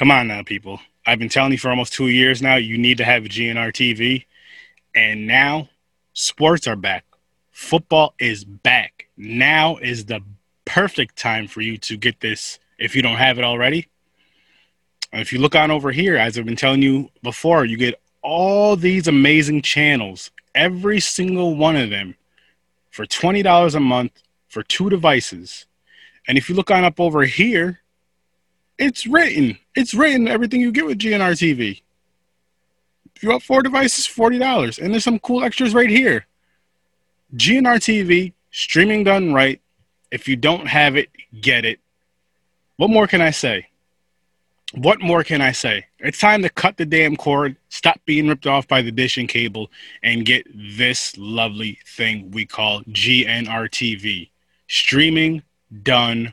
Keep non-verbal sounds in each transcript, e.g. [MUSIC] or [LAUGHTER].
Come on now, people. I've been telling you for almost two years now, you need to have a GNR TV. And now sports are back. Football is back. Now is the perfect time for you to get this if you don't have it already. If you look on over here, as I've been telling you before, you get all these amazing channels, every single one of them, for $20 a month for two devices. And if you look on up over here, it's written. It's written everything you get with GNR TV. If you want four devices, $40. And there's some cool extras right here. GNR TV, streaming done right. If you don't have it, get it. What more can I say? What more can I say? It's time to cut the damn cord, stop being ripped off by the dish and cable, and get this lovely thing we call GNR TV. Streaming done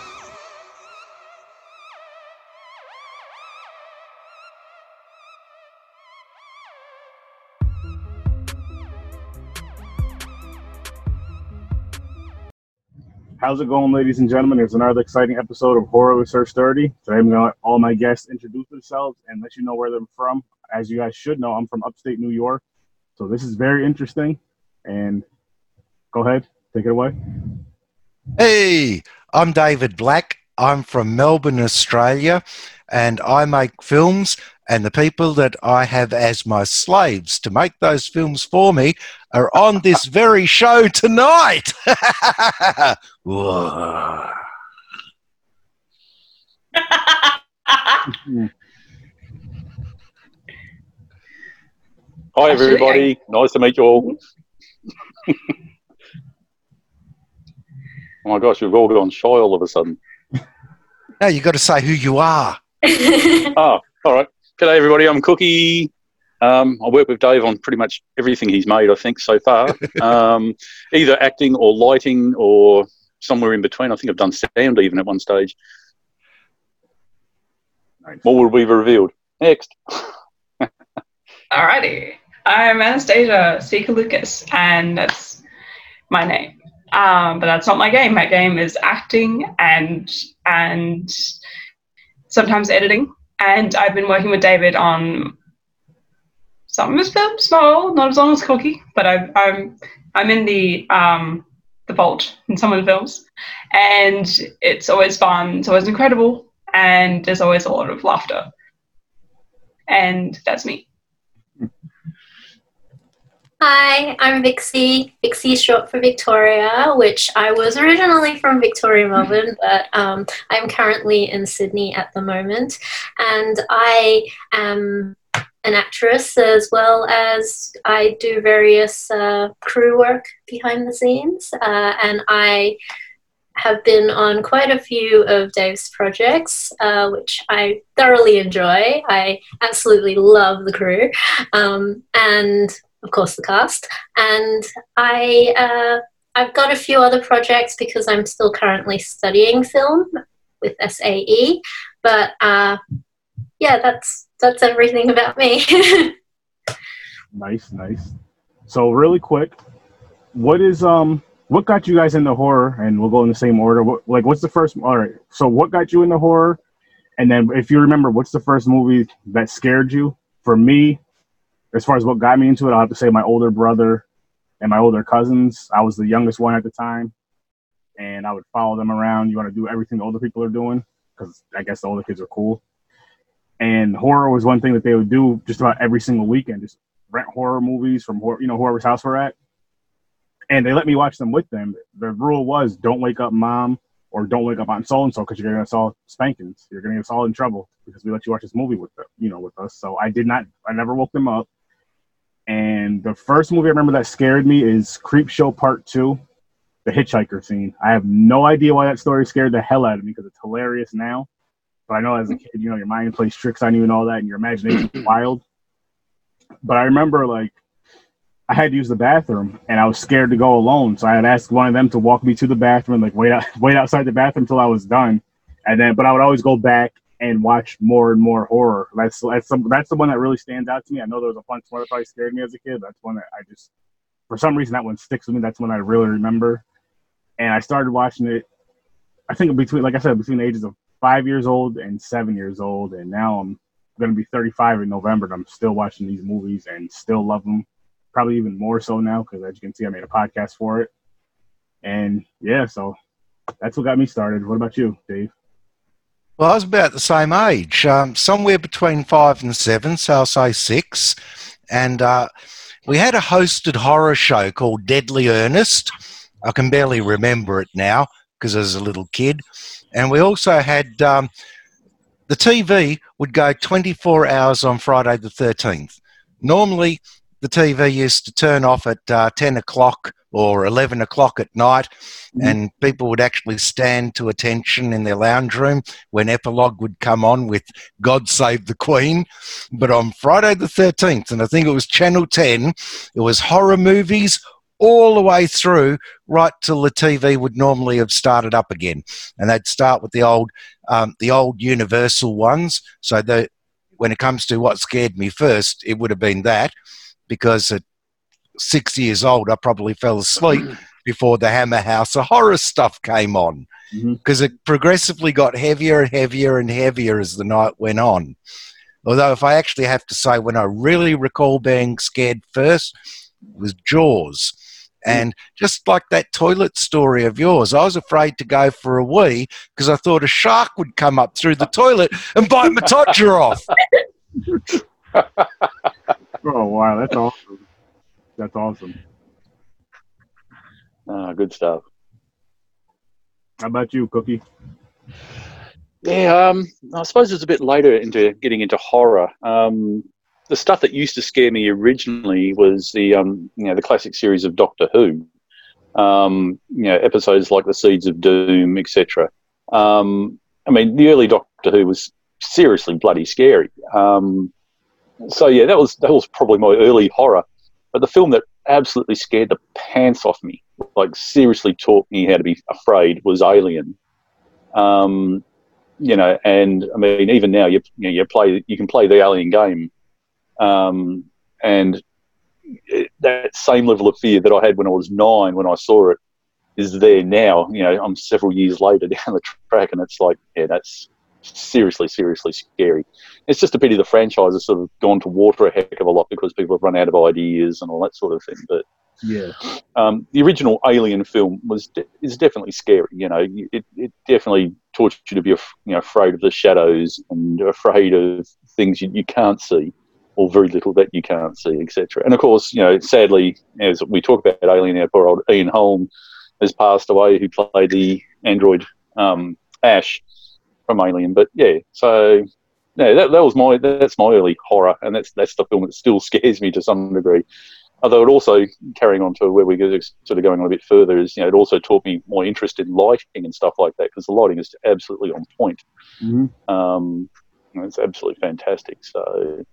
How's it going, ladies and gentlemen? It's another exciting episode of Horror Sir Sturdy. Today I'm going to let all my guests introduce themselves and let you know where they're from. As you guys should know, I'm from upstate New York. So this is very interesting. And go ahead, take it away. Hey, I'm David Black. I'm from Melbourne, Australia, and I make films. And the people that I have as my slaves to make those films for me are on this very show tonight. [LAUGHS] [LAUGHS] Hi, everybody. Nice to meet you all. Mm-hmm. [LAUGHS] oh my gosh, we've all gone shy all of a sudden. now you've got to say who you are. oh, all right. G'day, everybody. I'm Cookie. Um, I work with Dave on pretty much everything he's made, I think, so far. [LAUGHS] um, either acting or lighting or somewhere in between. I think I've done sound even at one stage. Nice. More will be revealed. Next. [LAUGHS] Alrighty. I'm Anastasia Seeker Lucas, and that's my name. Um, but that's not my game. My game is acting and and sometimes editing. And I've been working with David on some of his films, not all, not as long as Cookie, but I, I'm I'm in the um, the vault in some of the films, and it's always fun. It's always incredible, and there's always a lot of laughter. And that's me. Hi, I'm Vixie. Vixie is short for Victoria, which I was originally from Victoria, Melbourne, but um, I'm currently in Sydney at the moment. And I am an actress as well as I do various uh, crew work behind the scenes. Uh, and I have been on quite a few of Dave's projects, uh, which I thoroughly enjoy. I absolutely love the crew. Um, and of course, the cast. And I, uh, I've got a few other projects because I'm still currently studying film with SAE. But uh, yeah, that's that's everything about me. [LAUGHS] Nice, nice. So really quick, what is um what got you guys into horror? And we'll go in the same order. What, like, what's the first? All right. So what got you into horror? And then, if you remember, what's the first movie that scared you? For me, as far as what got me into it, I'll have to say my older brother and my older cousins. I was the youngest one at the time, and I would follow them around. You want to do everything the older people are doing because I guess the older kids are cool. And horror was one thing that they would do just about every single weekend. Just rent horror movies from you know whoever's house we're at, and they let me watch them with them. The rule was don't wake up mom or don't wake up on so and so because you're gonna get us all spankings. You're gonna get us all in trouble because we let you watch this movie with them, you know, with us. So I did not. I never woke them up. And the first movie I remember that scared me is Creepshow Part Two, the hitchhiker scene. I have no idea why that story scared the hell out of me because it's hilarious now. But I know as a kid, you know, your mind plays tricks on you and all that, and your imagination is wild. But I remember like I had to use the bathroom, and I was scared to go alone. So I had asked one of them to walk me to the bathroom, like wait out, [LAUGHS] wait outside the bathroom until I was done, and then. But I would always go back and watch more and more horror. That's that's some, that's the one that really stands out to me. I know there was a bunch more that probably scared me as a kid. That's one that I just, for some reason, that one sticks with me. That's one I really remember, and I started watching it. I think between, like I said, between the ages of five years old and seven years old, and now I'm going to be 35 in November, and I'm still watching these movies and still love them. Probably even more so now because, as you can see, I made a podcast for it. And yeah, so that's what got me started. What about you, Dave? Well, I was about the same age, um, somewhere between five and seven, so I'll say six. And uh, we had a hosted horror show called Deadly Earnest. I can barely remember it now because I was a little kid. And we also had um, the TV would go 24 hours on Friday the 13th. Normally, the TV used to turn off at uh, 10 o'clock or 11 o'clock at night, Mhm. and people would actually stand to attention in their lounge room when epilogue would come on with God Save the Queen. But on Friday the 13th, and I think it was Channel 10, it was horror movies all the way through right till the TV would normally have started up again. And they'd start with the old, um, the old Universal ones. So the, when it comes to what scared me first, it would have been that because at six years old, I probably fell asleep [CLEARS THROAT] before the Hammer House of Horror stuff came on mm-hmm. because it progressively got heavier and heavier and heavier as the night went on. Although, if I actually have to say, when I really recall being scared first, was Jaws. Mm. And just like that toilet story of yours, I was afraid to go for a wee because I thought a shark would come up through the toilet and bite my [LAUGHS] todger off. [LAUGHS] Oh wow, that's awesome. That's awesome. Ah, good stuff. How about you, Cookie? Yeah, um, I suppose it's a bit later into getting into horror. Um, the stuff that used to scare me originally was the um, you know the classic series of Doctor Who. Um, you know episodes like the Seeds of Doom, etc. Um, I mean, the early Doctor Who was seriously bloody scary. Um, so yeah, that was that was probably my early horror. But the film that absolutely scared the pants off me, like seriously taught me how to be afraid, was Alien. Um, you know, and I mean, even now you you, know, you play you can play the Alien game, um, and that same level of fear that I had when I was nine when I saw it is there now. You know, I'm several years later [LAUGHS] down the track, and it's like, yeah, that's seriously, seriously scary. It's just a pity the franchise has sort of gone to water a heck of a lot because people have run out of ideas and all that sort of thing. But Yeah. um, the original Alien film was de- is definitely scary. You know, it, it definitely taught you to be af- you know afraid of the shadows and afraid of things you, you can't see or very little that you can't see, etc. And of course, you know, sadly, as we talk about Alien, our poor old Ian Holm has passed away, who played the android um, Ash from Alien. But yeah, so yeah, that, that was my that's my early horror, and that's that's the film that still [LAUGHS] scares me to some degree. Although it also carrying on to where we go, sort of going on a bit further is, you know, it also taught me more interest in lighting and stuff like that because the lighting is absolutely on point. hmm Um, it's absolutely fantastic. So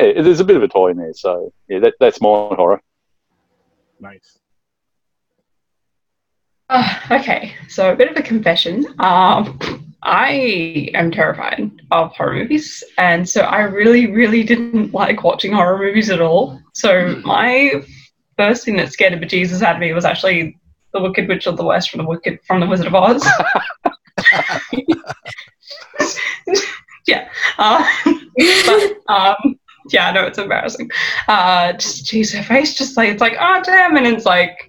yeah, there's a bit of a tie in there. So yeah, that, that's my horror. Nice. Uh, okay, so a bit of a confession. Um, I am terrified of horror movies, and so I really, really didn't [LAUGHS] like watching horror movies at all. So my first thing that scared the bejesus out of me was actually the Wicked Witch of the West from the Wicked from the Wizard of Oz. [LAUGHS] yeah, uh, [LAUGHS] but um, yeah, I know it's embarrassing. Uh, just geez, her face just like it's like oh damn, and it's like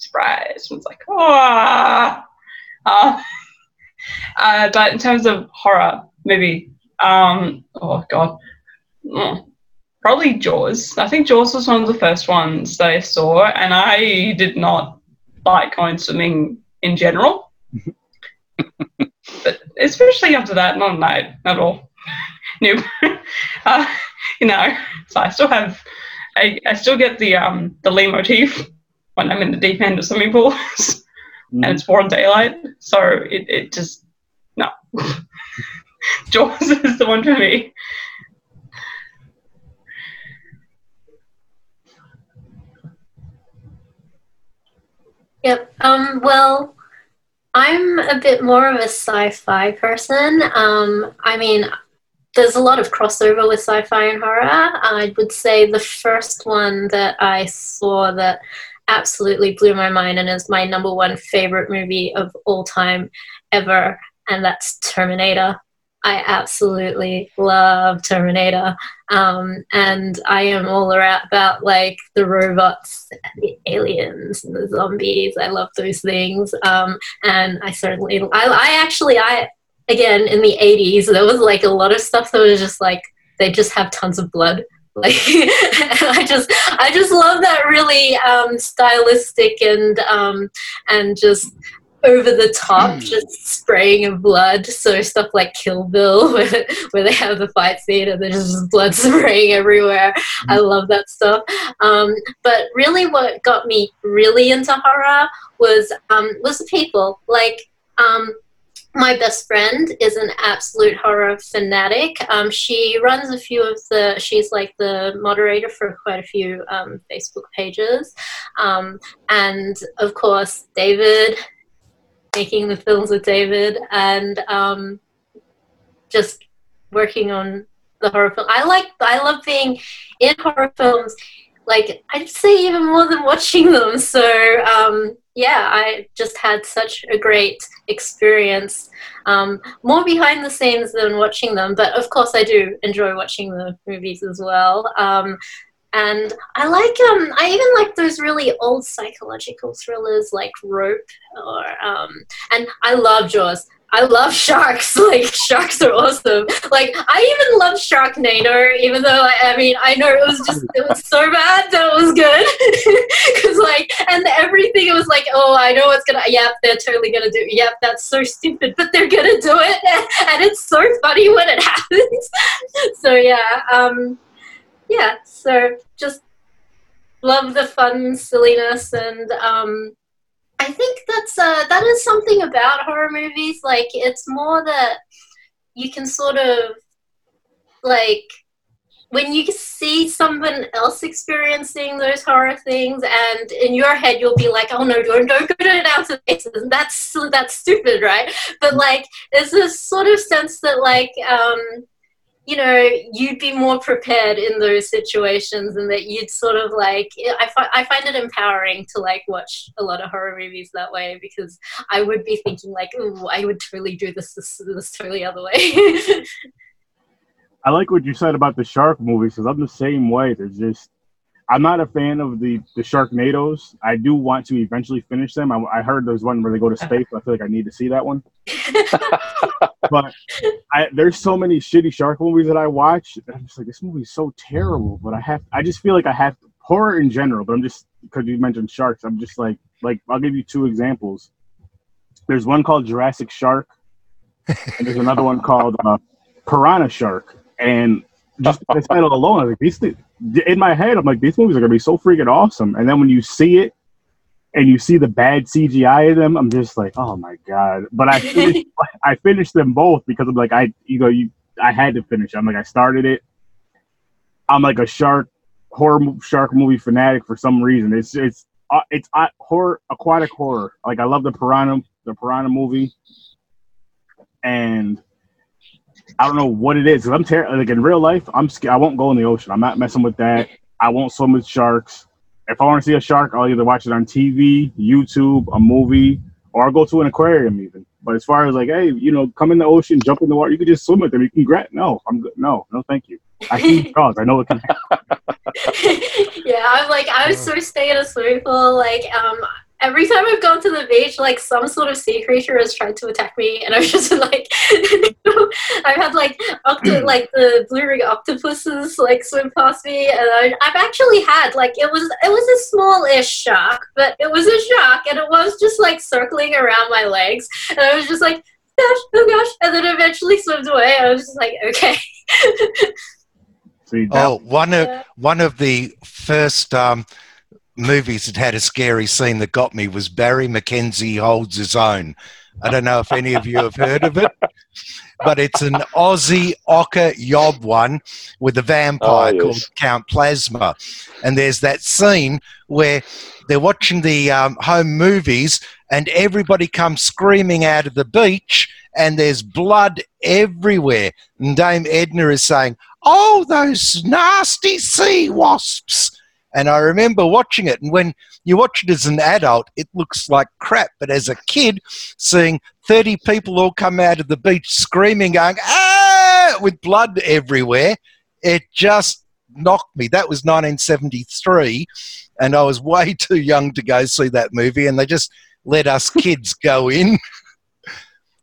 surprise. And it's like, ah. Uh, uh, but in terms of horror movie, um, oh god, Mm. probably Jaws. I think Jaws was one of the first ones that I saw, and I did not like going swimming in general. [LAUGHS] but especially after that, not at night at all. [LAUGHS] Nope. [LAUGHS] uh, you know, so I still have, I, I still get the um the leitmotif when I'm in the deep end of swimming pools and it's broad daylight. So it, it just no. [LAUGHS] Jaws is the one for me. Yep. Um, well, I'm a bit more of a sci-fi person. Um, I mean, there's a lot of crossover with sci-fi and horror. I would say the first one that I saw that absolutely blew my mind and is my number one favorite movie of all time ever, and that's Terminator. I absolutely love Terminator. Um, and I am all about like the robots, the aliens, and the zombies. I love those things. Um, and I certainly, I, I actually, I again in the '80s, there was like a lot of stuff that was just like they just have tons of blood. Like [LAUGHS] I just, I just love that really um, stylistic and um, and just over the top, Hmm. just spraying of blood. So stuff like Kill Bill, [LAUGHS] where, where they have the fight scene and there's just blood [LAUGHS] spraying everywhere. I love that stuff. Um, but really, what got me really into horror was um, was the people. Like um, my best friend is an absolute horror fanatic. Um, she runs a few of the. She's like the moderator for quite a few um, Facebook pages, um, and of course David making the films with David and um, just working on the horror film. I like, I love being in horror films. Like I'd say even more than watching them. So um, yeah, I just had such a great experience. Um, more behind the scenes than watching them, but of course I do enjoy watching the movies as well. Um, and I like um I even like those really old psychological thrillers like Rope or um and I love Jaws. I love sharks. [LAUGHS] Like sharks are awesome. Like I even love Sharknado, even though I, I mean I know it was just it was so bad that it was good. [LAUGHS] Because like and everything it was like oh I know what's gonna yep they're totally gonna do yep that's so stupid but they're gonna do it [LAUGHS] and it's so funny when it happens. so yeah um yeah, so just love the fun silliness and um I think that's uh that is something about horror movies like it's more that you can sort of like when you see someone else experiencing those horror things and in your head you'll be like oh no don't, don't go to faces that's that's stupid right? But like there's this sort of sense that like um you know, you'd be more prepared in those situations, and that you'd sort of like. I, fi- I find it empowering to like watch a lot of horror movies that way because I would be thinking like, "Ooh, I would totally do this this, this totally other way." [LAUGHS] I like what you said about the shark movies because I'm the same way. There's just I'm not a fan of the the Sharknadoes. I do want to eventually finish them. I, I heard there's one where they go to space. I feel like I need to see that one. [LAUGHS] But I, there's so many shitty shark movies that I watch. I'm just like this movie's so terrible. But I have I just feel like I have horror in general. But I'm just because you mentioned sharks. I'm just like like I'll give you two examples. There's one called Jurassic Shark, and there's another one called uh, Piranha Shark. And just the title alone, I was like, these in my head, I'm like, these movies are gonna be so freaking awesome. And then when you see it, and you see the bad CGI of them, I'm just like, oh my god. But I finished, [LAUGHS] I finished them both because I'm like, I you know you I had to finish. I'm like, I started it. I'm like a shark horror shark movie fanatic for some reason. It's it's uh, it's uh, horror aquatic horror. Like I love the piranha the piranha movie, and I don't know what it is. 'cause I'm ter- like in real life, I'm scared. I won't go in the ocean. I'm not messing with that. I won't swim with sharks. If I want to see a shark, I'll either watch it on TV, YouTube, a movie, or I'll go to an aquarium even. But as far as like, hey, you know, come in the ocean, jump in the water, you can just swim with them. You can grab. No, I'm good. No, no, thank you. I see [LAUGHS] jaws. I know what can happen. [LAUGHS] yeah, I'm like I was so stay in a swimming pool. Like um, every time I've gone to the beach, like some sort of sea creature has tried to attack me, and I've [LAUGHS] just like, [LAUGHS] I've had like octo- like the blue ring octopuses like swim past me, and I, I've actually had like it was it was a small-ish shark, but it was a shark, and it was just like circling around my legs, and I was just like. Gosh, oh gosh, and then eventually swims away. I was just like, okay. [LAUGHS] see. That, Oh, one of one of the first um, movies that had a scary scene that got me was Barry McKenzie Holds His Own. I don't know if any of you have heard of it, but it's an Aussie ocker yob one with a vampire Oh, yes. called Count Plasma. And there's that scene where they're watching the um, home movies and everybody comes screaming out of the beach and there's blood everywhere. And Dame Edna is saying, Oh, those nasty sea wasps. And I remember watching it, and when you watch it as an adult, it looks like crap. But as a kid, seeing 30 people all come out of the beach screaming, going, ah, with blood everywhere, it just knocked me. That was 1973, and I was way [LAUGHS] too young to go see that movie, and they just let us kids go in. [LAUGHS]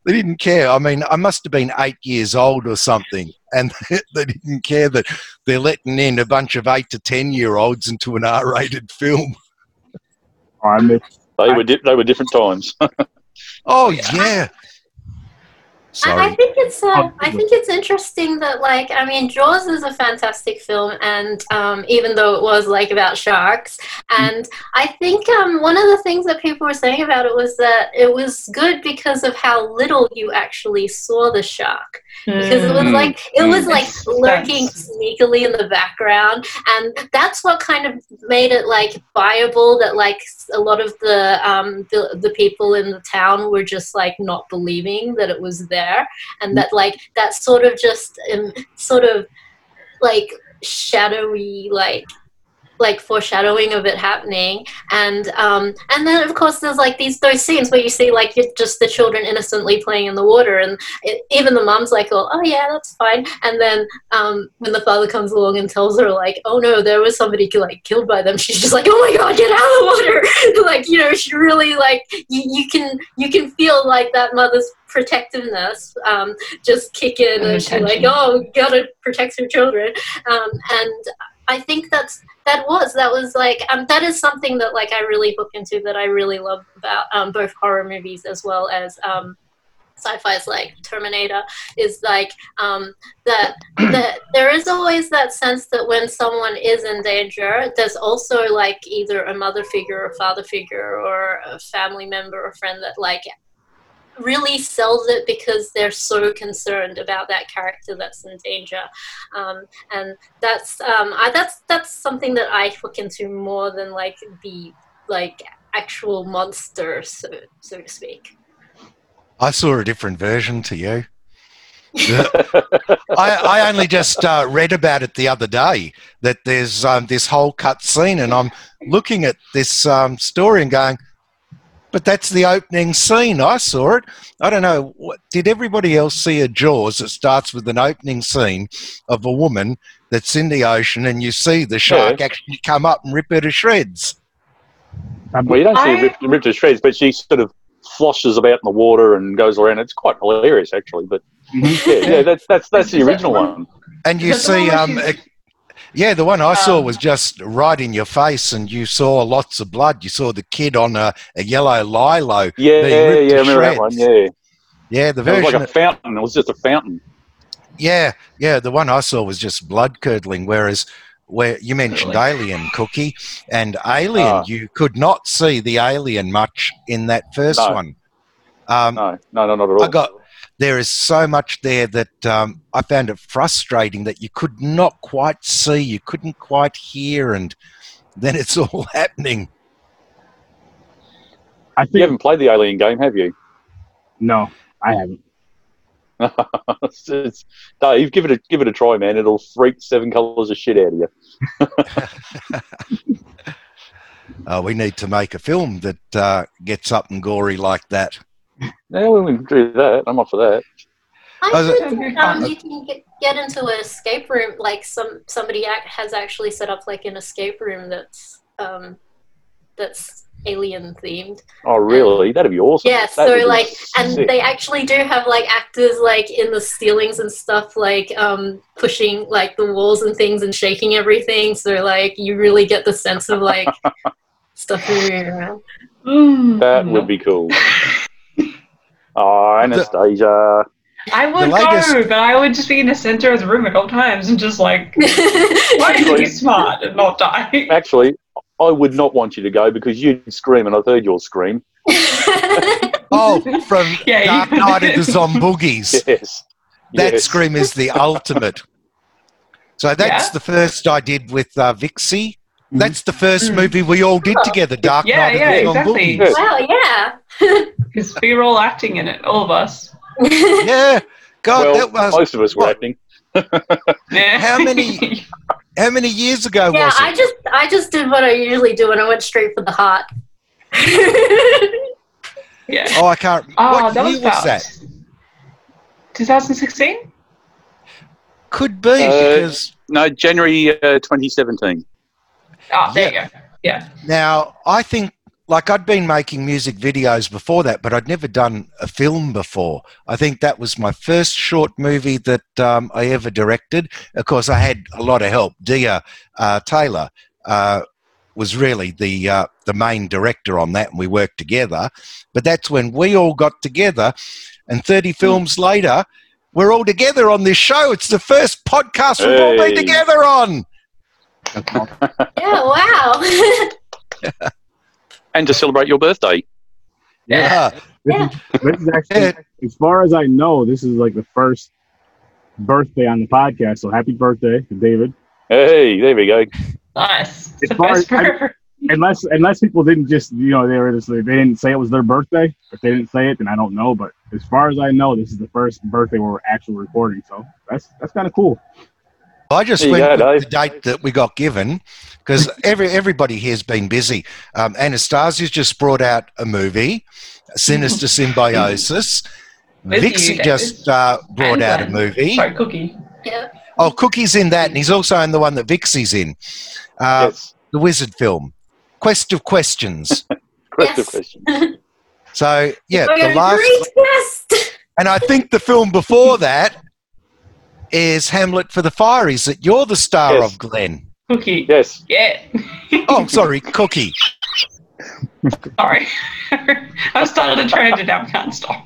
they didn't care. I mean, I must have been eight years old or something, and [LAUGHS] they didn't care that they're letting in a bunch of eight to 10 year olds into an R rated film. I missed. They were di- they were different times. [LAUGHS] Oh, yeah. I, I think it's uh, Oh, I think it's interesting that like I mean Jaws is a fantastic film and um, even though it was like about sharks and I think um, one of the things that people were saying about it was that it was good because of how little you actually saw the shark because it was Mm. like it was Mm. like lurking sense. sneakily in the background and that's what kind of made it like viable that like a lot of the um the, the people in the town were just like not believing that it was there and that like that sort of just um, sort of like shadowy like like foreshadowing of it happening. And um and then of course there's like these those scenes where you see like you're just the children innocently playing in the water and it, even the mom's like oh, oh yeah that's fine. And then um when the father comes along and tells her like oh no there was somebody like killed by them she's just like oh my god get out of the water. [LAUGHS] Like you know she really like you, you can you can feel like that mother's protectiveness um just kick in And and she's like oh gotta protect your children. Um and I think that's that was that was like um, that is something that like I really hook into that I really love about um, both horror movies as well as um, sci-fi's like Terminator is like um, that that there is always that sense that when someone is in danger, there's also like either a mother figure or father figure or a family member or friend that like really sells it because they're so concerned about that character that's in danger um, and that's um, I, that's that's something that I look into more than like the like actual monster so so to speak I saw a different version to you. [LAUGHS] I, I only just uh, read about it the other day that there's um, this whole cut scene, and I'm looking at this um, story and going, but that's the opening scene. I saw it. I don't know. What, did everybody else see a Jaws that starts with an opening scene of a woman that's in the ocean and you see the shark actually come up and rip her to shreds? well, you don't see her ripped, ripped to shreds, but she sort of floshes about in the water and goes around. It's quite hilarious, actually. But Mhm. yeah, yeah, that's that's that's the original one? one. And you Is see, um, where it- yeah, the one I saw Um, was just right in your face, and you saw lots of blood. You saw the kid on a, a yellow lilo. Yeah, yeah, yeah. I remember that one. Yeah, Yeah, the version it was like a fountain. It was just a fountain. yeah, yeah, the one I saw was just blood curdling. Whereas, where you mentioned Really? Alien Cookie and Alien, Ah. you could not see the alien much in that first No. one. Um, No, no, no, not at all. I got there is so much there that um, I found it frustrating that you could not quite see, you couldn't quite hear, and then it's [LAUGHS] all happening. I You haven't played the Alien game, have you? no, I haven't. [LAUGHS] It's- it's- Dave, give it a give it a try, man. It'll freak seven colours of shit out of you. [LAUGHS] Uh, we need to make a film that uh, gets up and gory like that. Yeah, we can do that. I'm up for that. I heard that- that um, you can get, get into an escape room like some somebody ac- has actually set up like an escape room that's um, that's alien themed Oh, really? That'd be awesome. Yeah, That so, would be like, and they actually do have like actors like in the ceilings and stuff, like um, pushing like the walls and things and shaking everything. So like you really get the sense of like [LAUGHS] stuff moving around. Mm. that would be cool. [LAUGHS] Oh, Anastasia. I would the latest- go, but I would just be in the center of the room at all times and just like [LAUGHS] try to be smart and not die. [LAUGHS] Actually, I would not want you to go because you'd scream, and I've heard your scream. [LAUGHS] Oh, from Yeah, you Dark could- Knight of the Zomboogies. Yes. That Yes. scream is the ultimate. So that's Yeah? the first I did with uh, Vixie. Mhm. That's the first Mm. movie we all did together, Dark Yeah, Knight yeah, of exactly. Zomboogies. Yes. wow, yeah. [LAUGHS] Because we were all acting in it, all of us. [LAUGHS] Yeah. God, well, that was most of us were what? acting. [LAUGHS] Yeah. How many- how many years ago yeah, was it? I just I just did what I usually do and I went straight for the heart. yeah. oh, I can't. Oh, what that year was was that? 2016. Could be Uh, because No, January uh, 2017. Oh, there you go. Yeah. now I think like I'd been making music videos before that, but I'd never done a film before. I think that was my first short movie that um, I ever directed. Of course, I had a lot of help. Dia uh, Taylor uh, was really the uh, the main director on that, and we worked together. But that's when we all got together, and thirty films later, we're all together on this show. It's the first podcast we've all been together on. That's awesome. yeah, wow. [LAUGHS] And to celebrate your birthday. Yeah. This, is, this is actually, as far as I know, this is like the first birthday on the podcast. So happy birthday to David. Hey, there we go. Nice. As far as- I- Unless unless people didn't just you know they were just they didn't say it was their birthday. If they didn't say it, then I don't know. But as far as I know, this is the first birthday where we're actually recording. So that's that's kind of cool. I just There went go, with the date that we got given because every everybody here's been busy. Um, Anastasia's just brought out a movie, Sinister Symbiosis. [LAUGHS] Busy, Vixie just uh, brought And out a movie. Sorry, Cookie. yeah. Oh, Cookie's in that, and he's also in the one that Vixie's in, uh, yes. the Wizard film, Quest of Questions. [LAUGHS] Quest of questions. So yeah, the last, great guest. [LAUGHS] and I think the film before that is Hamlet for the Fireys that you're the star Yes. of, Glenn. Cookie. Yes. Yeah. [LAUGHS] Oh, sorry, Cookie. Sorry. [LAUGHS] I've started a trend and now I can't stop.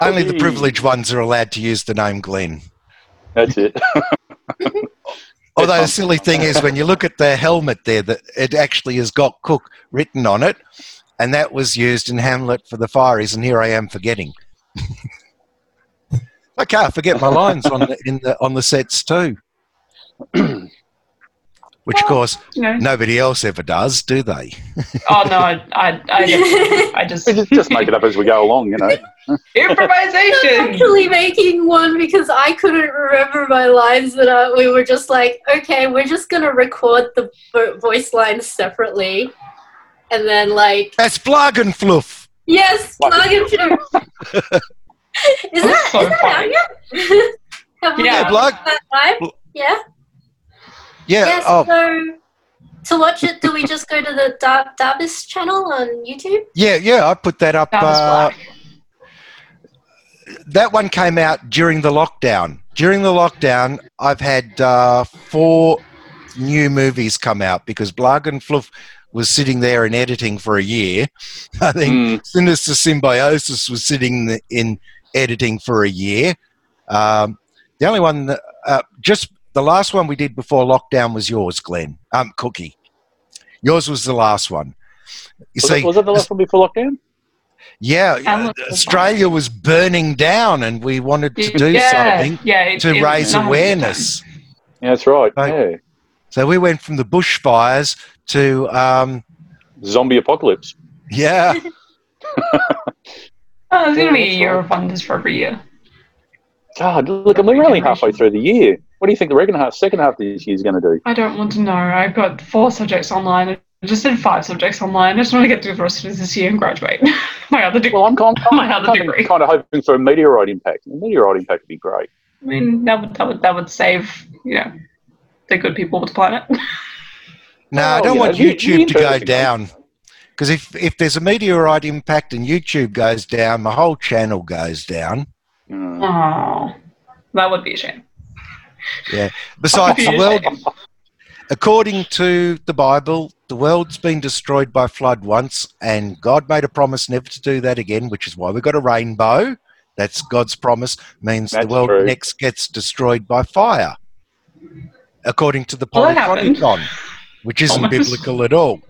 Only the privileged ones are allowed to use the name Glenn. That's it. [LAUGHS] Although the silly thing is, when you look at the helmet there, that it actually has got Cook written on it, and that was used in Hamlet for the Fireys, and here I am forgetting. I can't forget my lines on the, in the on the sets too, [CLEARS THROAT] which of course You know. nobody else ever does, do they? Oh no, I, I, I, [LAUGHS] I just just, just make it up as we go along, you know. [LAUGHS] Improvisation. I'm improvisation. actually making one because I couldn't remember my lines that uh, we were just like, okay, we're just gonna record the voice lines separately, and then like, That's Flagenfluff. yes, Like- plug and shoot. Is that so is that funny. out yet? Have Yeah, got plug. Yeah. Yeah. Yes. Oh, So to watch it, do we just go to the Dar- Darbus channel on YouTube? yeah. Yeah. I put that up. That Uh, that one came out during the lockdown. During the lockdown, I've had uh, four new movies come out because Blagenfluff was sitting there in editing for a year. [LAUGHS] I think Mm, Sinister Symbiosis was sitting th- in editing for a year. Um, the only one, that, uh, just the last one we did before lockdown was yours, Glenn. Um, Cookie. Yours was the last one. You was, see, it, was it the last one before lockdown? yeah, Hamlet uh, Australia was burning down, and we wanted to do yeah, something yeah, it- to it- raise awareness. Yeah, that's right. Right. Yeah. So we went from the bushfires to, um, Zombie apocalypse. yeah, [LAUGHS] Oh, there's gonna be a year that's of wonders for every year. God, look, and we're only halfway through the year. What do you think the second half, second half of this year is going to do? I don't want to know. I've got four subjects online. I just did five subjects online. I just want to get through the rest of this year and graduate. [LAUGHS] My other degree. Well, I'm, kind [LAUGHS] Oh, my other kind, degree. of, kind of hoping for a meteorite impact. A meteorite impact would be great. I mean, that would, that would that would save you know the good people of the planet. no, I Oh, don't yeah, want you- YouTube you to go down. Because if, if there's a meteorite impact and YouTube goes down, my whole channel goes down. Mm. Oh, that would be a shame. Yeah. Besides, the world, according to the Bible, the world's been destroyed by flood once, and God made a promise never to do that again, which is why we've got a rainbow. That's God's promise, means That's the world true. next gets destroyed by fire, according to the Well, that happened. Polychronicon, which isn't biblical at all.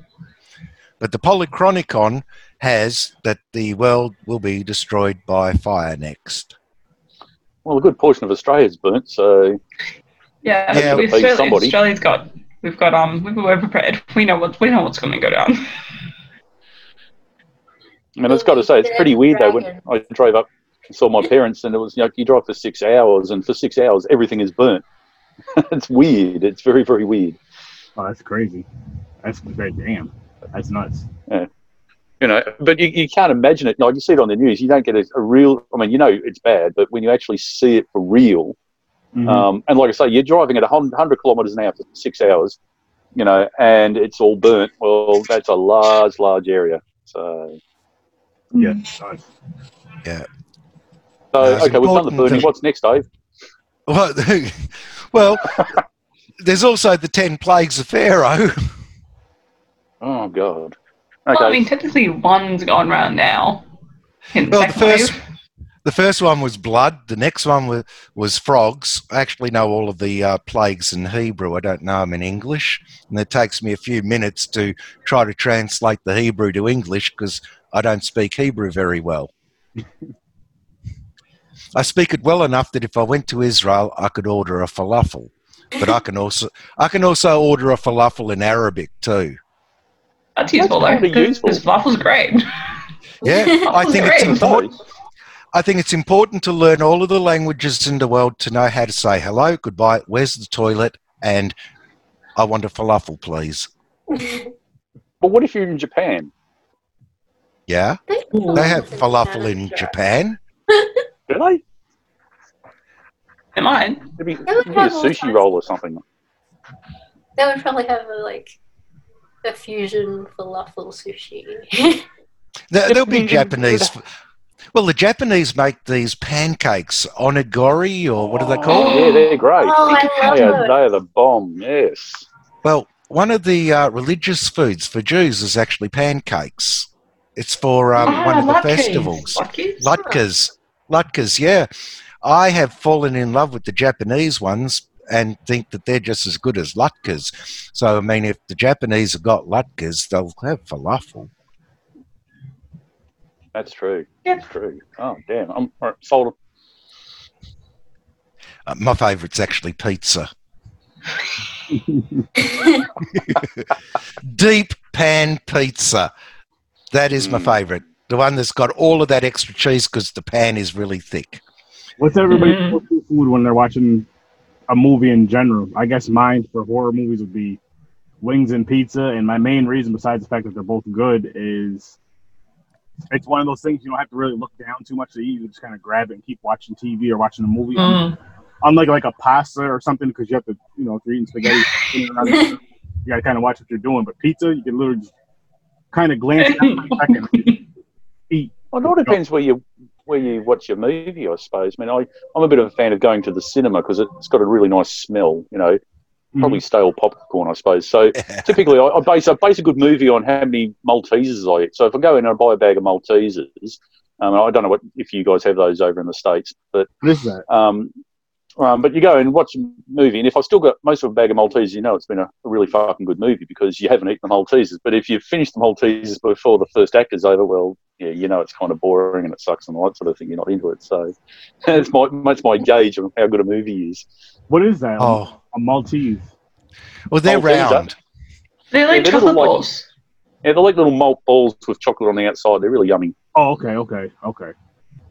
But the Polychronicon has that the world will be destroyed by fire next. Well, a good portion of Australia's burnt, so Yeah, Yeah, we- but Australia, somebody- Australia's got we've got um we we're prepared. We know what we know what's going to go down. And I mean, it's got to say, it's pretty weird though. When I drove up and saw my parents, and it was, you know, you drive for six hours, and for six hours, everything is burnt. [LAUGHS] it's weird. It's very, very weird. Oh, that's crazy. That's great. Damn, that's nuts. You know, but you, you can't imagine it. Like you see it on the news, you don't get a, a real. I mean, you know, it's bad, but when you actually see it for real, Mhm. um, and like I say, you're driving at 100 kilometres an hour for six hours, you know, and it's all burnt. Well, that's a large, large area. So, yeah, it's nuts. so No, okay, we've done the burning. to- What's next, Dave? Well, [LAUGHS] well there's also the ten plagues of Pharaoh. [LAUGHS] Oh God. Well, I mean, technically, one's gone round now. In Well, the second first wave. the first one was blood. The next one was, was frogs. I actually know all of the uh, plagues in Hebrew. I don't know them in English, and it takes me a few minutes to try to translate the Hebrew to English because I don't speak Hebrew very well. I speak it well enough that if I went to Israel, I could order a falafel. But I can also I can also order a falafel in Arabic too. That's useful That's though. kinda Because useful. because waffles are great. [LAUGHS] Yeah, I think it's important. I think it's important to learn all of the languages in the world to know how to say hello, goodbye, where's the toilet, and I want a falafel, please. [LAUGHS] But what if you're in Japan? Yeah, they have falafel in Japan. [LAUGHS] Do they? They might. Maybe, maybe a sushi roll or something. They would probably have a, like a fusion falafel sushi. [LAUGHS] There, there'll be Japanese- Japanese. Well, the Japanese make these pancakes, onigiri, or what are they Oh, called? yeah, they're great. Oh, I love they, are, they are the bomb, yes. Well, one of the uh, religious foods for Jews is actually pancakes. It's for um, Ah, one of the latkes. festivals. Latkes? Latkes. Latkes, yeah. I have fallen in love with the Japanese ones and think that they're just as good as latkes. So, I mean, if the Japanese have got latkes, they'll have falafel. That's true. Yeah. That's true. Oh, damn. I'm all right, sold. Uh, my favourite's actually pizza. [LAUGHS] Deep pan pizza. That is my Mm. favourite. The one that's got all of that extra cheese because the pan is really thick. What's everybody's Mhm. food when they're watching a movie in general? I guess mine for horror movies would be wings and pizza. And my main reason, besides the fact that they're both good, is it's one of those things you don't have to really look down too much to eat. You just kind of grab it and keep watching TV or watching a movie. Mm. Unlike like a pasta or something, because you have to, you know, if you're eating spaghetti, you got to kind of watch what you're doing. But pizza, you can literally just kind of glance down for a second, and [LAUGHS] eat. Well, it all depends where you where you watch your movie, I suppose. I mean, I, I'm a bit of a fan of going to the cinema because it's got a really nice smell, you know, probably stale popcorn, I suppose. So [LAUGHS] typically, I, I, base, I base a good movie on how many Maltesers I eat. So if I go in and I buy a bag of Maltesers, um, I don't know what if you guys have those over in the States, but What is that? Um, um, but you go and watch a movie, and if I've still got most of a bag of Maltesers, you know it's been a, a really fucking good movie because you haven't eaten the Maltesers. But if you've finished the Maltesers before the first act is over, well, yeah, you know it's kind of boring and it sucks and all that sort of thing. You're not into it, so [LAUGHS] that's my that's my gauge of how good a movie is. What is that? Oh, A Maltese. well, they're Malteser. round. They're like they're chocolate little, like- balls. Yeah, they're like little malt balls with chocolate on the outside. They're really yummy. Oh, okay, okay, okay.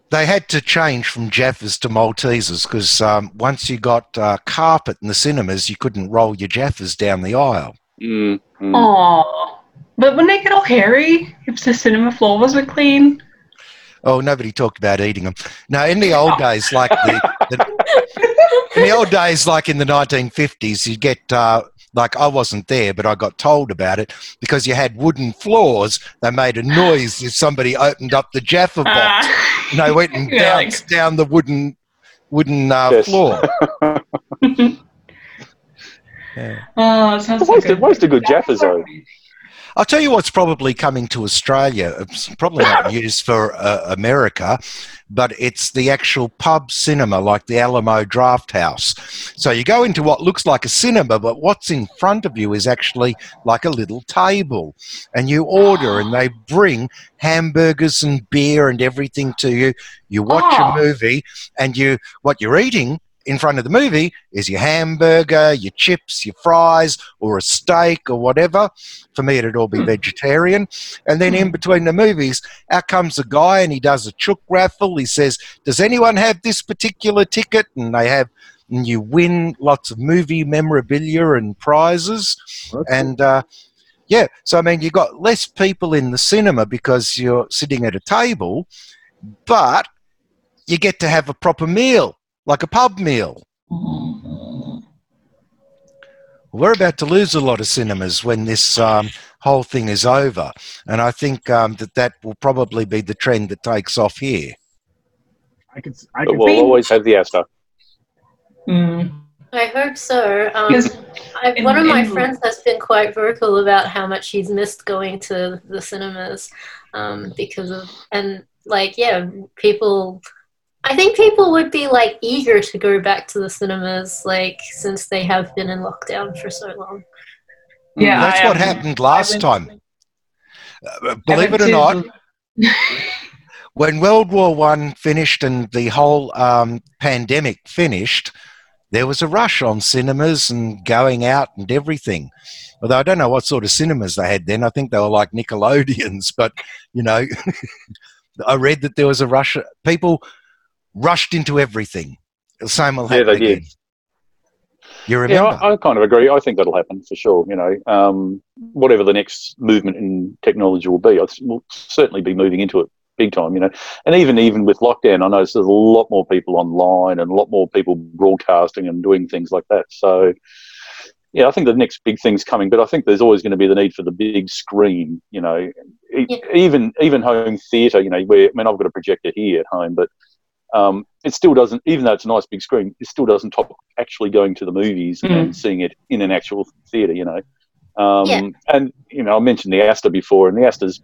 They had to change from Jaffas to Maltesers because um, once you got uh, carpet in the cinemas, you couldn't roll your Jaffas down the aisle. Mm, mm. Aww. But when they get all hairy, if the cinema floor wasn't clean. Oh, nobody talked about eating them. No, in the old days, like the, the in the old days, like in the 1950s, you get uh, like I wasn't there, but I got told about it because you had wooden floors. They made a noise if somebody opened up the Jaffa box, Ah. and they went and [LAUGHS] Yeah, like- bounced down the wooden wooden uh, Yes. floor. [LAUGHS] [LAUGHS] Oh, it sounds so Where's the- good. where's the good Jaffas, though? I'll tell you what's probably coming to Australia. It's probably not [LAUGHS] news for uh, America, but it's the actual pub cinema, like the Alamo Drafthouse. So you go into what looks like a cinema, but what's in front of you is actually like a little table, and you order, and they [GASPS] bring hamburgers and beer and everything to you. You watch Oh. a movie, and you what you're eating in front of the movie is your hamburger, your chips, your fries, or a steak or whatever. For me, it'd all be vegetarian. And then in between the movies, out comes a guy and he does a chook raffle. He says, Does anyone have this particular ticket? And they have, and you win lots of movie memorabilia and prizes. And uh, yeah, so I mean, you've got less people in the cinema because you're sitting at a table, but you get to have a proper meal, like a pub meal. We're about to lose a lot of cinemas when this um, whole thing is over, and I think um, that that will probably be the trend that takes off here. I could. I could. we'll always have the Astor. Mm. I hope so. Um, Because I, in- one of my in- friends has been quite vocal about how much he's missed going to the cinemas um, because of and like yeah, people. I think people would be like eager to go back to the cinemas, like since they have been in lockdown for so long. Yeah, that's I, what um, happened last went- time. Uh, believe it or not, [LAUGHS] when World War One finished and the whole um, pandemic finished, there was a rush on cinemas and going out and everything. Although I don't know what sort of cinemas they had then. I think they were like Nickelodeons, [LAUGHS] but you know, [LAUGHS] I read that there was a rush. People rushed into everything. The same will Yeah, happen they did. again. You Yeah, remember? I, I kind of agree. I think that'll happen for sure. You know, um, whatever the next movement in technology will be, I th- we'll certainly be moving into it big time. You know, and even even with lockdown, I notice there's a lot more people online and a lot more people broadcasting and doing things like that. So, yeah, I think the next big thing's coming. But I think there's always going to be the need for the big screen. You know, e- Yeah. even even home theatre. You know, where I mean, I've got a projector here at home, but um, it still doesn't, even though it's a nice big screen, it still doesn't top actually going to the movies Mm. and seeing it in an actual theatre, you know. Um, Yeah. And, you know, I mentioned the Astor before, and the Astor's,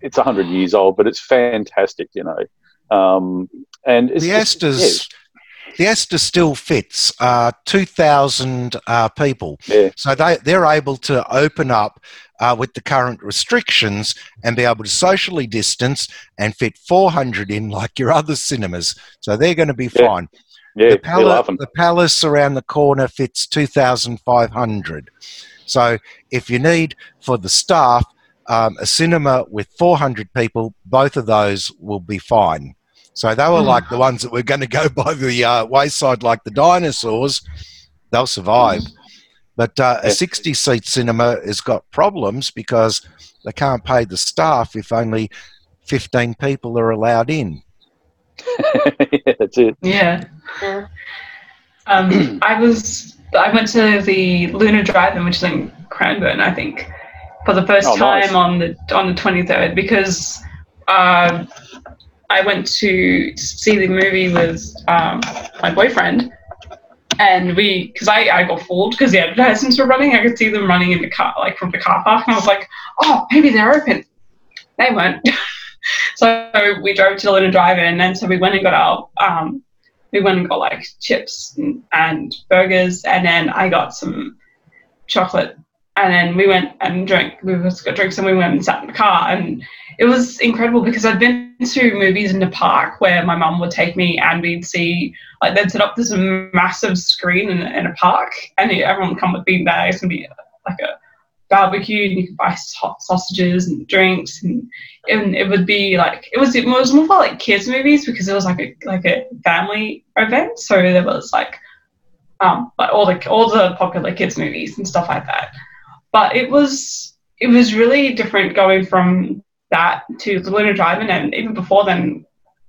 it's 100 years old, but it's fantastic, you know. Um, and it's the just- Astor's, the Astor still fits uh, 2,000 uh, people. Yeah, So they, they're able to open up uh, with the current restrictions and be able to socially distance and fit 400 in like your other cinemas. So they're going to be Yeah. fine. yeah, the, palace, the Palace around the corner fits 2,500. So if you need for the staff um, a cinema with 400 people, both of those will be fine. So they were Hmm. like the ones that were going to go [LAUGHS] by the uh, wayside, like the dinosaurs. They'll survive. But uh, a 60 seat cinema has got problems because they can't pay the staff if only 15 people are allowed in. [LAUGHS] yeah, that's it. yeah. Yeah. Um, [CLEARS THROAT] I was I went to the Lunar Drive-in, which is in Cranbourne, I think, for the first Oh, time nice. on the on the twenty third because um, I went to see the movie with um, my boyfriend, and we because I, I got fooled because the advertisements were running. I could see them running in the car like from the car park, and I was like, oh, maybe they're open. They weren't. [LAUGHS] so we drove to the Lunar Drive-in, and so we went and got our um, we went and got like chips and, and burgers, and then I got some chocolate, and then we went and drank. We just got drinks, and we went and sat in the car, and it was incredible because I'd been to movies in the park where my mum would take me, and we'd see like they'd set up this massive screen in, in a park, and everyone would come with beanbags and be like a barbecue, and you could buy hot sausages and drinks, and and it would be like it was it was more for like kids movies because it was like a like a family event. So there was like um like all the all the popular kids movies and stuff like that. But it was it was really different going from that to the Lunar Drive-in, and even before then,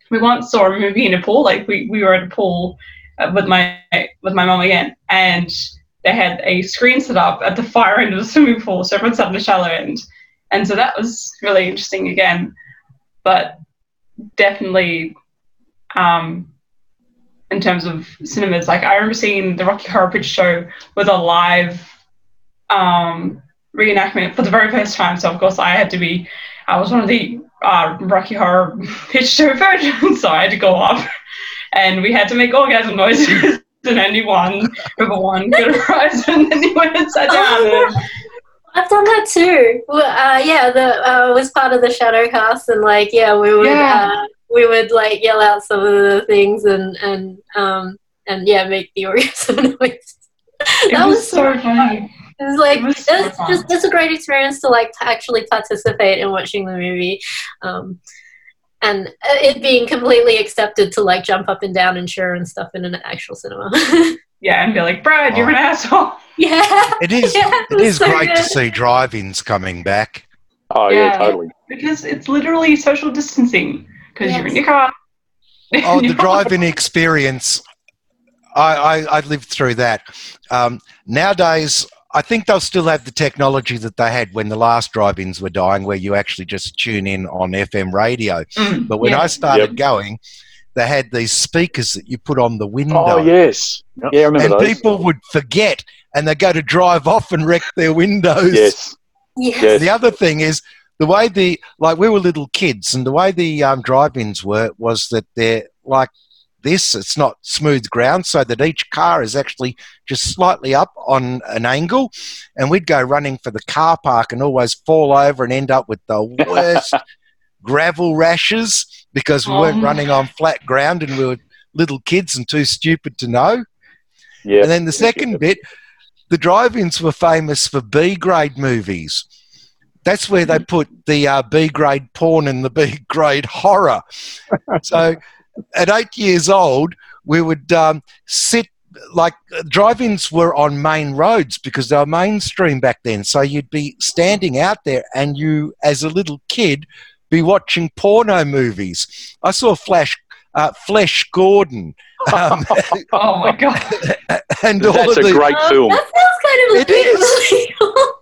we once saw a movie in a pool. Like we, we were at a pool uh, with my with my mum again, and they had a screen set up at the far end of the swimming pool, so everyone sat in the shallow end, and so that was really interesting again. But definitely, um, in terms of cinemas, like I remember seeing the Rocky Horror Picture Show with a live, um, reenactment for the very first time. So of course I had to be. I was one of the uh, Rocky Horror Picture virgins, so I had to go up, and we had to make orgasm noises. [LAUGHS] and anyone, one, river one, could arise, [LAUGHS] and then he went and sat down. And, [LAUGHS] I've done that too. Well, Uh, yeah, the uh, was part of the shadow cast, and like, yeah, we would Yeah. uh, we would like yell out some of the things, and and um and yeah, make the orgasm noise. that was, was so funny. It was like It was so that's just that's a great experience to like to actually participate in watching the movie, um, and uh, it being completely accepted to like jump up and down and cheer and stuff in an actual cinema. [LAUGHS] Yeah, and be like, Brad, you're an asshole. [LAUGHS] yeah, It is. [LAUGHS] Yeah, it was is so great to see drive-ins coming back. Oh yeah, Yeah. totally. Because it's literally social distancing. Because you're in your car. Oh, the You're- drive-in experience. I, I, I lived through that. Um, nowadays, I think they'll still have the technology that they had when the last drive-ins were dying, where you actually just tune in on FM radio. Mm, But when yeah. I started Yep. going, they had these speakers that you put on the window. Oh yes, Yep. yeah, I remember and those. people would forget and they go to drive off and wreck their windows. Yes, yeah. yes. The other thing is the way the like we were little kids and the way the um, drive-ins were was that they're like this. It's not smooth ground, so that each car is actually just slightly up on an angle, and we'd go running for the car park and always fall over and end up with the worst [LAUGHS] gravel rashes because we weren't Oh. running on flat ground and we were little kids and too stupid to know. Yeah. And then the second bit, the drive-ins were famous for B-grade movies. That's where they put the uh, B-grade porn and the B-grade horror. [LAUGHS] so, at eight years old, we would um, sit like drive-ins were on main roads because they were mainstream back then. So you'd be standing out there, and you, as a little kid, be watching porno movies. I saw Flash, uh, Flesh Gordon. Um, [LAUGHS] Oh my god. [LAUGHS] and all That's of a the, great Uh, film. That sounds kind of a It bit is. illegal.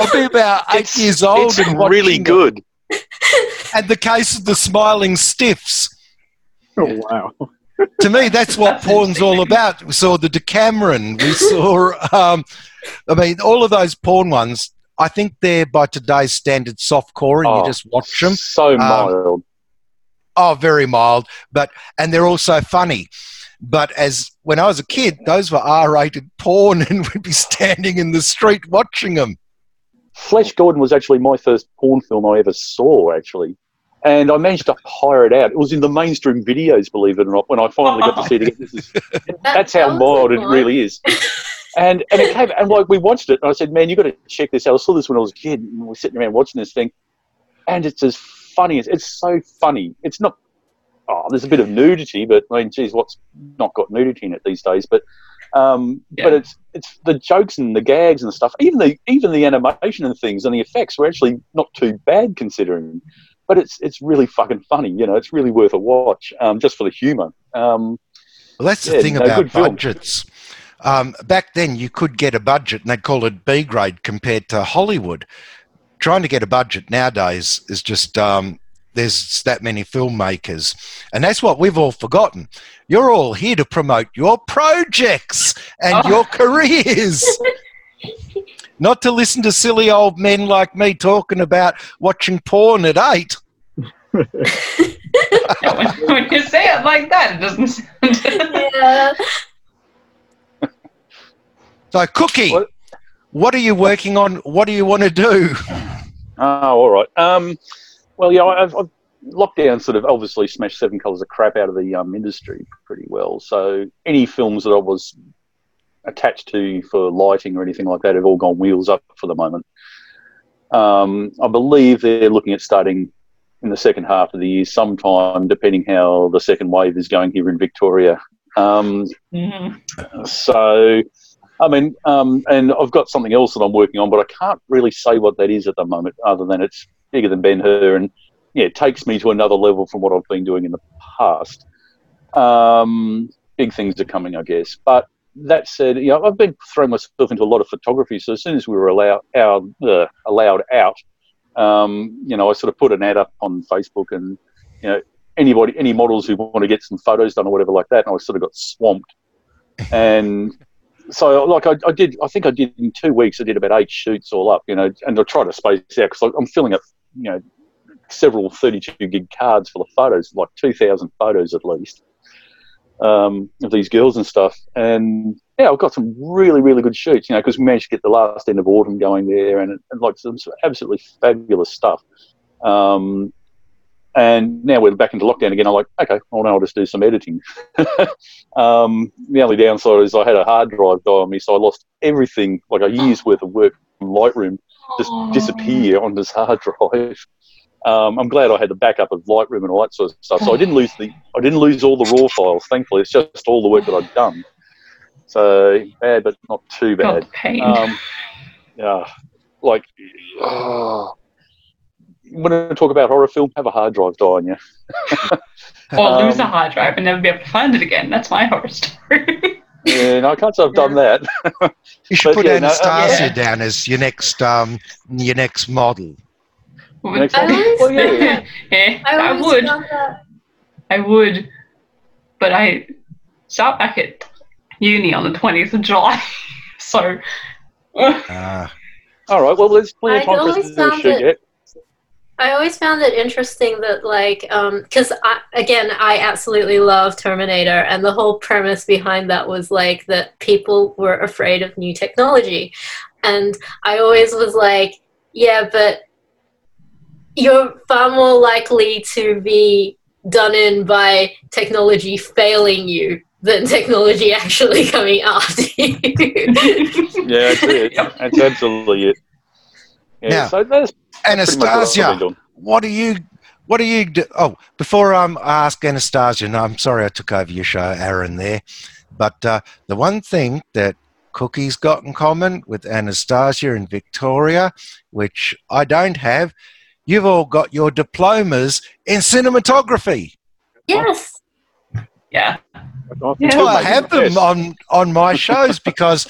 I'll be about eight It's- years old It's and really watching it. good. And the case of the smiling stiffs. Oh wow. [LAUGHS] To me, that's what That's porn's all about. We saw the Decameron. We [LAUGHS] saw, um, I mean, all of those porn ones. I think they're by today's standard soft core, and Oh, you just watch them. So mild. Oh, very mild, but and they're also funny. But as when I was a kid, those were R-rated porn, [LAUGHS] and we'd be standing in the street watching them. Flesh Gordon was actually my first porn film I ever saw, actually. And I managed to hire it out. It was in the mainstream videos, believe it or not, when I finally got to see it again. This is, [LAUGHS] that's how mild it really is. [LAUGHS] And and it came and like we watched it and I said, Man, you gotta check this out. I saw this when I was a kid and we we're sitting around watching this thing. And it's as funny as it's so funny. It's not oh, there's a bit of nudity, but I mean, geez, what's not got nudity in it these days? But um, but it's it's the jokes and the gags and the stuff. Even the even the animation and things and the effects were actually not too bad considering. But it's it's really fucking funny. You know, it's really worth a watch um, just for the humour. Um, Well, that's the Yeah, thing no, about budgets. Um, back then, you could get a budget, and they'd call it B grade compared to Hollywood. Trying to get a budget nowadays is just um, there's that many filmmakers, and that's what we've all forgotten. You're all here to promote your projects and Oh. your careers. [LAUGHS] Not to listen to silly old men like me talking about watching porn at eight. Yeah, [LAUGHS] when, when you say it like that, it doesn't sound. yeah. [LAUGHS] So, Cookie, What? what are you working on? What do you want to do? Oh, all right. Um, well, yeah, I've, I've lockdown sort of obviously smashed Seven Colours of crap out of the um, industry pretty well. So any films that I was attached to for lighting or anything like that have all gone wheels up for the moment. Um, I believe they're looking at starting in the second half of the year, sometime, depending how the second wave is going here in Victoria. Um, Mhm. so, I mean, um, and I've got something else that I'm working on, but I can't really say what that is at the moment, other than it's bigger than Ben Hur, and yeah, it takes me to another level from what I've been doing in the past. Um, big things are coming, I guess. But that said, you know, I've been throwing myself into a lot of photography. So as soon as we were allowed out, uh, allowed out, um, you know, I sort of put an ad up on Facebook, and you know, anybody, any models who want to get some photos done or whatever like that, and I sort of got swamped. [LAUGHS] And so like I, I did, I think I did in two weeks. I did about eight shoots all up, you know, and I try to space out because I'm filling up, you know, several 32 gig cards full of photos, like 2,000 photos at least, um, of these girls and stuff. And yeah, I've got some really, really good shoots, you know, because we managed to get the last end of autumn going there and, and like some absolutely fabulous stuff. Um, and now we're back into lockdown again. I'm like, okay, well, now I'll just do some editing. [LAUGHS] um, the only downside is I had a hard drive die on me, so I lost everything, like a year's worth of work from Lightroom, just disappear on this hard [LAUGHS] drive. Um, I'm glad I had the backup of Lightroom and all that sort of stuff. So I didn't lose the, I didn't lose all the raw files. Thankfully, it's just all the work that I'd done. So bad, but not too bad. God, pain. Um, yeah, like. Oh, [SIGHS] when I talk about horror film, have a hard drive die on you. [LAUGHS] or lose a um, hard drive and never be able to find it again. That's my horror story. [LAUGHS] Yeah, no, I can't say I've done that. You should But put yeah, no, um, Anastasia yeah. down as your next um, your next model. Next I one. always, Well, yeah. yeah, [LAUGHS] I I, would. that I would. But I start back at uni on the 20th of July. [LAUGHS] so. Uh, [LAUGHS] All right, well, there's plenty of I'd time for us to always do a found shoot it- yet. I always found it interesting that, like, because I, again, I absolutely love Terminator, and the whole premise behind that was like that people were afraid of new technology, and I always was like, yeah, but you're far more likely to be done in by technology failing you than [LAUGHS] technology actually [LAUGHS] coming after you. [LAUGHS] Yeah, that's it. Yep. That's absolutely it. Yeah, Now, so that's pretty much what I've Anastasia, doing. what do you what do you do? Oh, before um, I ask Anastasia, no, I'm sorry I took over your show, Aaron. There, but uh, the one thing that Cookie's got in common with Anastasia and Victoria, which I don't have, you've all got your diplomas in cinematography. yes. yeah. That's awesome. Yeah. That's I have them on on my shows because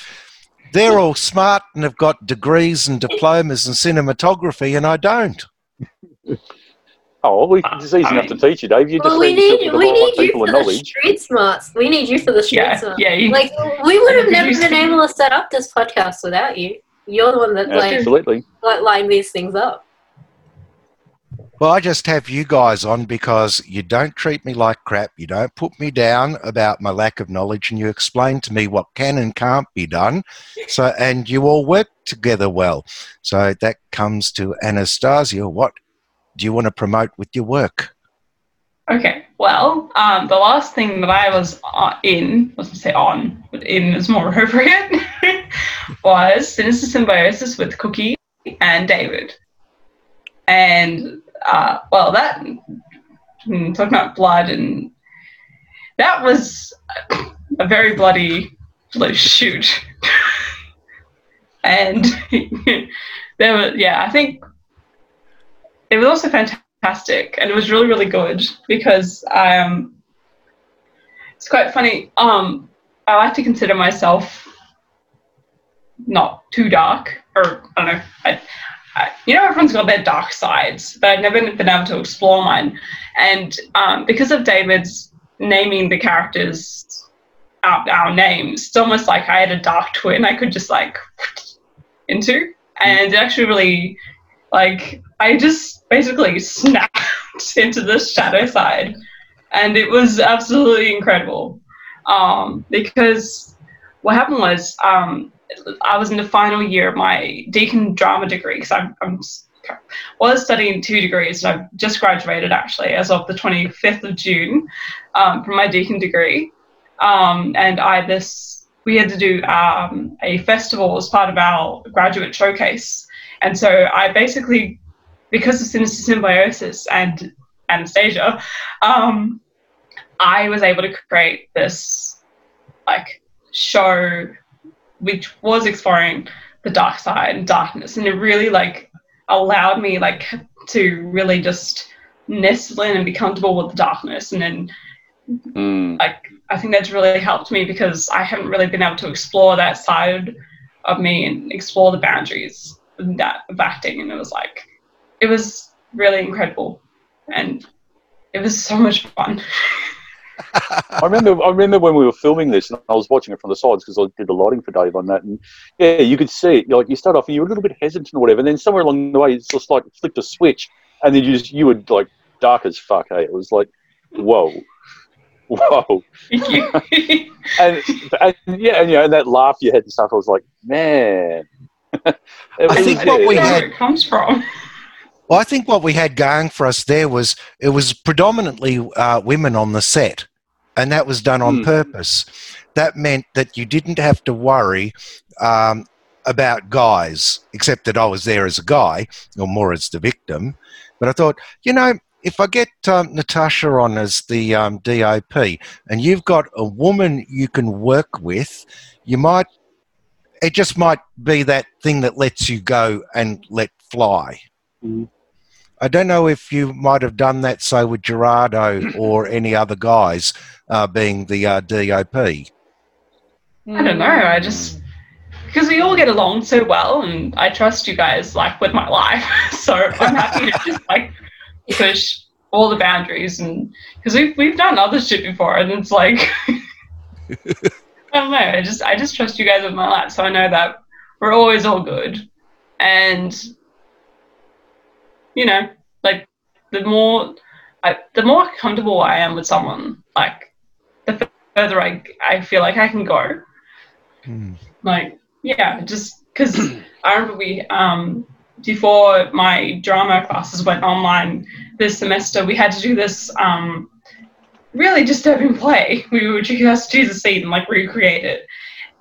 they're all smart and have got degrees and diplomas in cinematography, and I don't. Oh, well, it's easy I enough to mean- teach you, Dave. You just Well, we need yourself need with we need you for and the knowledge. street smarts. We need you for the street Yeah. smarts. Yeah. You, Like we would have never been able to set up this podcast without you. You're the one that like, Absolutely. like line these things up. Well, I just have you guys on because you don't treat me like crap. You don't put me down about my lack of knowledge, and you explain to me what can and can't be done. So, and you all work together well. So that comes to Anastasia. What do you want to promote with your work? Okay, well, um, the last thing that I was uh, in, was to say on, but in is more [LAUGHS] appropriate, [LAUGHS] was Sinister Symbiosis with Cookie and David. And, uh, well, that, hmm, talking about blood, and that was a very bloody shoot. [LAUGHS] and [LAUGHS] there was, yeah, I think it was also fantastic and it was really really good because um it's quite funny um i like to consider myself not too dark or i don't know I, you know everyone's got their dark sides but i've never been able to explore mine. And um, because of david's naming the characters our, our names it's almost like i had a dark twin i could just like [LAUGHS] into. And it actually really like I just basically snapped [LAUGHS] into the shadow side, and it was absolutely incredible. Um, because what happened was um, I was in the final year of my Deakin drama degree because I'm, I'm was studying two degrees and I've just graduated actually as of the 25th of June um, from my Deakin degree, um, and I this we had to do um, a festival as part of our graduate showcase. And so I basically, because of Sinister Symbiosis and Anastasia, um, I was able to create this like show which was exploring the dark side and darkness, and it really like allowed me like to really just nestle in and be comfortable with the darkness, and then Mm. like I think that's really helped me because I haven't really been able to explore that side of me and explore the boundaries of that of acting and it was like it was really incredible and it was so much fun. [LAUGHS] I remember, I remember when we were filming this, and I was watching it from the sides because I did the lighting for Dave on that, and yeah, you could see it. Like you start off, and you're a little bit hesitant or whatever, and then somewhere along the way, it's just like flicked a switch, and then you just you were like dark as fuck. Hey, it was like, whoa, [LAUGHS] whoa, Thank [LAUGHS] you. and, and yeah, and you know, and that laugh you had and stuff. I was like, man. [LAUGHS] It I was- think I what don't we had- it comes from. Well, I think what we had going for us there was it was predominantly uh, women on the set, and that was done on Hmm. purpose. That meant that you didn't have to worry um, about guys, except that I was there as a guy, or more as the victim. But I thought, you know, if I get um, Natasha on as the um, DOP, and you've got a woman you can work with, you might. It just might be that thing that lets you go and let fly. Mhm. I don't know if you might have done that, say, with Gerardo [CLEARS THROAT] or any other guys uh, being the uh, DOP. I don't know. I just because we all get along so well, and I trust you guys like with my life. [LAUGHS] so I'm happy to just [LAUGHS] like push all the boundaries, and because we've we've done other shit before, and it's like [LAUGHS] I don't know. I just I just trust you guys with my life, so I know that we're always all good, and you know, like the more I, the more comfortable I am with someone, like the further I I feel like I can go. Hmm. like yeah just because [CLEARS THROAT] i remember we um before my drama classes went online this semester we had to do this um really disturbing play. We were just to do the scene and like recreate it.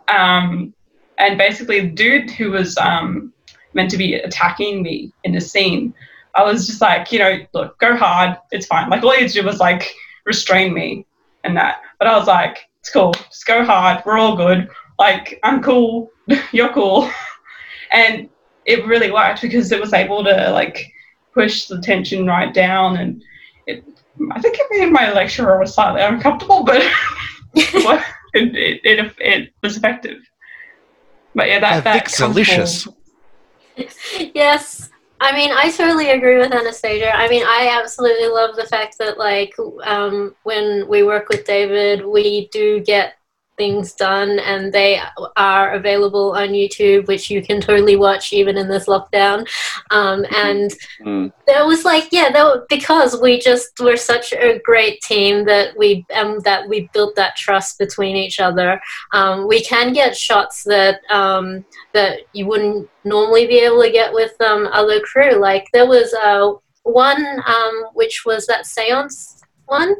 Um and basically the dude who was um meant to be attacking me in the scene i was just like you know look go hard it's fine like all you had to do was like restrain me and that but i was like it's cool just go hard we're all good like I'm cool, [LAUGHS] you're cool, [LAUGHS] and it really worked because it was able to like push the tension right down, and it. I think it made my lecturer was slightly uncomfortable, but [LAUGHS] it, it, it, it was effective. But yeah, that that Vic's delicious. yes. I mean, I totally agree with Anastasia. I mean, I absolutely love the fact that, like, um, when we work with David, we do get things done and they are available on YouTube, which you can totally watch even in this lockdown. Um, and Mm. that was like, yeah, that was because we just were such a great team that we um, that we built that trust between each other. Um, we can get shots that um, that you wouldn't normally be able to get with um, other crew. Like there was uh, one um, which was that seance one.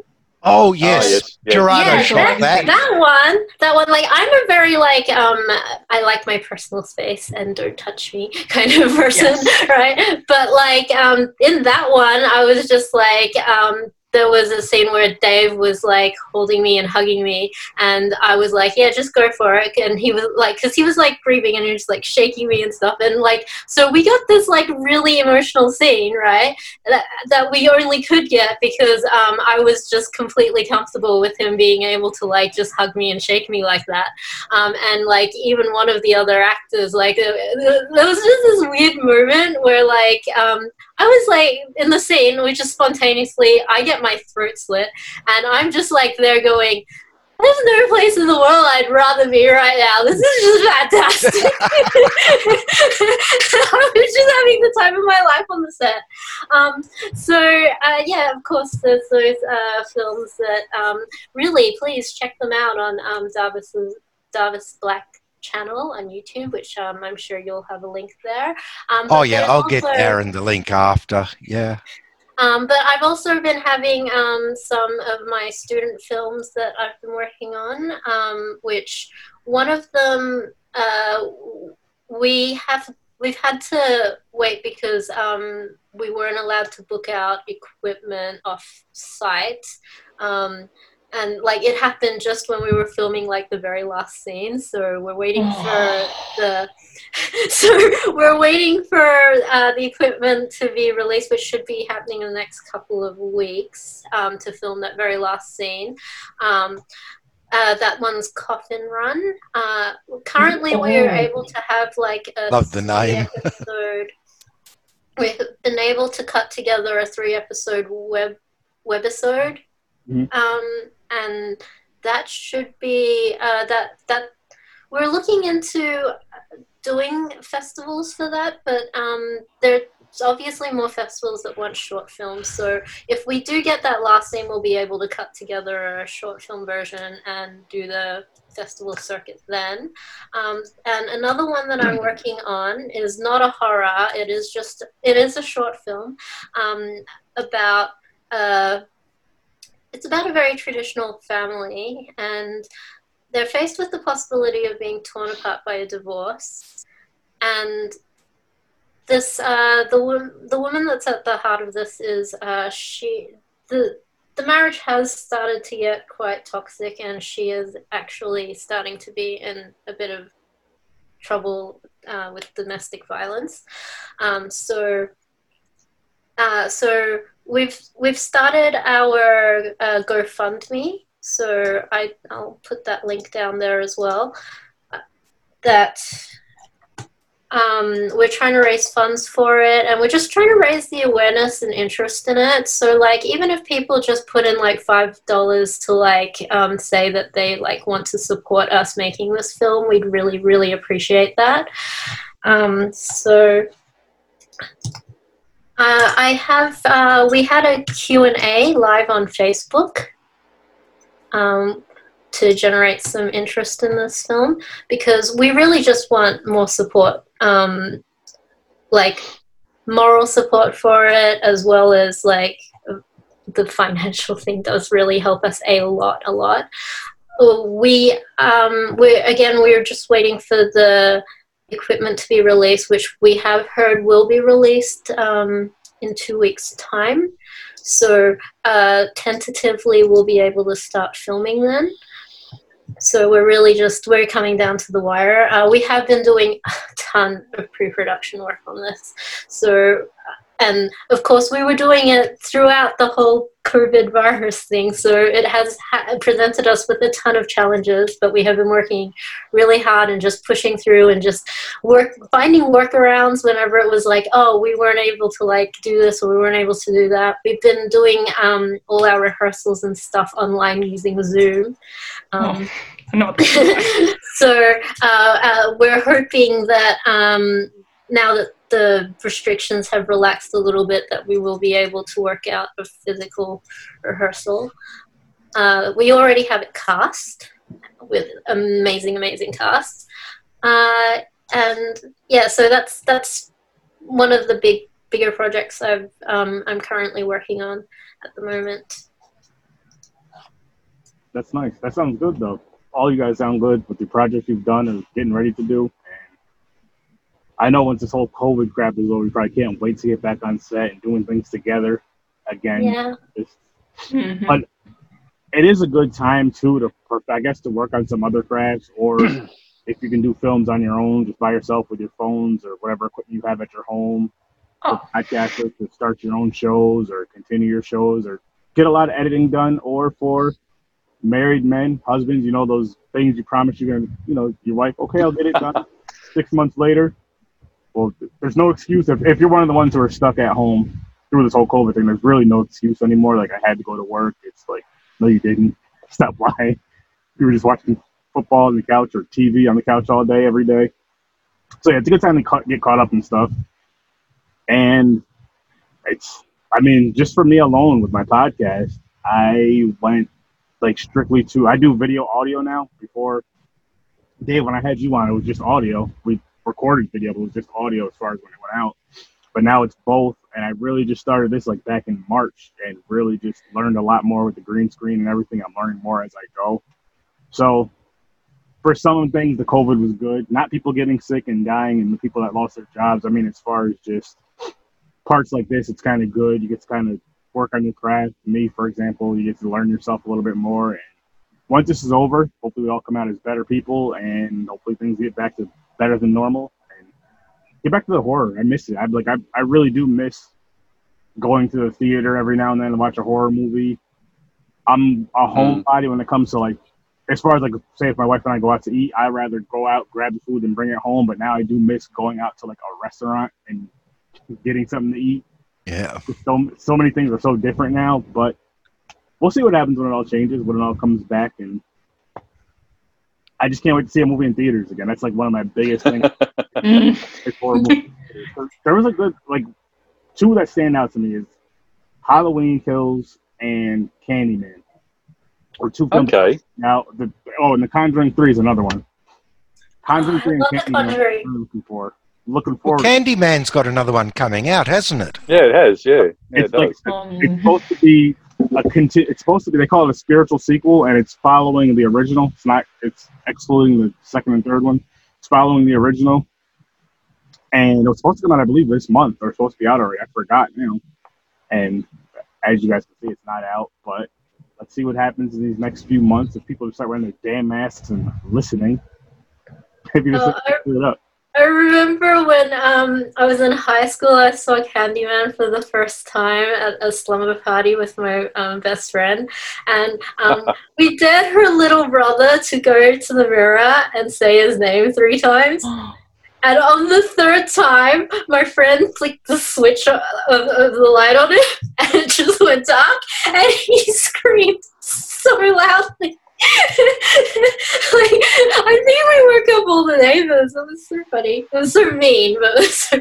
Oh, yes. Oh, yes, yes. Gerardo Yeah, shot that. That one, that one, like I'm a very like um I like my personal space and don't touch me [LAUGHS] kind of person, Yes. right? But like um in that one, I was just like um there was a scene where Dave was like holding me and hugging me, and I was like, "Yeah, just go for it." And he was like, because he was like breathing and he was like shaking me and stuff, and like, so we got this like really emotional scene, right? That, that we only could get because um, I was just completely comfortable with him being able to like just hug me and shake me like that. Um, and like even one of the other actors, like uh, there was just this weird moment where like um, I was like in the scene, we just spontaneously, I get my throat slit, and I'm just like there going. There's no place in the world I'd rather be right now. This is just fantastic. [LAUGHS] [LAUGHS] I was just having the time of my life on the set. Um, so uh, yeah, of course, there's those uh, films that um, really please check them out on um, Darvis's Darvis Black channel on YouTube, which um, I'm sure you'll have a link there. Um, Oh, yeah. I'll get Aaron the link after. Yeah. um, but I've also been having um, some of my student films that I've been working on, um, which one of them uh, we have we've had to wait because um, we weren't allowed to book out equipment off site. Um, and like it happened just when we were filming like the very last scene, so we're waiting for the [LAUGHS] so we're waiting for uh, the equipment to be released, which should be happening in the next couple of weeks um, to film that very last scene. Um, uh, that one's Coffin Run. Uh, currently, we're Oh. able to have like a Love the name. [LAUGHS] episode. We've been able to cut together a three episode web webisode Mhm. um, and that should be uh, that that we're looking into doing festivals for that, but um, there's obviously more festivals that want short films. So if we do get that last scene, we'll be able to cut together a short film version and do the festival circuit then. Um, and another one that I'm working on is not a horror. It is just it is a short film um, about. Uh, it's about a very traditional family and they're faced with the possibility of being torn apart by a divorce. And this uh, the the woman that's at the heart of this is uh, she the the marriage has started to get quite toxic and she is actually starting to be in a bit of trouble uh, with domestic violence. Um, so uh, so we've we've started our uh, GoFundMe. So I I'll put that link down there as well. That um, we're trying to raise funds for it, and we're just trying to raise the awareness and interest in it. So like even if people just put in like five dollars to like um, say that they like want to support us making this film, we'd really really appreciate that. Um, so uh, I have. Uh, we had a Q and A live on Facebook um, to generate some interest in this film because we really just want more support, um, like moral support for it, as well as like the financial [LAUGHS] thing does really help us a lot, a lot. We um, we again we're just waiting for the equipment to be released, which we have heard will be released um, in two weeks' time. So uh, tentatively, we'll be able to start filming then. So we're really just we're coming down to the wire. Uh, we have been doing [LAUGHS] a ton of pre-production work on this. So and of course we were doing it throughout the whole covid virus thing so it has ha- presented us with a ton of challenges but we have been working really hard and just pushing through and just work finding workarounds whenever it was like oh we weren't able to like do this or we weren't able to do that. We've been doing um, all our rehearsals and stuff online using zoom. Um, [LAUGHS] oh, [LAUGHS] so uh, uh, we're hoping that um, now that the restrictions have relaxed a little bit that we will be able to work out a physical rehearsal. Uh, we already have it cast with amazing, amazing cast. Uh, and yeah, so that's that's one of the big bigger projects I've um, I'm currently working on at the moment. That's nice. That sounds good though. All you guys sound good with the projects you've done and getting ready to do. I know once this whole COVID crap is over, we probably can't wait to get back on set and doing things together again. Yeah. Mm-hmm. But it is a good time too to, I guess, to work on some other crafts, or [CLEARS THROAT] if you can do films on your own, just by yourself with your phones or whatever equipment you have at your home. Oh. Podcasters to start your own shows or continue your shows or get a lot of editing done, or for married men, husbands, you know, those things you promise you're gonna, you know, your wife, okay, I'll get it done. [LAUGHS] Six months later, well, there's no excuse if, if you're one of the ones who are stuck at home through this whole COVID thing. There's really no excuse anymore. Like I had to go to work. It's like no, you didn't. [LAUGHS] Stop lying. You were just watching football on the couch or TV on the couch all day every day. So yeah, it's a good time to ca- get caught up and stuff. And it's, I mean, just for me alone with my podcast, I went like strictly to I do video audio now. Before Dave, when I had you on, it was just audio. We recorded video, but it was just audio as far as when it went out. But now it's both, and I really just started this like back in March, and really just learned a lot more with the green screen and everything. I'm learning more as I go. So for some things, the COVID was good. Not people getting sick and dying, and the people that lost their jobs. I mean, as far as just parts like this, it's kind of good. You get to kind of work on your craft. Me, for example, you get to learn yourself a little bit more. And once this is over, hopefully we all come out as better people, and hopefully things get back to better than normal. And get back to the horror. I miss it. I like. I I really do miss going to the theater every now and then to watch a horror movie. I'm a mm. homebody when it comes to like, as far as like, say if my wife and I go out to eat, I rather go out, grab the food, and bring it home. But now I do miss going out to like a restaurant and getting something to eat. Yeah. So so many things are so different now, but we'll see what happens when it all changes, when it all comes back, and I just can't wait to see a movie in theaters again. That's like one of my biggest things. [LAUGHS] It's horror movie. There was a good like two that stand out to me is Halloween Kills and Candyman, or two films. Okay. Now the oh, and The Conjuring Three is another one. Conjuring Oh, I and The Candyman. I'm Conjuring. really looking for. Looking Well, forward. Candyman's got another one coming out, hasn't it? Yeah, it has. Yeah, yeah it's it like does. it's um, supposed to be a conti- It's supposed to be. They call it a spiritual sequel, and it's following the original. It's not. It's excluding the second and third one. It's following the original, and it was supposed to come out, I believe, this month, or supposed to be out already. I forgot you now. And as you guys can see, it's not out. But let's see what happens in these next few months if people start wearing their damn masks and listening. [LAUGHS] Maybe this uh, will clear it up. I remember when um, I was in high school, I saw Candyman for the first time at a slumber party with my um, best friend. And um, [LAUGHS] we dared her little brother to go to the mirror and say his name three times. [GASPS] And on the third time, my friend flicked the switch of, of, of the light on it, [LAUGHS] and it just went dark, and he [LAUGHS] screamed so loudly. Like, I think we woke up all the neighbors. It was so funny. It was so mean, but it was so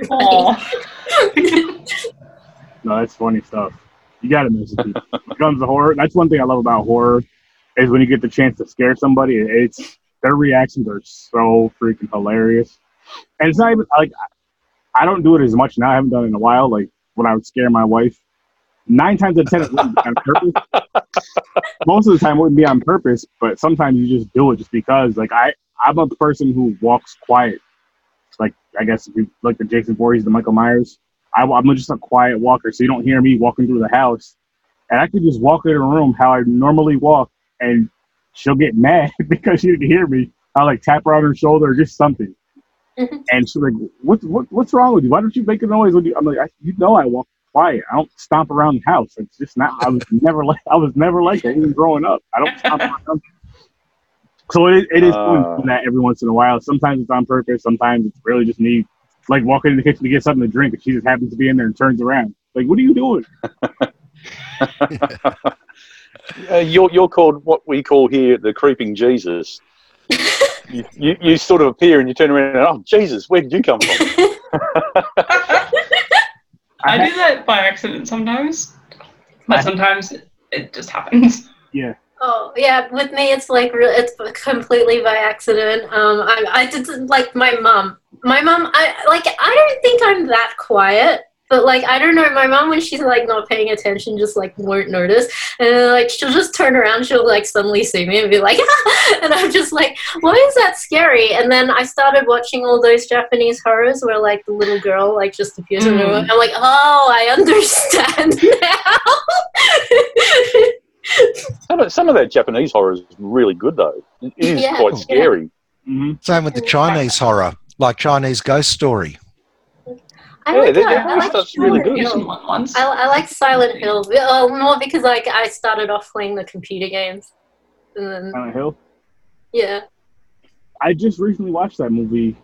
funny. [LAUGHS] No, that's funny stuff. You got to mess with people. when it comes to horror, that's one thing I love about horror is when you get the chance to scare somebody. It's their reactions are so freaking hilarious, and it's not even like I don't do it as much now. I haven't done it in a while. Like when I would scare my wife, nine times out of ten it wouldn't be on purpose. [LAUGHS] Most of the time it wouldn't be on purpose, but sometimes you just do it just because. Like I, I'm a person who walks quiet. Like I guess if you look at Jason Voorhees, the Michael Myers. I, I'm just a quiet walker, so you don't hear me walking through the house. And I could just walk in a room how I normally walk, and she'll get mad [LAUGHS] because she didn't hear me. I'll like tap her on her shoulder or just something. [LAUGHS] And she's like, what, what, what's wrong with you? Why don't you make a noise when you? I'm like, I, you know, I walk quiet. I don't stomp around the house. It's just not. I was never like. I was never like that even growing up. I don't stomp around. So it, it is fun Uh. doing that every once in a while. Sometimes it's on purpose. Sometimes it's really just me, like walking in the kitchen to get something to drink, and she just happens to be in there and turns around. Like, what are you doing? Uh, you're you're called what we call here the creeping Jesus. you, you you sort of appear and you turn around and oh Jesus, where did you come from? [LAUGHS] I do that by accident sometimes, but sometimes it, it just happens. [LAUGHS] Yeah. Oh yeah, with me it's like re- it's completely by accident. Um, I I did like my mom. My mom, I like I don't think I'm that quiet, but like I don't know. My mom when she's like not paying attention, just like won't notice, and then, like she'll just turn around, she'll like suddenly see me and be like, [LAUGHS] and I'm just like, why is that scary? And then I started watching all those Japanese horrors where like the little girl like just appears in the Mm. room. I'm like, oh, I understand [LAUGHS] now. [LAUGHS] Some of, some of that Japanese horror is really good though. It is Yeah. quite scary. hmm Same with the Chinese horror, like Chinese Ghost Story. I Yeah, like they- they- I like that's really good. Hill. Asian once. I, I like Silent Hill uh, more because like I started off playing the computer games, and then Silent Hill. yeah, I just recently watched that movie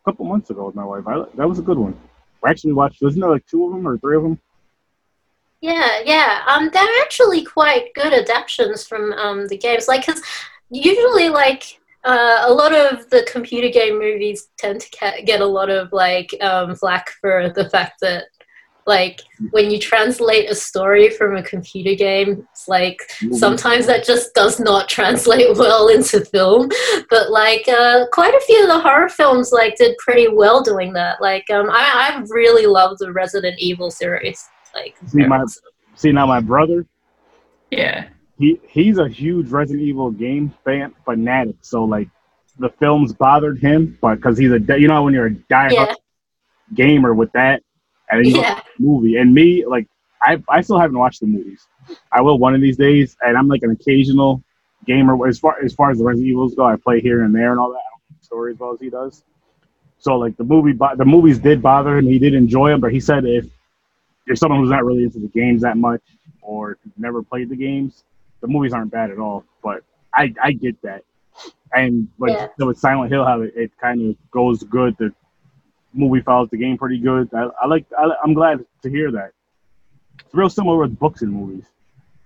a couple months ago with my wife. I, that was a good one. We actually watched. Wasn't there like two of them or three of them? yeah, yeah. Um, they're actually quite good adaptations from um the games. Like, cause usually like. Uh, a lot of the computer game movies tend to ca- get a lot of like um, flack for the fact that like when you translate a story from a computer game it's like sometimes that just does not translate [LAUGHS] well into film. But like uh, quite a few of the horror films like did pretty well doing that. Like um, I, I really love the resident evil series. Like See, my- See now, my brother, yeah. He he's a huge Resident Evil game fan fanatic. So like, the films bothered him, but because he's a you know when you're a diehard yeah gamer with that, and you yeah watch the movie. And me, like, I I still haven't watched the movies. I will one of these days, and I'm like an occasional gamer as far as far as the Resident Evils go. I play here and there and all that. I don't know the story as well as he does. So like the movie, the movies did bother him. He did enjoy them, but he said if you're someone who's not really into the games that much, or if you've never played the games, the movies aren't bad at all. But I I get that, and like Yeah. so with Silent Hill, how it, it kind of goes good. The movie follows the game pretty good. I, I like. I, I'm glad to hear that. It's real similar with books and movies.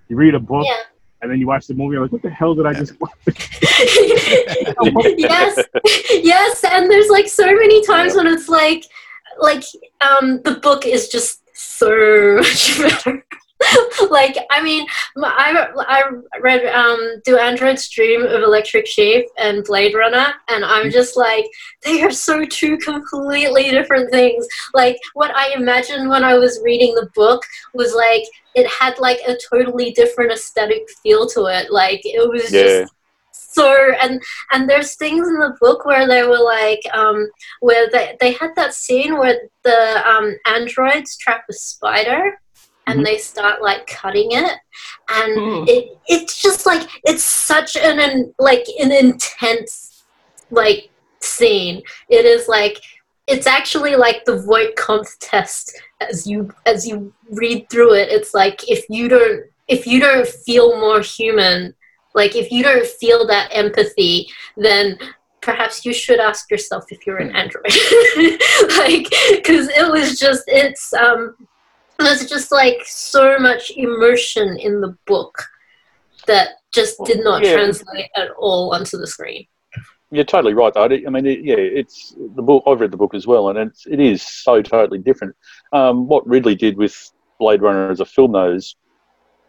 You read a book, Yeah. and then you watch the movie. You're like, what the hell did I just watch? [LAUGHS] yes, yes, and there's like so many times when it's like, like um, the book is just so much better. [LAUGHS] like, I mean, I I read um, Do Androids Dream of Electric Sheep and Blade Runner, and I'm just like, they are so two completely different things. Like, what I imagined when I was reading the book was like, it had like a totally different aesthetic feel to it. Like, it was Yeah. just so and and there's things in the book where they were like um where they they had that scene where the um androids trap a spider and Mhm. they start like cutting it and Mm. it it's just like it's such an, an like an intense like scene it is like it's actually like the Kampff test as you as you read through it it's like if you don't if you don't feel more human like if you don't feel that empathy then perhaps you should ask yourself if you're an android [LAUGHS] like because it was just it's um there's just like so much immersion in the book that just did not Yeah. translate at all onto the screen You're totally right. Though. I mean, it, yeah, it's the book. I've read the book as well, and it's it is so totally different. Um, what Ridley did with Blade Runner as a film, though, is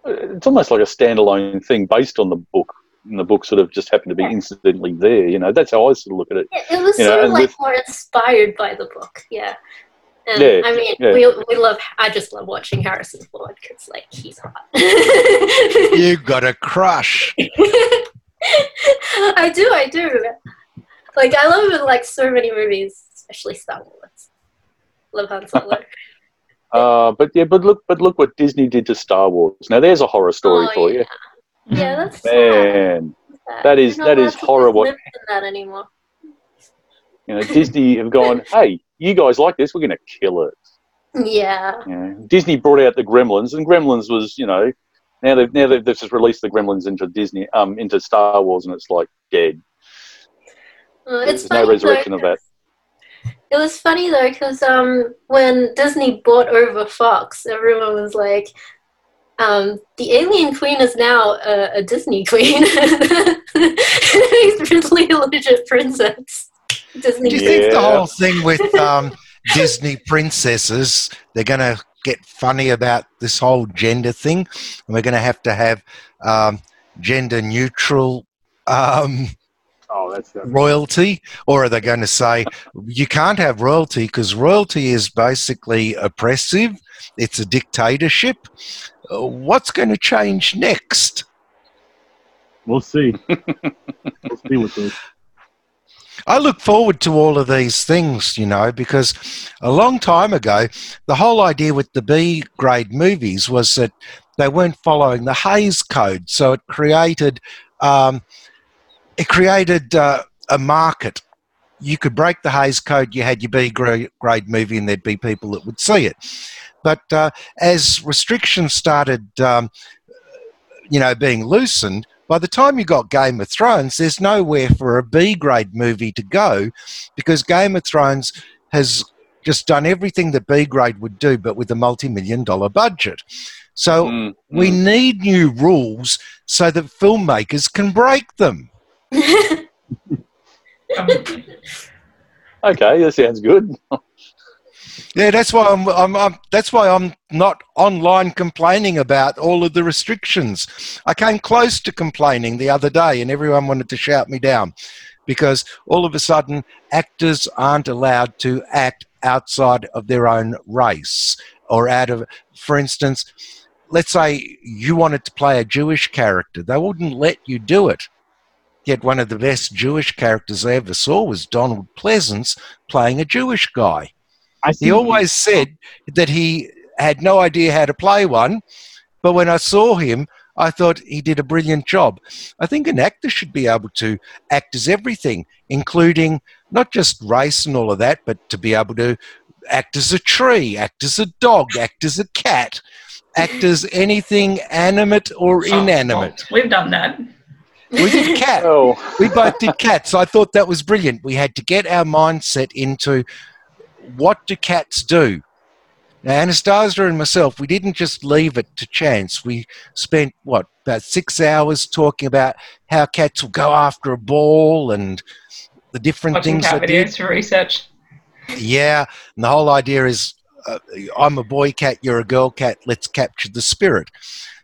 uh, it's almost like a standalone thing based on the book. And the book sort of just happened to be Yeah. incidentally there. You know, that's how I sort of look at it. Yeah, it was You know, sort of like with- more inspired by the book, yeah. And Yeah, I mean, yeah. we, we love. I just love watching Harrison Ford because, like, he's hot. [LAUGHS] You [LAUGHS] got a crush. [LAUGHS] I do, I do. Like, I love him in like so many movies, especially Star Wars. Love Han Solo. Uh, but yeah, but look, but look what Disney did to Star Wars. Now there's a horror story Oh, for you, yeah, that's sad. man. Sad. that is- You're not that is horror what- that anymore. You know, Disney have gone, hey, you guys like this? We're going to kill it. Yeah. Know, Disney brought out the Gremlins, and Gremlins was, you know, now they've now they've, they've just released the Gremlins into Disney, um, into Star Wars, and it's like dead. Uh, it's There's no resurrection though, of that. [LAUGHS] It was funny though, because um, when Disney bought over Fox, everyone was like, um, "The Alien Queen is now a, a Disney queen. She's really a legit princess." Disney. Do you think the whole thing with um, Disney princesses, they're going to get funny about this whole gender thing? And we're going to have to have um, gender neutral um, Oh, that's the royalty? Or are they going to say, you can't have royalty because royalty is basically oppressive, it's a dictatorship? Uh, What's going to change next? We'll see. [LAUGHS] we'll see what this. I look forward to all of these things, you know, because a long time ago, the whole idea with the B grade movies was that they weren't following the Hays Code, so it created um, it created uh, a market. You could break the Hays Code, you had your B grade movie, and there'd be people that would see it. But uh, as restrictions started, um, you know, being loosened, by the time you got Game of Thrones, there's nowhere for a B grade movie to go because Game of Thrones has just done everything that B grade would do, but with a multi million dollar budget. So Mm, we mm. need new rules so that filmmakers can break them. [LAUGHS] Okay, that sounds good. Yeah, that's why I'm, I'm, I'm. That's why I'm not online complaining about all of the restrictions. I came close to complaining the other day, and everyone wanted to shout me down because all of a sudden actors aren't allowed to act outside of their own race or out of, for instance, let's say you wanted to play a Jewish character, they wouldn't let you do it. Yet one of the best Jewish characters I ever saw was Donald Pleasence playing a Jewish guy. I. He always said that he had no idea how to play one, but when I saw him, I thought he did a brilliant job. I think an actor should be able to act as everything, including not just race and all of that, but to be able to act as a tree, act as a dog, act as a cat, act as anything animate or oh, inanimate. We've done that. We did cat. [LAUGHS] Oh, We both did cats. I thought that was brilliant. We had to get our mindset into what do cats do? Now, Anastasia and myself, we didn't just leave it to chance. We spent, what, about six hours talking about how cats will go after a ball and the different Watching things cat did. videos for research. Yeah, and the whole idea is uh, I'm a boy cat, you're a girl cat, let's capture the spirit.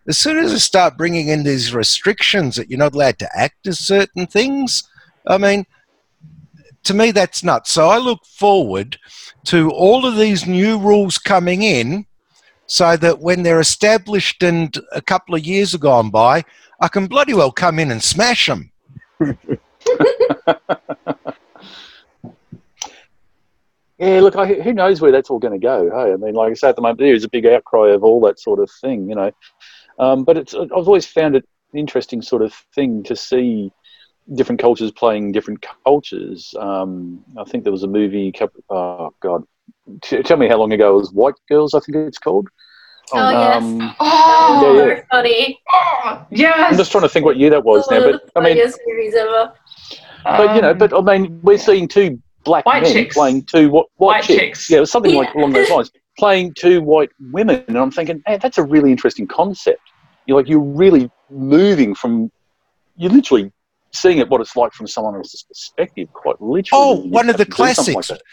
As soon as I start bringing in these restrictions that you're not allowed to act as certain things, I mean, to me, that's nuts. So I look forward to all of these new rules coming in so that when they're established and a couple of years have gone by, I can bloody well come in and smash them. [LAUGHS] Yeah, look, I, who knows where that's all going to go? Hey, I mean, like I say, at the moment there is a big outcry of all that sort of thing, you know. Um, but it's I've always found it an interesting sort of thing to see different cultures playing different cultures. Um, I think there was a movie. Oh God, T- tell me how long ago it was? White Girls, I think it's called. Oh, yes. Um, Oh, Yeah, yeah. Funny. oh, yes. I'm just trying to think what year that was now, but the I mean, series ever. but you know, Um, but I mean, we're seeing two black White men chicks. playing two white, white, White chicks. chicks. Yeah, it was something like along [LAUGHS] those lines. Playing two white women, and I'm thinking, hey, that's a really interesting concept. You're like, you're really moving from, you're literally seeing it what it's like from someone else's perspective, quite literally. Oh, You one of the to do something like classics.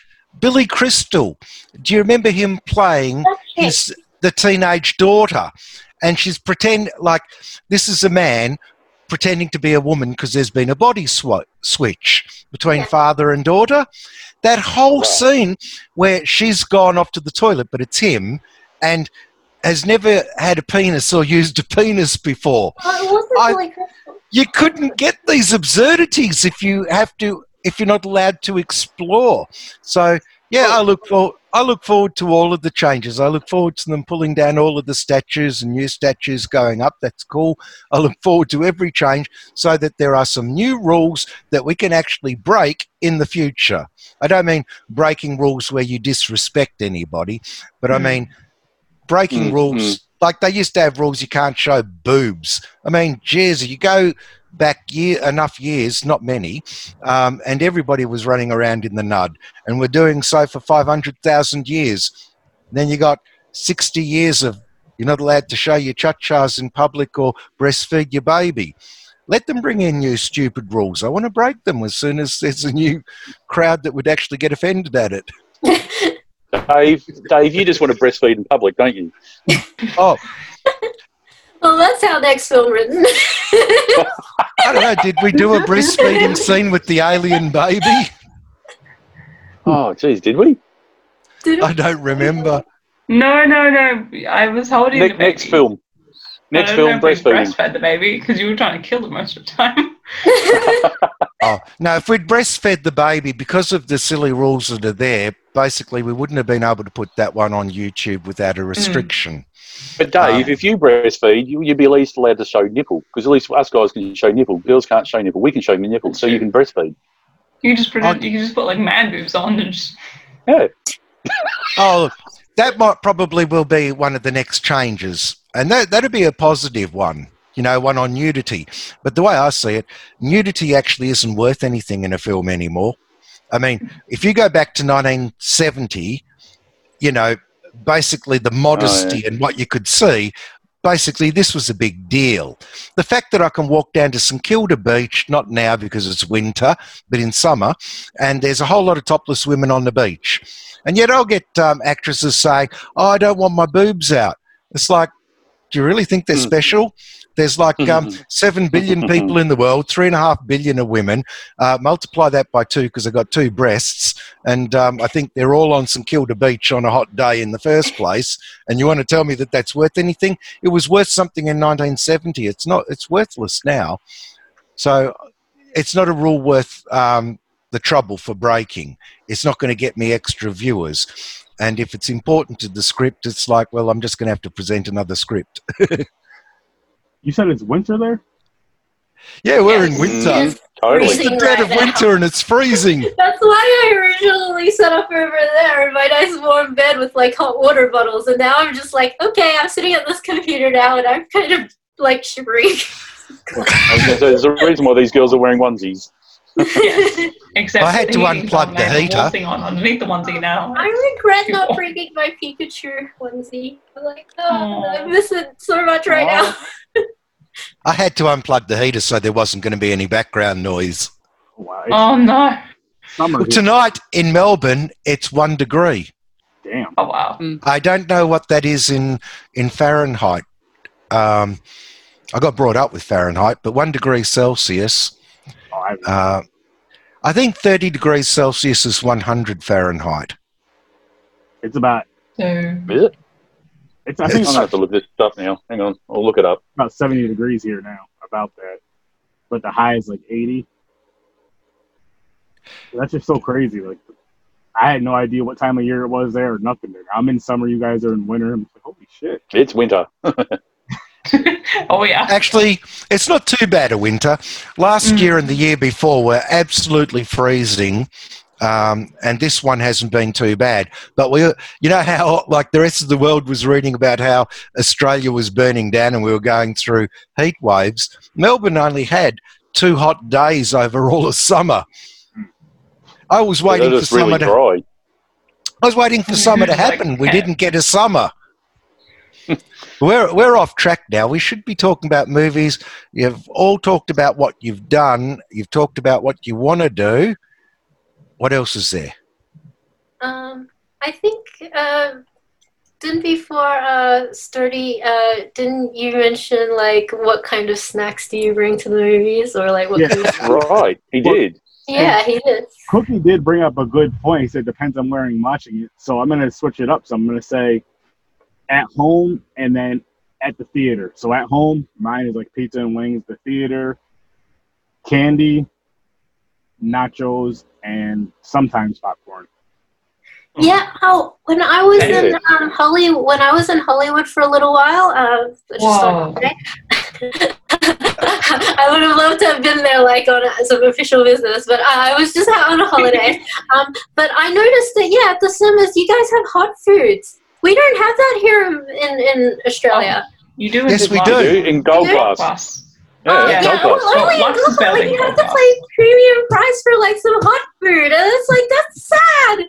Billy Crystal. Do you remember him playing his the teenage daughter? And she's pretend like this is a man pretending to be a woman because there's been a body swa- switch between Yeah. father and daughter. That whole Right. scene where she's gone off to the toilet, but it's him, and has never had a penis or used a penis before Oh, it wasn't I- Billy Crystal. You couldn't get these absurdities if you have to if you're not allowed to explore. So yeah i look for i look forward to all of the changes. I look forward to them pulling down all of the statues and new statues going up. That's cool. I look forward to every change so that there are some new rules that we can actually break in the future. I don't mean breaking rules where you disrespect anybody but i Mm. mean breaking Mm, rules. like they used to have rules you can't show boobs. I mean geez you go back year enough years not many um, and everybody was running around in the nud and we're doing so for 500000 years then you got 60 years of you're not allowed to show your cha-chas in public or breastfeed your baby. Let them bring in new stupid rules. I want to break them as soon as there's a new crowd that would actually get offended at it [LAUGHS] Dave, Dave, you just want to breastfeed in public, don't you? [LAUGHS] oh Well, that's our next film written. [LAUGHS] i don't know did we do a breastfeeding scene with the alien baby Oh, geez, did we? Did i don't remember No, no, no. I was holding Ne- the baby. next film. I Next don't film, know if we breastfeeding. breastfed the baby because you were trying to kill it most of the time. [LAUGHS] Oh no! If we'd breastfed the baby, because of the silly rules that are there, basically we wouldn't have been able to put that one on YouTube without a restriction. But Dave, Um, if you breastfeed, you, you'd be at least allowed to show nipple because at least us guys can show nipple. Girls can't show nipple. We can show nipple, so you can breastfeed. You just put you just put like man boobs on and just Yeah. [LAUGHS] Oh, that might probably will be one of the next changes, and that that'd be a positive one. You know, one on nudity. But the way I see it, nudity actually isn't worth anything in a film anymore. I mean, if you go back to 1970, you know, basically the modesty and what you could see, basically this was a big deal. The fact that I can walk down to St Kilda Beach, not now because it's winter, but in summer, and there's a whole lot of topless women on the beach. And yet I'll get um, actresses saying, oh, I don't want my boobs out. It's like, do you really think they're Mm. special? There's like um, 7 billion people in the world, 3.5 billion are women. Uh, multiply that by two because I've got two breasts. And um, I think they're all on St Kilda Beach on a hot day in the first place. And you want to tell me that that's worth anything? It was worth something in 1970. It's not, it's worthless now. So it's not a rule worth um, the trouble for breaking. It's not going to get me extra viewers. And if it's important to the script, it's like, well, I'm just going to have to present another script. [LAUGHS] You said it's winter there. yeah, we're in winter. Yes. Totally. It's the dead of Right now. winter and it's freezing. [LAUGHS] That's why I originally set up over there in my nice warm bed with like hot water bottles, and now I'm just like, okay, I'm sitting at this computer now, and I'm kind of like shivering. I was there's a reason why these girls are wearing onesies. Yes. [LAUGHS] Except I had to unplug the and I'm heater. waltzing on underneath the onesie now. I regret not bringing my Pikachu onesie. I'm like, oh, Aw. I miss it so much right now. I had to unplug the heater so there wasn't going to be any background noise. Wow, Oh no! summer. Well, tonight in Melbourne, it's one degree. Damn. Oh wow! I don't know what that is in in Fahrenheit. Um, I got brought up with Fahrenheit, but one degree Celsius. Oh, I, Uh, I think thirty degrees Celsius is one hundred Fahrenheit. it's about. So Is it? It's I I'm think it's gonna have to look this stuff now. Hang on, I'll look it up. about 70 degrees here now. About that, but the high is like 80. That's just so crazy. Like, I had no idea what time of year it was there or nothing. There. I'm in summer. You guys are in winter. I'm like, holy shit. It's winter. [LAUGHS] oh yeah. Actually, it's not too bad a winter. Last Mm. year and the year before were absolutely freezing. Um, and this one hasn't been too bad. But we, you know how, like the rest of the world was reading about how Australia was burning down and we were going through heat waves. Melbourne only had two hot days over all of summer. I was waiting for just really summer to. dry. I was waiting for summer to happen. We didn't get a summer. [LAUGHS] we're we're off track now. We should be talking about movies. You've all talked about what you've done. You've talked about what you want to do. What else is there? Um, I think uh, didn't before uh, Sturdy uh, didn't you mention like what kind of snacks do you bring to the movies or like what Yeah. kind of [LAUGHS] Right, he did. yeah he did Cookie did bring up a good point. He said depends on where I'm watching it. So I'm gonna switch it up. So I'm gonna say at home and then at the theater. So at home, mine is like pizza and wings. The theater, candy, nachos, and sometimes popcorn. yeah oh when I was Yeah. in um, Hollywood when I was in Hollywood for a little while uh, just Whoa. on holiday, [LAUGHS] I would have loved to have been there like on some official business but I was just out on a holiday [LAUGHS] um, but I noticed that yeah at the cinemas you guys have hot foods we don't have that here in, in Australia You do. Yes, we do. mine. You do in gold You class. Plus. Yeah, Oh, yeah, yeah, gold class. well, only in Lux is like, you have to pay premium price for like some hot food, and it's like that's sad.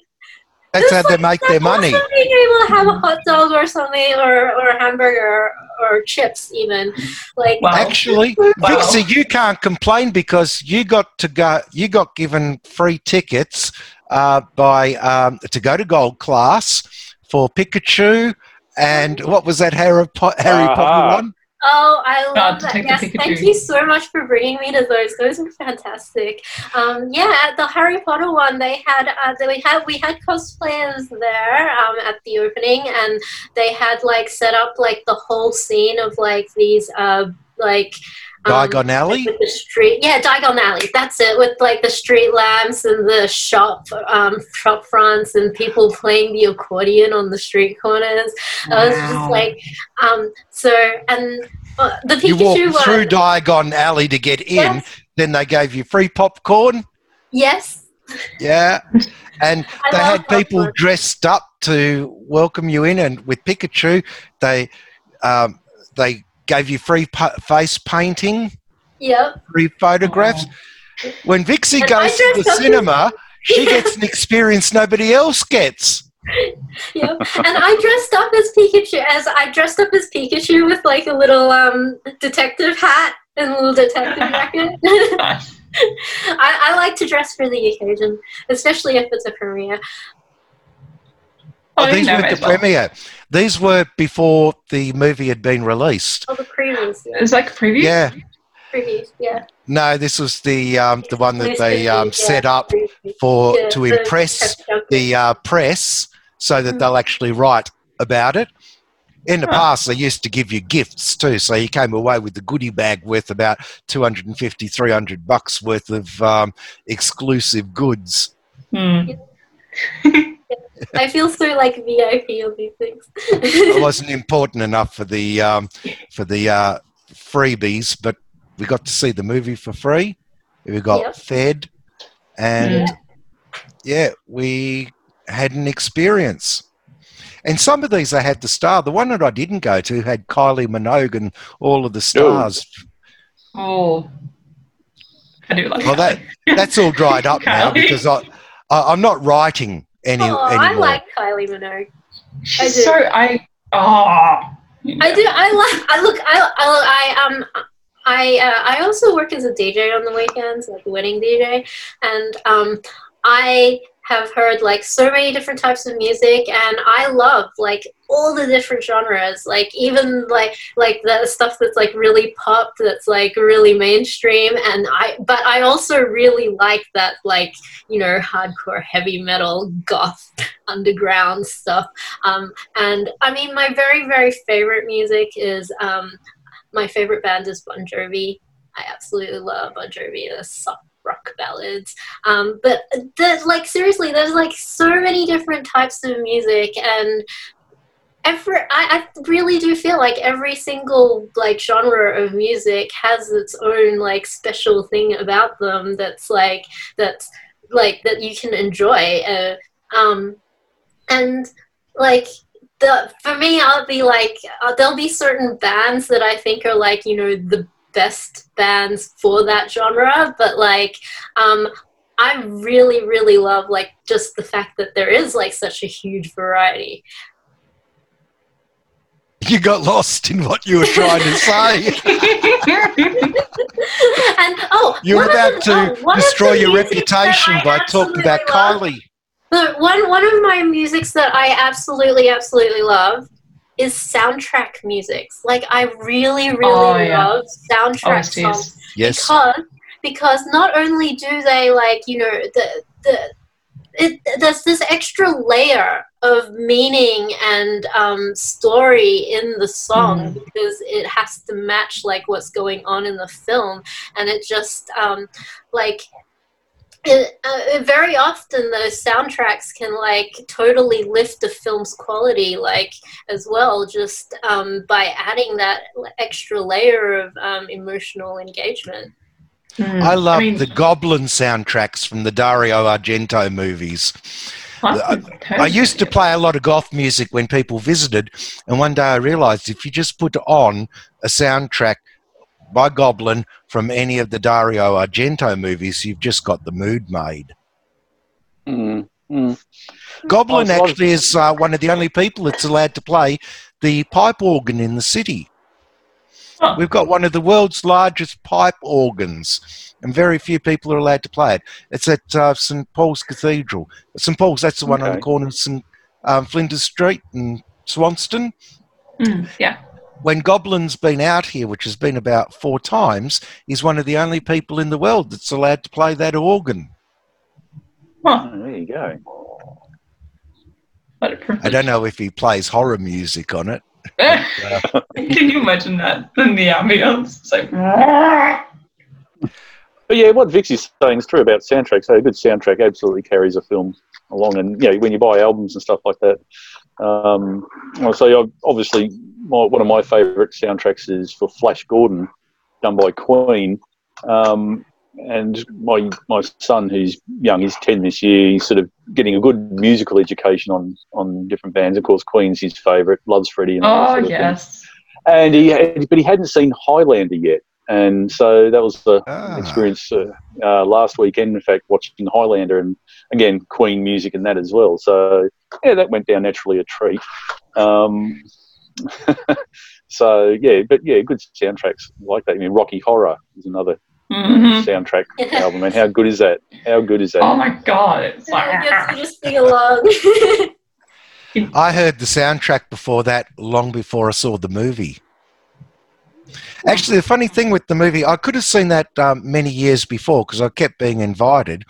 That's It's how they like make their money. Being able to have a hot dog or something, or or a hamburger or chips, even like Wow. Actually, Wow. Vixie, you can't complain because you got to go. You got given free tickets uh, by um, to go to gold class for Pikachu and what was that Harry, po- Harry Aha. Potter one? Oh, I love that. Yes, thank you so much for bringing me to those. Those were fantastic. Um, yeah, at the Harry Potter one, they had uh, they, we had we had cosplayers there um, at the opening, and they had like set up like the whole scene of like these uh, like. Um, Diagon Alley. with the street yeah Diagon Alley that's it with like the street lamps and the shop um, shop fronts and people playing the accordion on the street corners I was just Wow. like um so and uh, the You Pikachu walked through one Diagon Alley to get in. yes, Then they gave you free popcorn. yes Yeah. And [LAUGHS] they had people popcorn. dressed up to welcome you in. And with Pikachu, they um, they gave you free pa- face painting, yep free photographs. When Vixie And goes to the dressed [LAUGHS] up cinema, she gets an experience nobody else gets. [LAUGHS] yep and I dressed up as Pikachu as I dressed up as Pikachu with like a little um detective hat and a little detective [LAUGHS] jacket Nice. I, I like to dress for the occasion especially if it's a premiere Oh, these you know weren't the well. premiere. These were before the movie had been released. oh the previews It's like a preview. Yeah. previews yeah No, this was the um, the one that they um, set up for Yeah, to impress test joke. the uh, press so that Mm. they'll actually write about it. In the Huh. past, they used to give you gifts too, so you came away with the goodie bag worth about 250, 300 bucks worth of um, exclusive goods. Hmm. [LAUGHS] I feel so like VIP on these things. It wasn't important enough for the um, for the uh, freebies, but we got to see the movie for free. We got Yep. fed, and yeah, we had an experience. And some of these I had the star. The one that I didn't go to had Kylie Minogue and all of the stars. Oh, I do like Well, that Kylie. that's all dried up [LAUGHS] now because I, I I'm not writing any oh, I like Kylie Minogue. She's I so I oh I do. I like. I look. I. I. I um. I. Uh, I also work as a DJ on the weekends, like a wedding DJ, and um, I have heard like so many different types of music, and I love like all the different genres. Like even like like the stuff that's like really pop, that's like really mainstream, and I. But I also really like that like you know hardcore heavy metal goth underground stuff. Um, and I mean, my very, very favorite music is um, my favorite band is Bon Jovi. I absolutely love Bon Jovi. The soft rock ballads. Um, but the, like seriously, there's like so many different types of music, and every I, I really do feel like every single like genre of music has its own like special thing about them that's like that's like that you can enjoy. Uh, um, and like the for me i'll be like uh, there'll be certain bands that i think are like you know the best bands for that genre but like um i really really love like just the fact that there is like such a huge variety You got lost in what you were trying to say. [LAUGHS] and oh You were about the- to oh, one of destroy your reputation by talking about absolutely love- Kylie. But one one of my musics that I absolutely absolutely love is soundtrack musics. Like I really oh, really Oh, yeah. love soundtrack OSTs. songs Yes. because because not only do they like you know the the it, there's this extra layer of meaning and um, story in the song because it has to match like what's going on in the film and it just um, like it, uh, very often those soundtracks can like totally lift the film's quality like as well just um, by adding that extra layer of um, emotional engagement Mm. I love mean, the Goblin soundtracks from the Dario Argento movies. What? I- I used to play a lot of goth music when people visited, and one day I realized if you just put on a soundtrack by Goblin from any of the Dario Argento movies, you've just got the mood made. Mm, mm. Goblin so- actually is uh, one of the only people that's allowed to play the pipe organ in the city. Huh. We've got one of the world's largest pipe organs, and very few people are allowed to play it. It's at uh, St Paul's Cathedral. St Paul's, that's the one on the corner of St um, Flinders Street and Swanston. Mm, yeah. When Goblin's been out here, which has been about four times, he's one of the only people in the world that's allowed to play that organ. Huh. Oh, there you go. What a privilege. I don't know if he plays horror music on it. [LAUGHS] Can you imagine that in the ambience? It's like, But yeah, what Vix is saying is true about soundtracks. So a good soundtrack absolutely carries a film along, and you know when you buy albums and stuff like that. Um, so I've- obviously, my, one of my favourite soundtracks is for Flash Gordon, done by Queen. Um, and my my son, who's young, he's ten this year. He's sort of getting a good musical education on on different bands. Of course, Queen's his favourite. Loves Freddie. And all oh sort of thing yes. and he had, but he hadn't seen Highlander yet, and so that was the Ah. experience uh, uh, last weekend. In fact, watching Highlander and again Queen music and that as well. So yeah, that went down naturally a treat. Um, [LAUGHS] so yeah, but yeah, good soundtracks like that. I mean, Rocky Horror is another Mhm. soundtrack album, and how good is that? How good is that? Oh my god. [LAUGHS] It's I like, guess you just sing along [LAUGHS] I heard the soundtrack before that, long before I saw the movie. Actually, the funny thing with the movie, I could have seen that um, many years before because I kept being invited,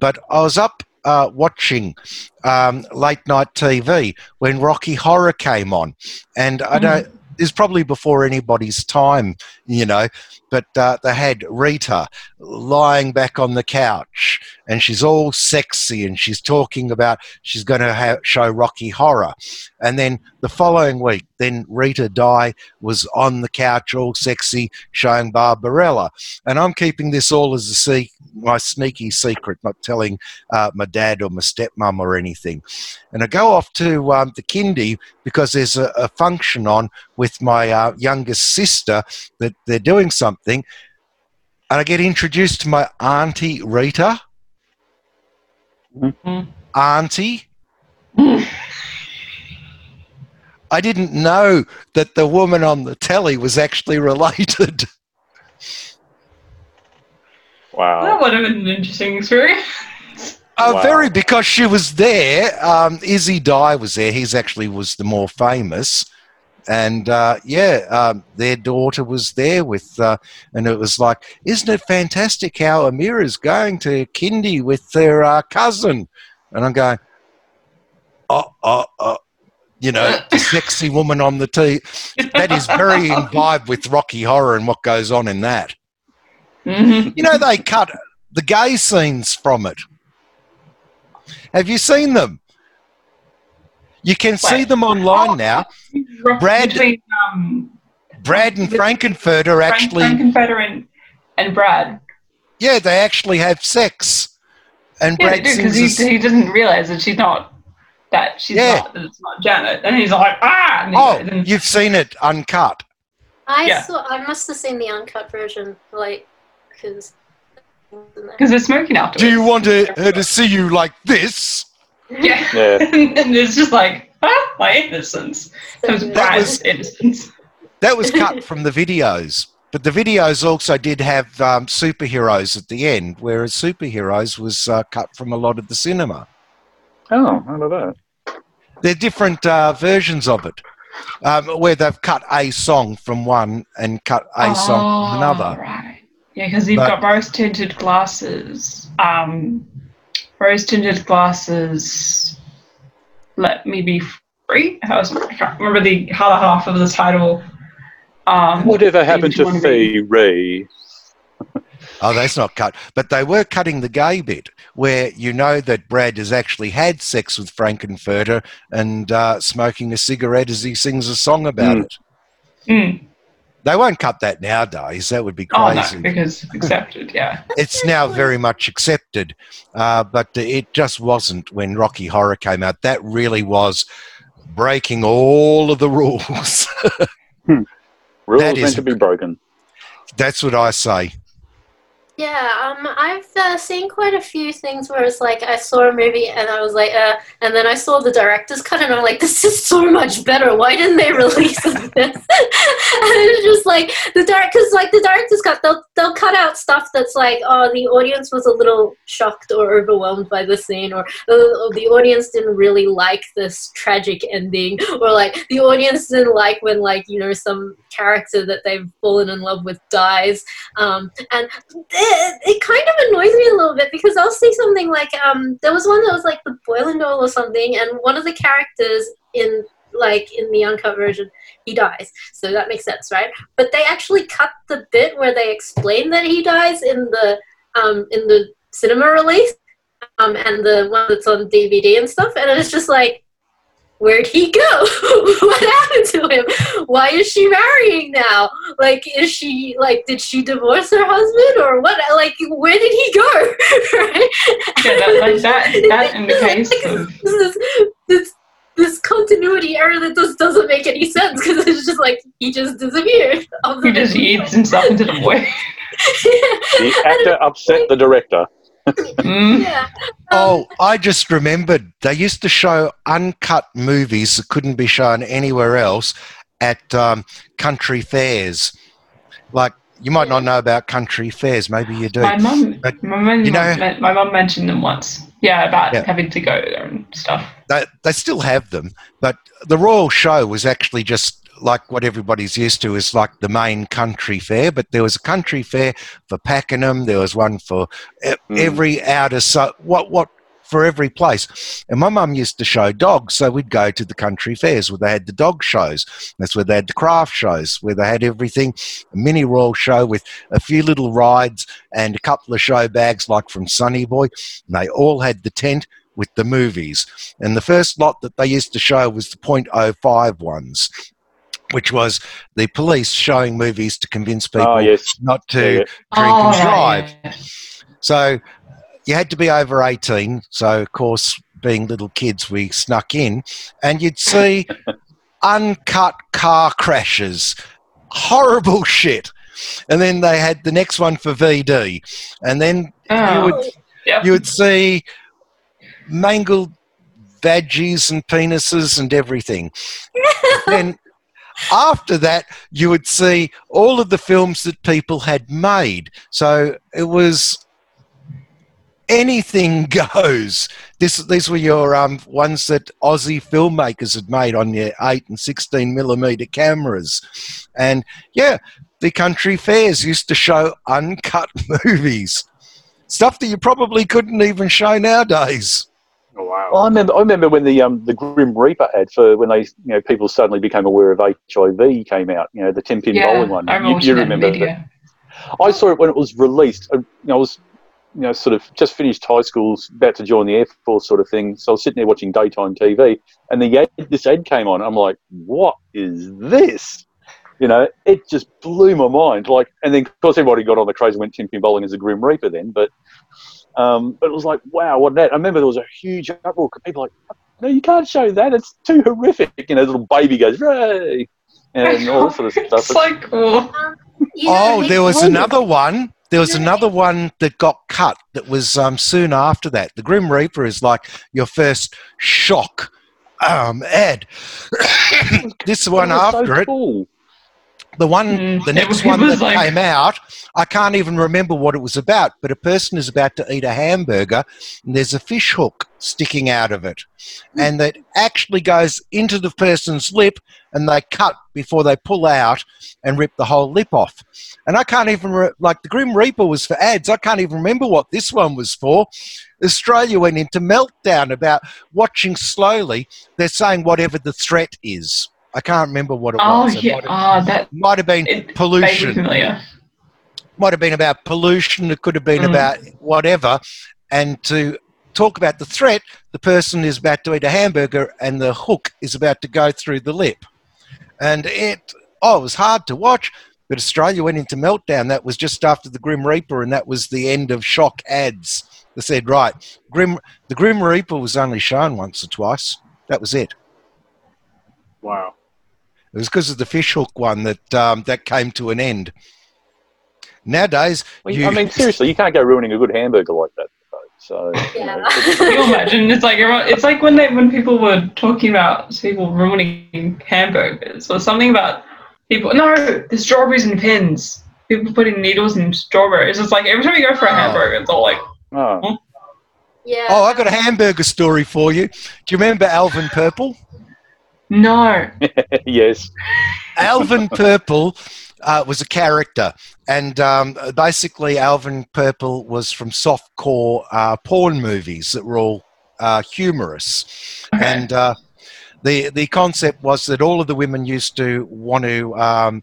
but I was up uh, watching um, late night TV when Rocky Horror came on, and I don't. It's probably before anybody's time, you know, but uh, they had Rita lying back on the couch and she's all sexy and she's talking about she's going to show Rocky Horror. And then the following week, then Rita Dye was on the couch all sexy showing Barbarella. And I'm keeping this all as a se- my sneaky secret, not telling uh, my dad or my stepmom or anything. And I go off to um, the kindy because there's a, a function on with my uh, youngest sister that they're doing something. and I get introduced to my auntie Rita. Mhm. Auntie. [LAUGHS] I didn't know that the woman on the telly was actually related. [LAUGHS] Wow. That would have been an interesting experience. Uh, Wow. Very, because she was there. Um, Izzy Dye was there. He's actually was the more famous, and uh, yeah, um, their daughter was there with, uh, and it was like, isn't it fantastic how Amira's going to kindy with their uh, cousin? And I'm going, oh, oh, oh. You know, [LAUGHS] the sexy woman on the T. That is very [LAUGHS] in vibe with Rocky Horror and what goes on in that. Mhm. You know, they cut the gay scenes from it. Have you seen them? You can see them online now. Brad- Between um, Brad and Frank-N-Furter Frank, actually, Frank-N-Furter and, and Brad. yeah, they actually have sex. And Yeah, Brad because he, he doesn't realize that she's not that she's Yeah. not that it's not Janet, and he's like ah. And he- oh, and- you've seen it uncut. I Yeah. saw. I must have seen the uncut version, like, because. because they're smoking afterwards. Do you want to, her to see you like this? Yeah. [LAUGHS] Yeah. and it's just like ah, my innocence. Comes That was- innocence. That was cut from the videos. But the videos also did have um, superheroes at the end, whereas superheroes was uh, cut from a lot of the cinema. Oh, I about that? They're different uh, versions of it, um, where they've cut a song from one and cut a song from Oh, another. Right. Yeah, because you've But- got rose tinted glasses. Um, rose tinted glasses. Let me be free. How was, I can't remember the other half of the title. Um, Whatever happened to wanna? Fay Wray? Oh, that's not cut. But they were cutting the gay bit, where you know that Brad has actually had sex with Frank-N-Furter and uh, smoking a cigarette as he sings a song about Mm. it. Mm. They won't cut that nowadays. That would be Oh crazy. no, because it's accepted. Yeah. [LAUGHS] it's now very much accepted, uh, but it just wasn't when Rocky Horror came out. That really was breaking all of the [LAUGHS] rules. Rules That meant is- to be broken. That's what I say. Yeah, um, I've uh, seen quite a few things where it's like I saw a movie and I was like, uh, and then I saw the director's cut and I'm like, this is so much better. Why didn't they [LAUGHS] release this? [LAUGHS] and it's just like the direct, because like the director's cut, they'll they'll cut out stuff that's like, oh, the audience was a little shocked or overwhelmed by the scene, or uh, the audience didn't really like this tragic ending, or like the audience didn't like when like you know some character that they've fallen in love with dies, um, and it, it kind of annoys me a little bit because I'll see something like um there was one that was like the Boiling Doll or something, and one of the characters in like in the uncut version he dies, so that makes sense, right? But they actually cut the bit where they explain that he dies in the um in the cinema release, um and the one that's on DVD and stuff, and it's just like. Where'd he go? [LAUGHS] what happened to him? Why is she marrying now? Like, is she like, did she divorce her husband or what? Like, where did he go? [LAUGHS] right? Yeah, that- like that- that in the [LAUGHS] case like, of- this, this this continuity error that just doesn't make any sense because it's just like he just disappeared. He just eats himself into the void. The actor upset the director. Mm. yeah. Oh, I just remembered they used to show uncut movies that couldn't be shown anywhere else at um, country fairs. Like, you might not know about country fairs, maybe you do. My mum, my mum, you know- men- my mum mentioned them once. Yeah, about Yeah. having to go there and stuff. They, they still have them, but the Royal Show was actually just like what everybody's used to is like the main country fair, but there was a country fair for Pakenham, there was one for e- Mm. every outer so what what for every place. And my mum used to show dogs, so we'd go to the country fairs where they had the dog shows. That's where they had the craft shows, where they had everything, a mini royal show with a few little rides and a couple of show bags like from Sunny Boy. And they all had the tent with the movies. And the first lot that they used to show was the .05 ones, which was the police showing movies to convince oh, people Oh, yes. not to Yeah, yeah. drink Oh, and drive. yeah. So you had to be over 18. So, of course, being little kids, we snuck in and you'd see [LAUGHS] uncut car crashes. Horrible [LAUGHS] shit. and then they had the next one for VD, and then you Oh, would yeah. you would see mangled veggies and penises and everything. [LAUGHS] then after that, you would see all of the films that people had made. So it was anything [LAUGHS] goes. This, these were your um, ones that Aussie filmmakers had made on their 8 and 16 millimeter cameras. And yeah, the country fairs used to show uncut [LAUGHS] movies. Stuff that you probably couldn't even show nowadays. Oh, wow. Well, I remember. I remember when the um, the Grim Reaper ad for when they you know people suddenly became aware of HIV came out. You know the ten pin yeah, bowling one. I You, remember you that remember? that? I saw it when it was released. Uh, You know, I was you know sort of just finished high school, about to join the air force, sort of thing. So I was sitting there watching daytime TV, and the ad, this ad came on. I'm like, what is this? You know, it just blew my mind. Like, and then of course everybody got on the craze and went ten pin bowling as a Grim Reaper then, but. Um, but it was like, wow, what that? I remember there was a huge uproar. People were like, no, you can't show that. It's too horrific. You know, the little baby goes, Ray! and all that sort of [LAUGHS] stuff. It's like, cool. You know, Oh, there was Why another one. There was another one that got cut that was um, soon after that. The Grim Reaper is like your first shock um, ad. [COUGHS] this one It was so after it, cool. The one, Mm, the next one that like- came out, I can't even remember what it was about. But a person is about to eat a hamburger, and there's a fish hook sticking out of it, and that actually goes into the person's lip, and they cut before they pull out and rip the whole lip off. And I can't even re- like the Grim Reaper was for ads. I can't even remember what this one was for. Australia went into meltdown about watching slowly. They're saying whatever the threat is. I can't remember what it Oh, was. It yeah. might have- Oh, that might have been it pollution. familiar. Might have been about pollution. It could have been Mm. about whatever. And to talk about the threat, the person is about to eat a hamburger and the hook is about to go through the lip. And it, oh, it was hard to watch. But Australia went into meltdown. That was just after the Grim Reaper, and that was the end of shock ads. They said, right, Grim, the Grim Reaper was only shown once or twice. That was it. Wow. It was because of the fish hook one that um, that came to an end. Nowadays, Well, you, I mean, seriously, you can't go ruining a good hamburger like that. though. So, you know, you [LAUGHS] imagine? It's like everyone, it's like when they when people were talking about people ruining hamburgers or something about people. No, the strawberries and pins. People putting needles in strawberries. It's like every time you go for a Oh. hamburger, it's all like, oh, yeah. oh, I got a hamburger story for you. Do you remember Alvin Purple? No. [LAUGHS] yes. Alvin Purple uh, was a character, and um, basically, Alvin Purple was from softcore uh, porn movies that were all uh, humorous, Okay. and uh, the the concept was that all of the women used to want to um,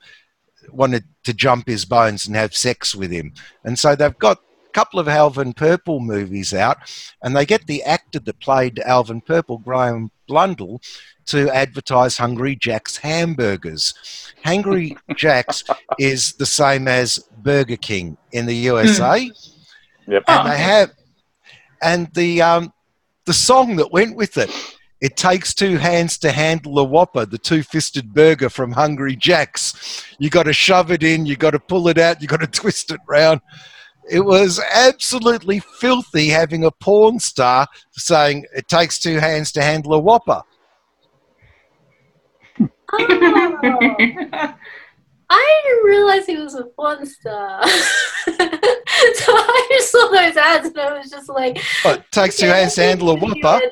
wanted to jump his bones and have sex with him, and so they've got. a Couple of Alvin Purple movies out, and they get the actor that played Alvin Purple, Graham Blundell, to advertise Hungry Jack's hamburgers. Hungry [LAUGHS] Jack's is the same as Burger King in the USA, Yep. and they have, and the um, the song that went with it. It takes two hands to handle a Whopper, the two-fisted burger from Hungry Jack's. You got to shove it in, you got to pull it out, you got to [LAUGHS] twist it round. It was absolutely filthy having a porn star saying it takes two hands to handle a Whopper. Oh, [LAUGHS] I didn't realize he was a porn star. [LAUGHS] so I just saw those ads and I was just like, it takes two hands to handle a Whopper. [LAUGHS]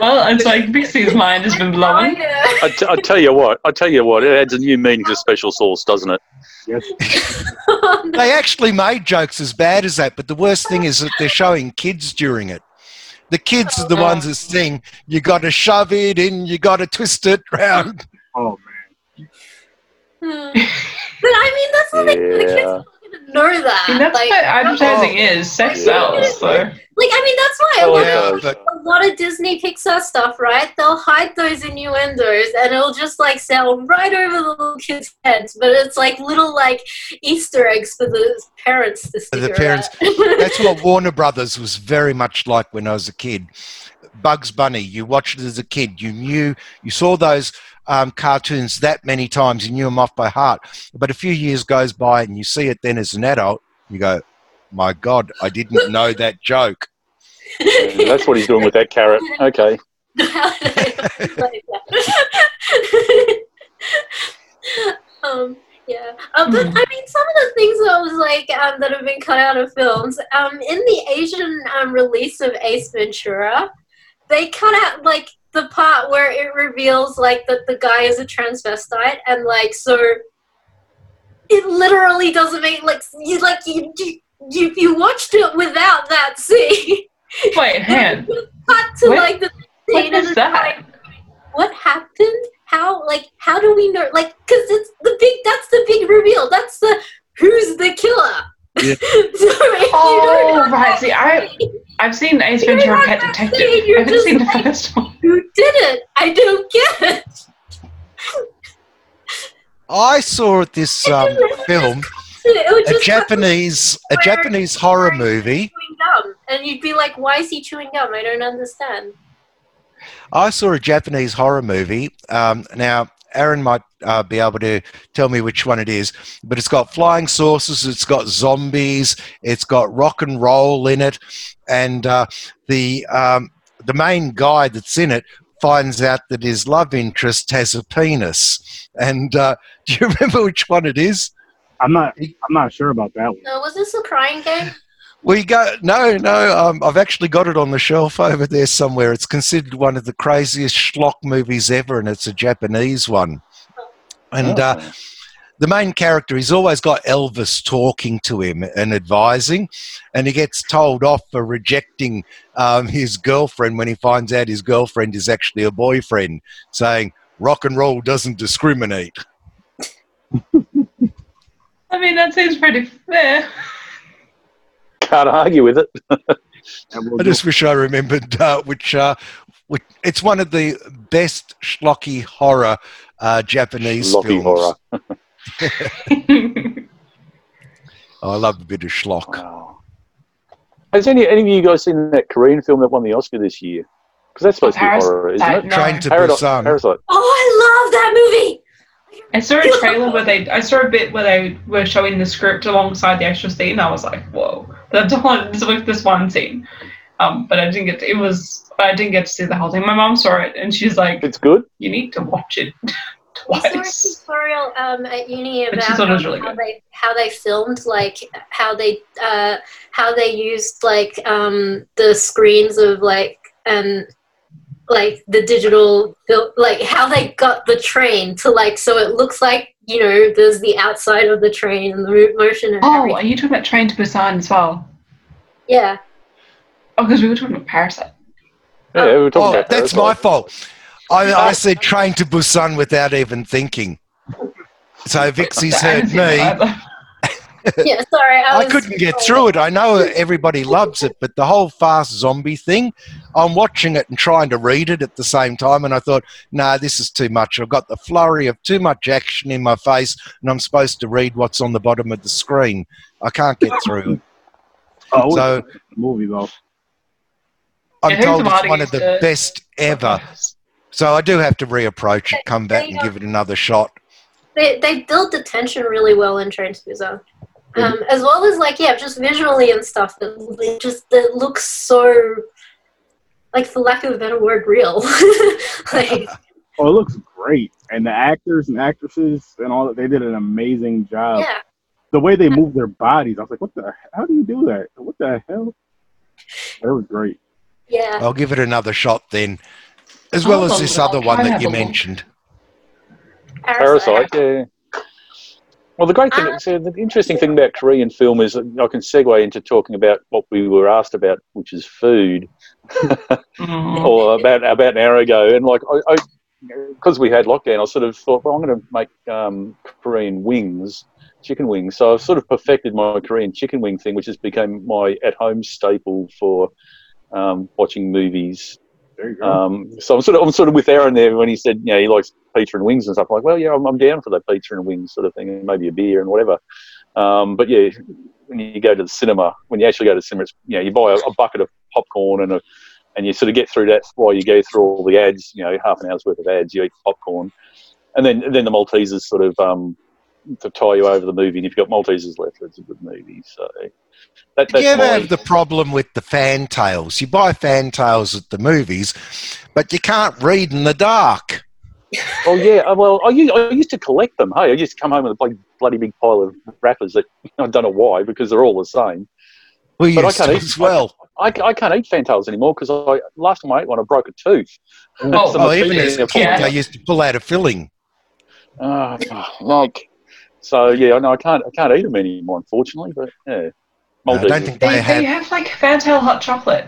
well, it's like Vixie's mind has been blowing. I, t- I tell you what, I tell you what, it adds a new meaning to special sauce, doesn't it? Yes. [LAUGHS] They actually made jokes as bad as that, but the worst thing is that they're showing kids during it. The kids are the oh, ones that sing, you got to shove it in, you got to twist it round. Oh man. Hmm. but I mean, that's the thing. The kids Yeah. are not going to know that. I mean, that's like, what advertising is. Sex sells. So like, I mean, that's why a Oh, lot, yeah. of, but a lot of Disney Pixar stuff, right? They'll hide those innuendos and it'll just like sell right over the little kids' heads. But it's like little like Easter eggs for the parents to see. the parents- [LAUGHS] that's what Warner Brothers was very much like when I was a kid. Bugs Bunny, you watched it as a kid. You knew, you saw those um, cartoons that many times, you knew them off by heart. But a few years goes by and you see it then as an adult, you go, my God, I didn't know that joke. Yeah, that's what he's doing with that carrot. Okay. [LAUGHS] um, yeah, um, but. I mean, some of the things that I was like um, that have been cut out of films. Um, in the Asian um, release of Ace Ventura, they cut out like the part where it reveals like that the guy is a transvestite, and like so, it literally doesn't make like you like you you you, you watched it without that scene. [LAUGHS] Wait, hang on. cut to What- like the What scene and that? like, what happened? How like how do we know? Like, cause it's the big. That's the big reveal. That's the who's the killer. Yeah. [LAUGHS] so if you Oh, don't know right. See, I I've seen Ace Ventura: not Pet Detective. saying, you're I haven't seen the like- first one. who did it, I don't get it. I saw this [LAUGHS] um, film, It was a Japanese, a Japanese horror movie. gum, and you'd be like, "Why is he chewing gum? I don't understand." I saw a Japanese horror movie. Um, now, Aaron might uh, be able to tell me which one it is, but it's got flying saucers, it's got zombies, it's got rock and roll in it, and uh, the um, the main guy that's in it finds out that his love interest has a penis. And uh, [LAUGHS] do you remember which one it is? I'm not. I'm not sure about that one. No, was this a crying game? We go no, no. Um, I've actually got it on the shelf over there somewhere. It's considered one of the craziest schlock movies ever, and it's a Japanese one. And uh, Oh. the main character, he's always got Elvis talking to him and advising, and he gets told off for rejecting um, his girlfriend when he finds out his girlfriend is actually a boyfriend, saying rock and roll doesn't discriminate. [LAUGHS] I mean, that seems pretty fair. Can't argue with it. We'll I just wish I remembered uh, which, uh, which. It's one of the best schlocky horror uh, Japanese Schlocky films. horror. [LAUGHS] Oh, I love a bit of schlock. Wow. Has any any of you guys seen that Korean film that won the Oscar this year? Because that's supposed to be Paras- horror, isn't that- it? no. Train to Parasite. Busan. Parasite. Oh, I love that movie. I saw a trailer where they, I saw a bit where they were showing the script alongside the actual scene. I was like, whoa, that's all. This was this one scene, um, but I didn't get. To, it was, I didn't get to see the whole thing. My mom saw it, and she's like, It's good. you need to watch it [LAUGHS] I saw a tutorial um, at uni about thought it was um, really how they how they filmed, like how they uh, how they used like um, the screens of like and like the digital fil- like how they got the train to like so it looks like you know there's the outside of the train and the mo- motion and Oh, everything. are you talking about Train to Busan as well? yeah. Oh, because we were talking about Parasite. Yeah, we were talking Oh, about that's Parasite. my fault. I, I said Train to Busan without even thinking. So Vixie's I heard me. Either. [LAUGHS] Yeah, sorry. I, I couldn't get through it. I know everybody loves it, but the whole fast zombie thing, I'm watching it and trying to read it at the same time. And I thought, nah, this is too much. I've got the flurry of too much action in my face, and I'm supposed to read what's on the bottom of the screen. I can't get through it. Oh, So- so, movie though. I'm Yeah, told it's one of the to- best ever. So I do have to reapproach it, come back and give it another shot. they they build the tension really well in Train to Busan. Um, as well as like yeah, just visually and stuff. that it just that looks so like for lack of a better word, real. [LAUGHS] like [LAUGHS] Oh, it looks great, and the actors and actresses and all that they did an amazing job. yeah, The way they move their bodies, I was like, "What the? How do you do that? What the hell?" That was great. yeah. I'll give it another shot then, as well Hold as this other one that you a look. mentioned. Parasite, yeah. Well, the great thing, Uh, so the interesting thing about Korean film is I can segue into talking about what we were asked about, which is food, Mm. [LAUGHS] or about about an hour ago. And like, I, because we had lockdown, I sort of thought, well, I'm going to make um, Korean wings, chicken wings. So I've sort of perfected my Korean chicken wing thing, which has become my at-home staple for um, watching movies Um, so I'm sort of I'm sort of with Aaron there when he said you know he likes pizza and wings and stuff. I'm like, well, yeah, I'm, I'm down for that pizza and wings sort of thing, and maybe a beer and whatever. Um, but yeah, when you go to the cinema, when you actually go to the cinema, it's, you know, you buy a, a bucket of popcorn and a and you sort of get through that while you go through all the ads. You know, half an hour's worth of ads. You eat popcorn, and then then the Maltesers sort of um, to tie you over the movie. And if you've got Maltesers left, it's a good movie. So that, Do you ever my, have the problem with the Fantails? You buy Fantails at the movies, but you can't read in the dark. Oh yeah, uh, well I used, I used to collect them. Hey, I used to come home with a bloody, bloody big pile of wrappers that [LAUGHS] I don't know why because they're all the same. We But I can't to eat as well. I, I can't eat Fantails anymore because I last time I ate one I broke a tooth. And Oh, so Oh, even as a kid, I used to pull out a filling. Ah, like so yeah, I know I can't I can't eat them anymore unfortunately, but yeah. No, I don't think They, they they have. have like Fantail hot chocolate,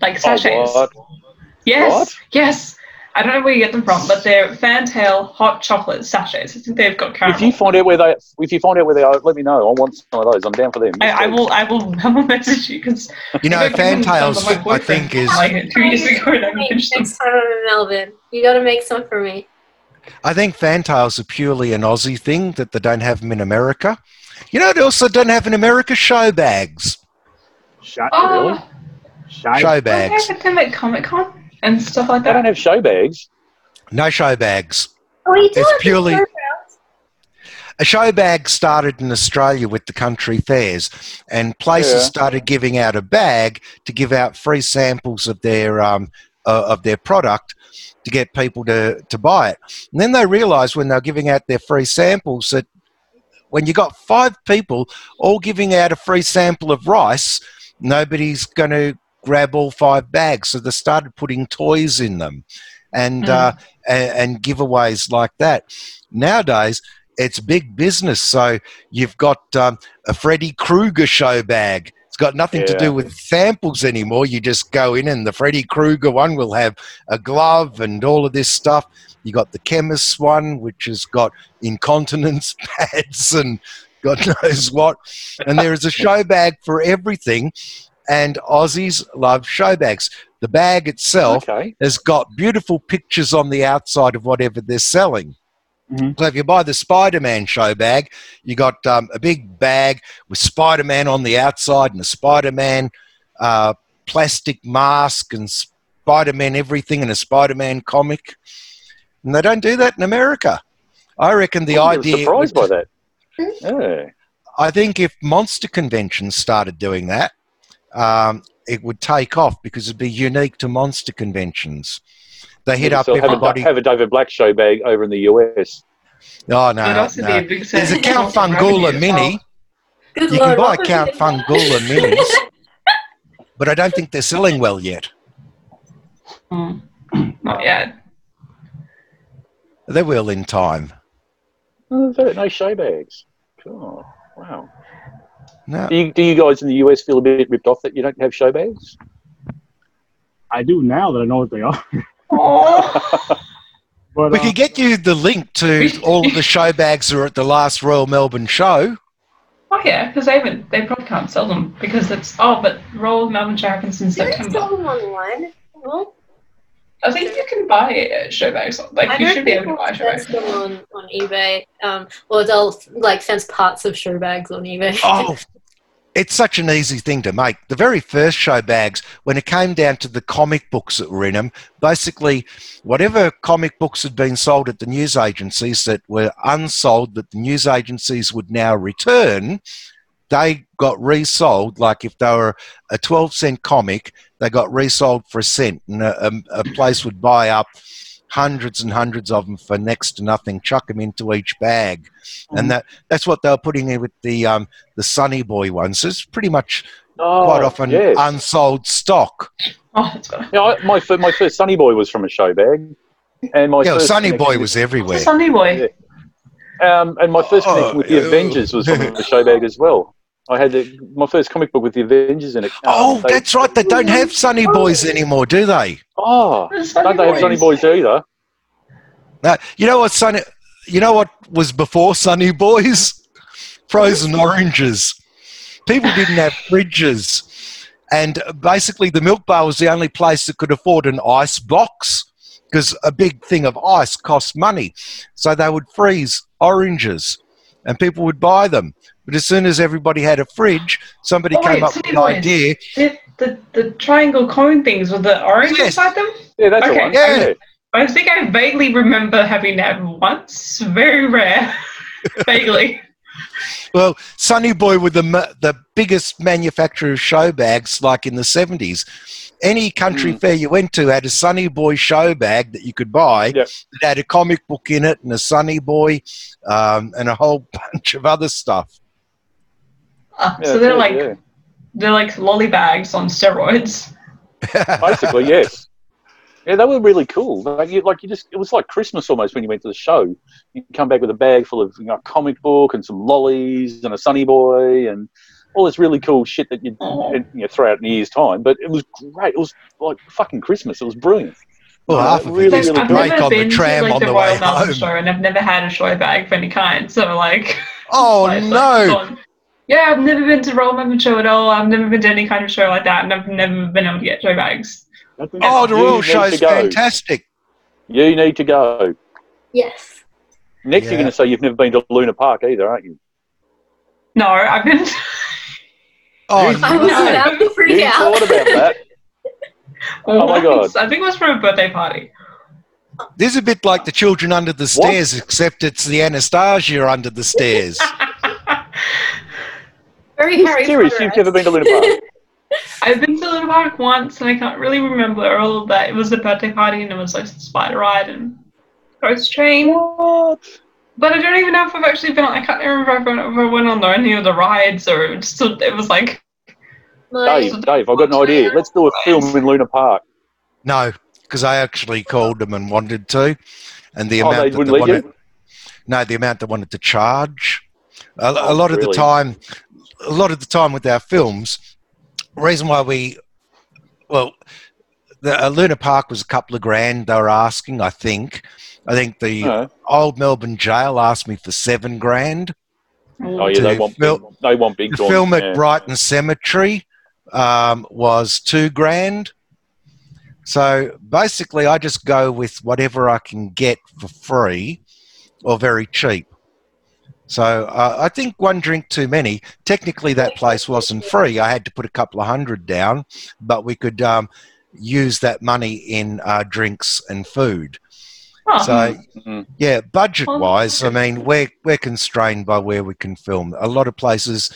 like oh, sachets. Oh, what? Yes, What? yes. I don't know where you get them from, but they're Fantail hot chocolate sachets. I think they've got caramel. If you find out where they if you find out where they are, let me know. I want some of those. I'm down for them. I, I will, I will, I will message you because You know, Fantails, I think, is. like two years ago and I finished them. Next time I'm in Melbourne, you got to make some for me. I think fantails are purely an Aussie thing that they don't have them in America. You know, they also don't have in America show bags. Shot, Oh, Shy. Show okay, bags. but them at Comic Con and stuff like They don't have show bags. No show bags. Oh, you do It's have purely- A show bag started in Australia with the country fairs, and places Yeah. started giving out a bag to give out free samples of their um, uh, of their product to get people to, to buy it. And then they realised when they were giving out their free samples that when you got five people all giving out a free sample of rice, nobody's going to grab all five bags. So they started putting toys in them, and Mm. uh, and, and giveaways like that. Nowadays, it's big business. So you've got um, a Freddy Krueger show bag. It's got nothing to do with samples anymore. You just go in, and the Freddy Krueger one will have a glove and all of this stuff. You got the chemist's one, which has got incontinence [LAUGHS] pads and God [LAUGHS] knows what. And there is a show bag for everything. And Aussies love show bags. The bag itself Okay. has got beautiful pictures on the outside of whatever they're selling. Mhm. So if you buy the Spider-Man show bag, you got um, a big bag with Spider-Man on the outside and a Spider-Man uh, plastic mask and Spider-Man everything and a Spider-Man comic. And they don't do that in America. I reckon the I'm idea. surprised by that. Yeah. I think if monster conventions started doing that, um, it would take off because it'd be unique to monster conventions. They hit up So have, a, have a David Black show bag over in the US. oh no, no. a There's a Count of Fungula mini. Good You lord, can buy what Count it? Fungula minis, [LAUGHS] but I don't think they're selling well yet. Mm. Not yet. They will in time. Oh, is? No show bags. Cool. Wow. No. Do you, do you guys in the US feel a bit ripped off that you don't have show bags? I do now that I know what they are. [LAUGHS] Oh, But We uh, could get you the link to all of the show bags that are at the last Royal Melbourne show. oh yeah, because they haven't. They probably can't sell them because it's. Oh, but Royal Melbourne Show happens in Do they September. sell them online? Well, I think you can buy uh, show bags. Like I you should be able to buy show bags. on, on eBay, um, or they'll like fence parts of show bags on eBay. Oh, [LAUGHS] it's such an easy thing to make. The very first show bags, when it came down to the comic books that were in them, basically, whatever comic books had been sold at the news agencies that were unsold, that the news agencies would now return, they got resold. Like if they were a 12 cent comic, they got resold for a cent, and a, a, a place would buy up hundreds and hundreds of them for next to nothing, chuck them into each bag. And that that's what they were putting in with the um, the Sunny Boy ones. It's pretty much Oh, quite often yes. unsold stock. Oh. [LAUGHS] Yeah, I, my fir- my first Sunny Boy was from a show bag, and my Yeah, first Sunny Boy was everywhere. Sunday boy. Yeah. Um, and my first Oh, connection with the ew. Avengers was from a show bag as well. I had the, my first comic book with the Avengers in it. Um, Oh, they- that's right. They don't have Sunny Boys anymore, do they? Oh, Sunny don't they have Sunny Boys either? Now, you know what Sunny? You know what was before Sunny Boys? [LAUGHS] Frozen oranges. People didn't have fridges, and basically the milk bar was the only place that could afford an ice box because a big thing of ice cost money. So they would freeze oranges, and people would buy them. But as soon as everybody had a fridge, somebody Oh, came wait, up with an idea. The, the, the triangle cone things with the orange Yes. inside them? Yeah, that's Okay. one. Yeah. Yeah. I think I vaguely remember having that once. Very rare. [LAUGHS] vaguely. Well, Sunny Boy were the the biggest manufacturer of show bags, like in the seventies. Any country Mm. fair you went to had a Sunny Boy show bag that you could buy. Yep. It had a comic book in it and a Sunny Boy, um, and a whole [LAUGHS] bunch of other stuff. [LAUGHS] Ah, Yeah, so they're yeah, like yeah. they're like lolly bags on steroids. [LAUGHS] basically yes. Yeah, they were really cool. Like you, like you just, it was like Christmas almost when you went to the show. You come back with a bag full of you know, comic book and some lollies and a Sunny Boy and all this really cool shit that you Oh. you know, throw out in a year's time. But it was great. It was like fucking Christmas. It was brilliant. well, Yeah, half of really, it was really I've great. break never on the tram to like on the, the Royal way Melbourne home. show, and I've never had a show bag of any kind. So like, Oh [LAUGHS] like, no! Gone. Yeah, I've never been to Royal Melbourne show at all. I've never been to any kind of show like that, and I've never been able to get show bags. Oh, the You Royal need Show's to go. fantastic. You need to go. Yes. Next, Yeah. you're going to say you've never been to Luna Park either, aren't you? No, I've been. Oh, You- I was No. about to freak You out. thought about that. [LAUGHS] Oh my God. I think it was for a birthday party. this is a bit like the children under the stairs, except it's the Anastasia under the stairs. [LAUGHS] Very You're Harry serious? Potter. You've never been to Luna Park? [LAUGHS] I've been to Luna Park once, and I can't really remember all of that. It was a birthday party, and it was like spider ride and ghost train. What? But I don't even know if I've actually been on. I can't remember if I went, went on any of the rides or it just it was like Like, Dave, Dave, I've got an idea. Let's do a film in Luna Park. No, because I actually called them and wanted to, and the Oh, amount they that they wanted. you? No, the amount they wanted to charge. A, a Oh, lot of the time, a lot of the time with our films, reason why we, well, the uh, Luna Park was a couple of grand. They were asking, I think. I think the old Melbourne jail asked me for seven grand. Oh yeah, they want fil- big, they want big The film at yeah. Brighton Cemetery um, was two grand. So basically, I just go with whatever I can get for free or very cheap. So uh, I think one drink too many. Technically, that place wasn't free. I had to put a couple of hundred down, but we could um, use that money in uh, drinks and food. oh, So Mhm. yeah, budget wise, I mean, we're we're constrained by where we can film. A lot of places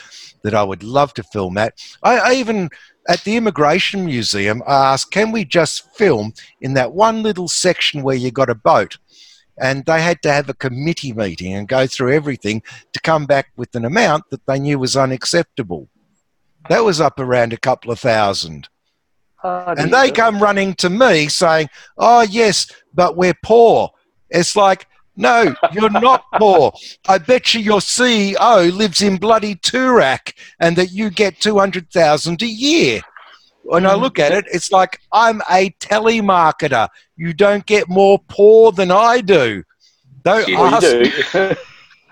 that I would love to film at. I, I even at the immigration museum, I asked, can we just film in that one little section where you got a boat? And they had to have a committee meeting and go through everything to come back with an amount that they knew was unacceptable. That was up around a couple of thousand. Hardy, And they come running to me saying, Oh, yes, but we're poor. It's like, No, you're not [LAUGHS] poor. I bet you your CEO lives in bloody Toorak and that you get 200,000 a year. When I mm. look at it, it's like, I'm a telemarketer. You don't get more poor than I do. Don't Well, ask you do.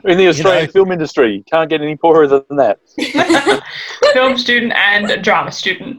[LAUGHS] in the Australian know. film industry, you can't get any poorer than that. [LAUGHS] [LAUGHS] film student and drama student.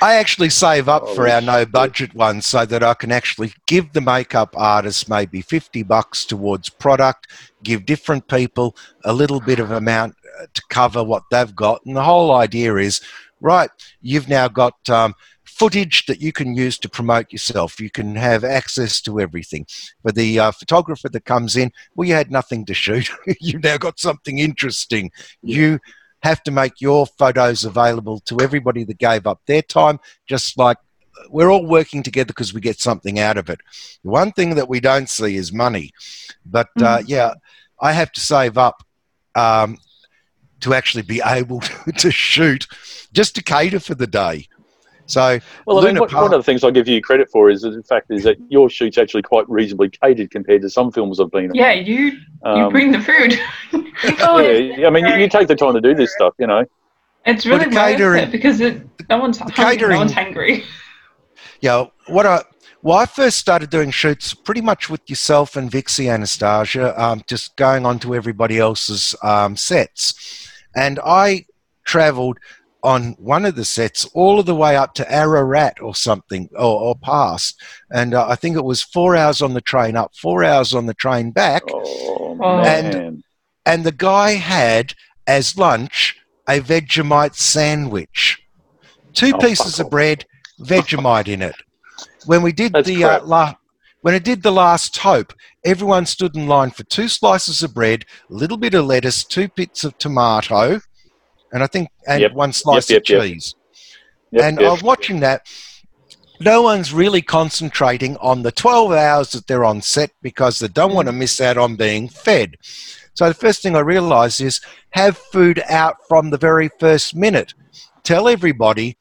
I actually save up oh, for our no budget ones so that I can actually give the makeup artist maybe 50 bucks towards product, give different people a little bit of amount to cover what they've got. And the whole idea is right, you've now got um, footage that you can use to promote yourself. You can have access to everything. For the uh, photographer that comes in, well, you had nothing to shoot. [LAUGHS] You've now got something interesting. You have to make your photos available to everybody that gave up their time, just like uh, we're all working together because we get something out of it. The one thing that we don't see is money. But uh, yeah, I have to save up um, to actually be able to, [LAUGHS] to shoot just to cater for the day. So, Well, I mean, what, Park- one of the things I give you credit for is that the fact is that your shoot's actually quite reasonably catered compared to some films I've been on. yeah, you you Um, bring the food. [LAUGHS] Oh, [LAUGHS] yeah, I mean, you, you take the time to do this stuff, you know. It's really the worth catering- it because it, no one's hungry. catering- No one's hungry. Yeah, what I well, I first started doing shoots pretty much with yourself and Vixie Anastasia, um, just going on to everybody else's um, sets, and I travelled on one of the sets all of the way up to Ararat or something, or, or past. And uh, I think it was four hours on the train up, four hours on the train back. Oh, Oh. man. And the guy had as lunch a Vegemite sandwich, two Oh, pieces of bread, Vegemite in it. When we did That's the uh, crap. la- when it did the last hope, everyone stood in line for two slices of bread, a little bit of lettuce, two bits of tomato, and I think and Yep. one slice yep, of yep. cheese. Yep, and. I was watching that. No one's really concentrating on the 12 hours that they're on set because they don't want to miss out on being fed. So the first thing I realised is have food out from the very first minute. Tell everybody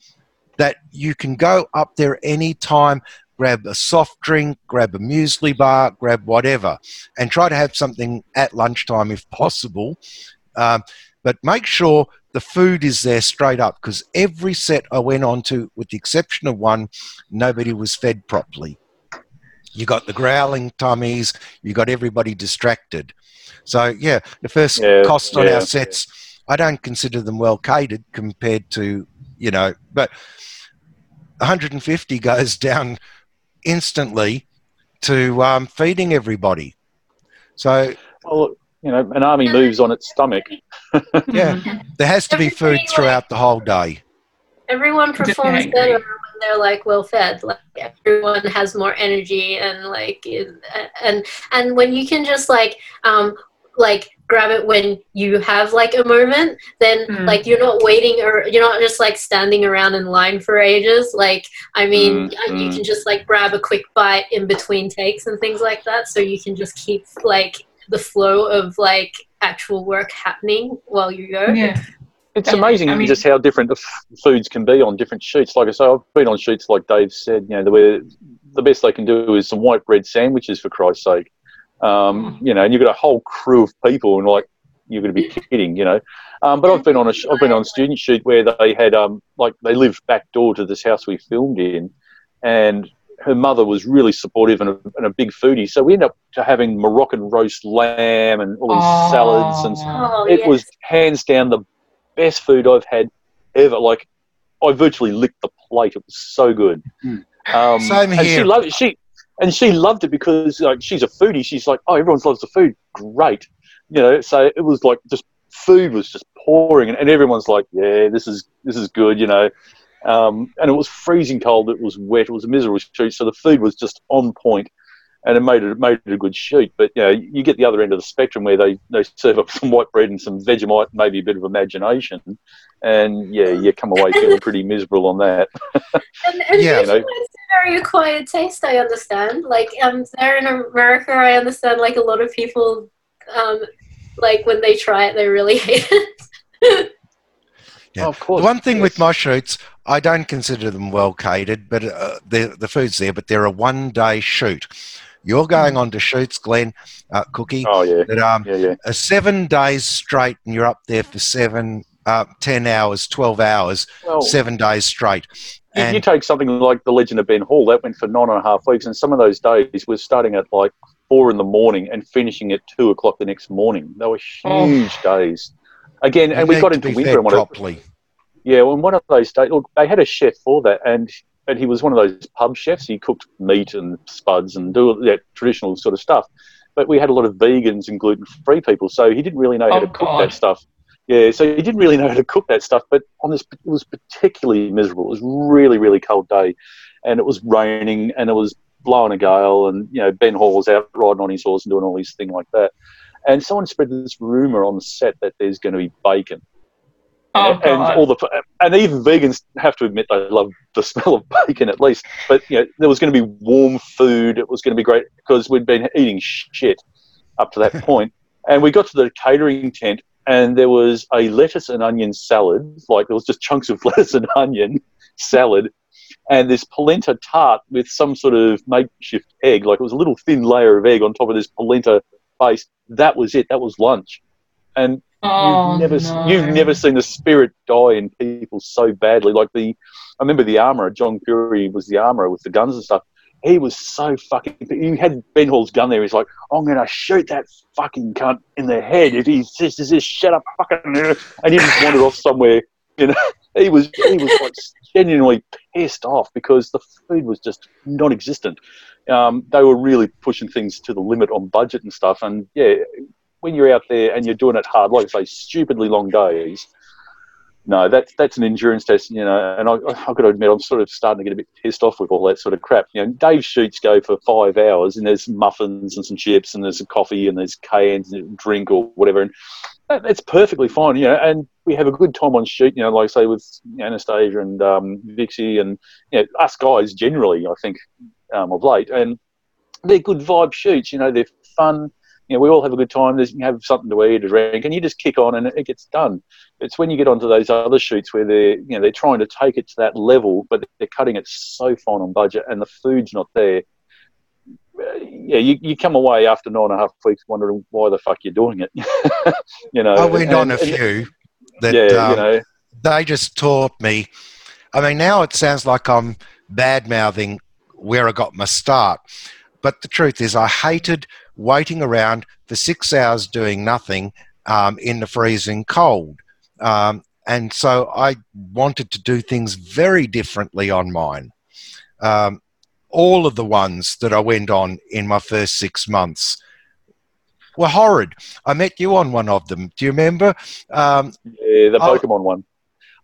that you can go up there anytime, grab a soft drink, grab a muesli bar, grab whatever, and try to have something at lunchtime if possible. Um, but make sure the food is there straight up because every set I went on to, with the exception of one, nobody was fed properly. You got the growling tummies, you got everybody distracted. So, yeah, the first Yeah, cost on yeah. our sets, I don't consider them well catered compared to, you know, but 150 [LAUGHS] goes down instantly to um, feeding everybody. So, Well, you know, an army moves on its stomach. [LAUGHS] yeah, there has to be food throughout the whole day. Everyone performs better when they're like well fed. Like everyone has more energy and like and and when you can just like um like grab it when you have like a moment, then Mm. like you're not waiting or you're not just like standing around in line for ages. Like I mean, Mm, you mm. can just like grab a quick bite in between takes and things like that, so you can just keep like the flow of like actual work happening while you go. Yeah. It's Yeah, amazing I mean- just how different the f- foods can be on different shoots. Like I say, I've been on shoots like Dave said, you know, the, where the best they can do is some white bread sandwiches for Christ's sake. Um, you know, and you've got a whole crew of people, and like you're going to be kidding, you know. Um, but I've been on a sh- I've been on a student shoot where they had um like they lived back door to this house we filmed in, and her mother was really supportive and a, and a big foodie. So we ended up to having Moroccan roast lamb and all these salads and Oh, it yes. was hands down the best food I've had ever. Like I virtually licked the plate. It was so good. Mm. Um, Same And she loved it. She and she loved it because like she's a foodie. She's like, oh, everyone loves the food. Great, you know. So it was like just food was just pouring, and, and everyone's like, yeah, this is this is good, you know. Um, and it was freezing cold. It was wet. It was a miserable shoot. So the food was just on point, and it made it made it a good shoot. But you know, you get the other end of the spectrum where they, they serve up [LAUGHS] some white bread and some Vegemite, maybe a bit of imagination, and yeah, you come away feeling pretty miserable on that. [LAUGHS] And, and Yeah. yeah, it's a very acquired taste. I understand. Like um, there in America, I understand. Like a lot of people, um, like when they try it, they really [LAUGHS] hate it. Yeah. of course. The one thing with my shoots, I don't consider them well catered, but uh, the the food's there. But they're a one day shoot. You're going on to shoots, Glenn, uh, Cookie. oh yeah, That um, yeah, yeah. a seven days straight, and you're up there for seven, uh, ten hours, twelve hours, Well, seven days straight. You, And you take something like The Legend of Ben Hall, that went for nine and a half weeks, and some of those days we're starting at like four in the morning and finishing at two o'clock the next morning. They were Oh. huge days. Again, you and we got into be winter fed and one of, properly. yeah, well, one of those days, look, they had a chef for that, and and he was one of those pub chefs. He cooked meat and spuds and do that traditional sort of stuff. But we had a lot of vegans and gluten free people, so he didn't really know how Oh, to cook God. that stuff. Yeah, so he didn't really know how to cook that stuff. But on this, it was particularly miserable. It was really, really cold day, and it was raining, and it was blowing a gale, and you know Ben Hall was out riding on his horse and doing all these things like that. And someone spread this rumor on the set that there's going to be bacon Oh, and God. all the and even vegans have to admit they love the [LAUGHS] smell of bacon at least. But you know, there was going to be warm food. It was going to be great because we'd been eating shit up to that [LAUGHS] point. And we got to the catering tent, and there was a lettuce and onion salad. Like there was just chunks of [LAUGHS] lettuce and onion salad, and this polenta tart with some sort of makeshift egg. Like it was a little thin layer of egg on top of this polenta base. That was it. That was lunch. And oh, you've never no. you've never seen the spirit die in people so badly. Like the, I remember the armorer, John Fury was the armorer with the guns and stuff. He was so fucking. He had Ben Hall's gun there. He's like, I'm gonna shoot that fucking cunt in the head if he just just shut up, fucking, and he just wandered off somewhere, you know. [LAUGHS] he was he was like genuinely pissed off because the food was just non-existent. Um, they were really pushing things to the limit on budget and stuff. And yeah, when you're out there and you're doing it hard, like I say, stupidly long days. No, that's that's an endurance test, you know. And I, I've got to admit, I'm sort of starting to get a bit pissed off with all that sort of crap. You know, Dave's shoots go for five hours, and there's muffins and some chips, and there's some coffee, and there's cans and drink or whatever, and that, that's perfectly fine, you know. And we have a good time on shoot, you know, like say with Anastasia and um, Vixie, and you know, us guys generally, I think, um, of late, and they're good vibe shoots. You know, they're fun you know, we all have a good time. There's, you have something to eat, a drink, and you just kick on, and it, gets done. It's when you get onto those other shoots where they're, you know, they're trying to take it to that level, but they're cutting it so fine on budget, and the food's not there. Yeah, you, you come away after nine and a half weeks wondering why the fuck you're doing it. [LAUGHS] you know, I went and, on a few that yeah, um, you know, they just taught me. I mean, now it sounds like I'm bad mouthing where I got my start. But the truth is, I hated waiting around for six hours doing nothing um, in the freezing cold. Um, and so I wanted to do things very differently on mine. Um, all of the ones that I went on in my first six months were horrid. I met you on one of them. Do you remember? Um, yeah, the Pokemon one.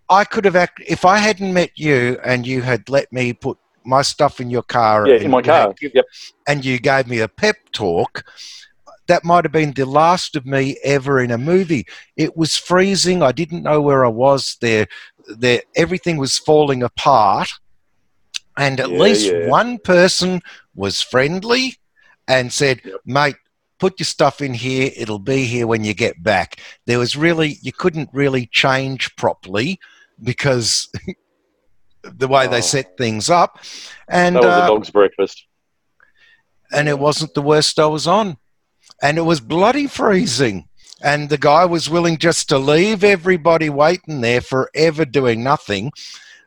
I could have act if I hadn't met you and you had let me put my stuff in your car. Yeah, and in my you car. Yep. And you gave me a pep talk. That might have been the last of me ever in a movie. It was freezing. I didn't know where I was. There, there. Everything was falling apart, and at Yeah, least yeah. one person was friendly and said, Yep. "Mate, put your stuff in here. It'll be here when you get back." There was really you couldn't really change properly because [LAUGHS] the way they Oh. set things up, and That was uh, a dog's breakfast. and it wasn't the worst I was on, and it was bloody freezing. And the guy was willing just to leave everybody waiting there forever doing nothing.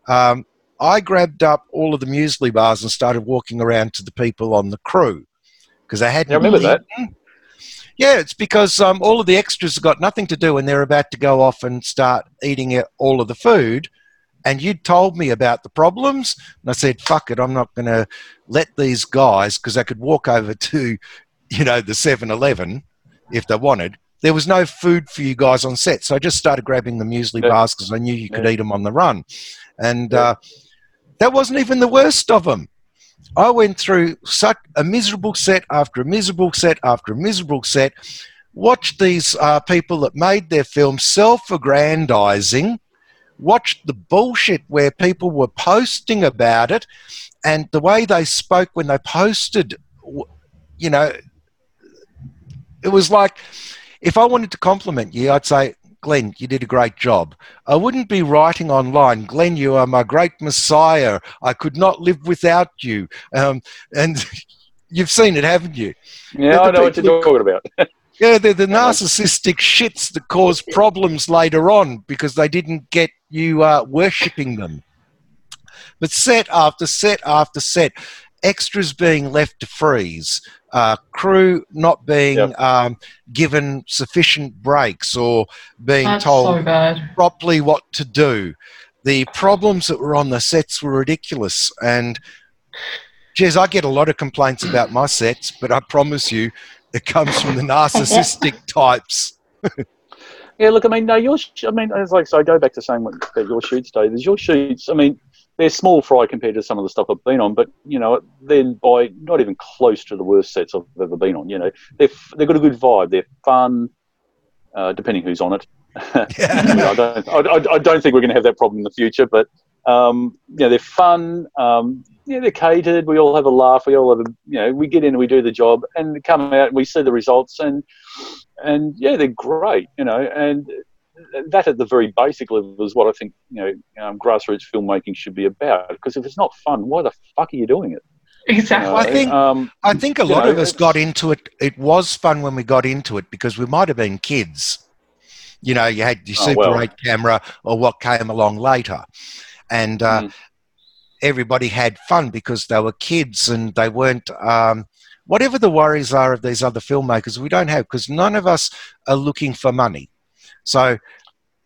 Um, I grabbed up all of the muesli bars and started walking around to the people on the crew because they hadn't. Yeah, I remember that. eaten. Yeah, it's because um, all of the extras have got nothing to do and they're about to go off and start eating all of the food. And you told me about the problems, and I said, "Fuck it, I'm not going to let these guys because they could walk over to, you know, the 7-Eleven if they wanted. There was no food for you guys on set, so I just started grabbing the muesli Yeah. bars because I knew you could Yeah. eat them on the run, and Yeah. uh, that wasn't even the worst of them. I went through such a miserable set after a miserable set after a miserable set. Watched these uh, people that made their film self-aggrandizing. Watched the bullshit where people were posting about it, and the way they spoke when they posted. You know, it was like if I wanted to compliment you, I'd say, Glenn, you did a great job. I wouldn't be writing online, Glenn, you are my great messiah. I could not live without you. Um, and [LAUGHS] you've seen it, haven't you? Yeah, I know what you're talking about. [LAUGHS] Yeah, they're the narcissistic shits that cause problems later on because they didn't get you are worshipping them. But set after set after set, extras being left to freeze, uh, crew not being Yep. um, given sufficient breaks or being That's told so properly what to do. The problems that were on the sets were ridiculous. And, geez, I get a lot of complaints about my sets, but I promise you, it comes from the [LAUGHS] narcissistic types. [LAUGHS] Yeah, look, I mean, no, your, sh- I mean, it's like, so I go back to saying what, about your shoots, Dave. Is your shoots, I mean, they're small fry compared to some of the stuff I've been on, but, you know, then by not even close to the worst sets I've ever been on, you know, they've, they've got a good vibe. They're fun, uh, depending who's on it. [LAUGHS] I, mean, I, don't, I, I- I don't think we're going to have that problem in the future, but, um, you know, they're fun. Um, yeah, they're catered. We all have a laugh. We all have a, you know, we get in and we do the job and come out and we see the results and, and yeah, they're great, you know, and that at the very basic level is what I think, you know, um, grassroots filmmaking should be about. Because if it's not fun, why the fuck are you doing it? Exactly. know, I think- um, I think a lot know, of us got into it. It was fun when we got into it because we might have been kids. You know, you had your Oh, Super well. 8 camera or what came along later. And uh, Mm. everybody had fun because they were kids and they weren't. Um, whatever the worries are of these other filmmakers, we don't have because none of us are looking for money. So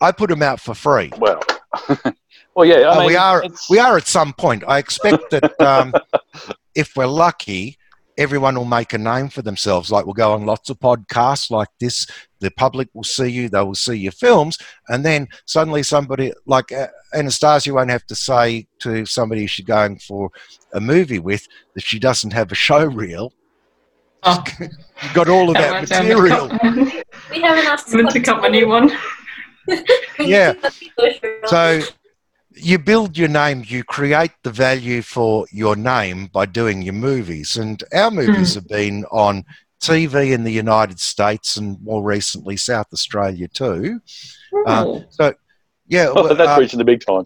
I put them out for free. well, [LAUGHS] Well, yeah, I Oh, mean, we are it's- we are at some point. I expect that um, [LAUGHS] if we're lucky, everyone will make a name for themselves. Like we'll go on lots of podcasts like this. The public will see you. They will see your films, and then suddenly somebody like uh, Anastasia won't have to say to somebody she's going for a movie with that she doesn't have a show reel. Oh. You've got all of that Haven't material. We haven't asked Meant to cut my new one. [LAUGHS] Yeah. So you build your name, you create the value for your name by doing your movies. And our movies have been on TV in the United States and more recently South Australia too. Uh, so, yeah. Oh, that's uh, reaching the big time.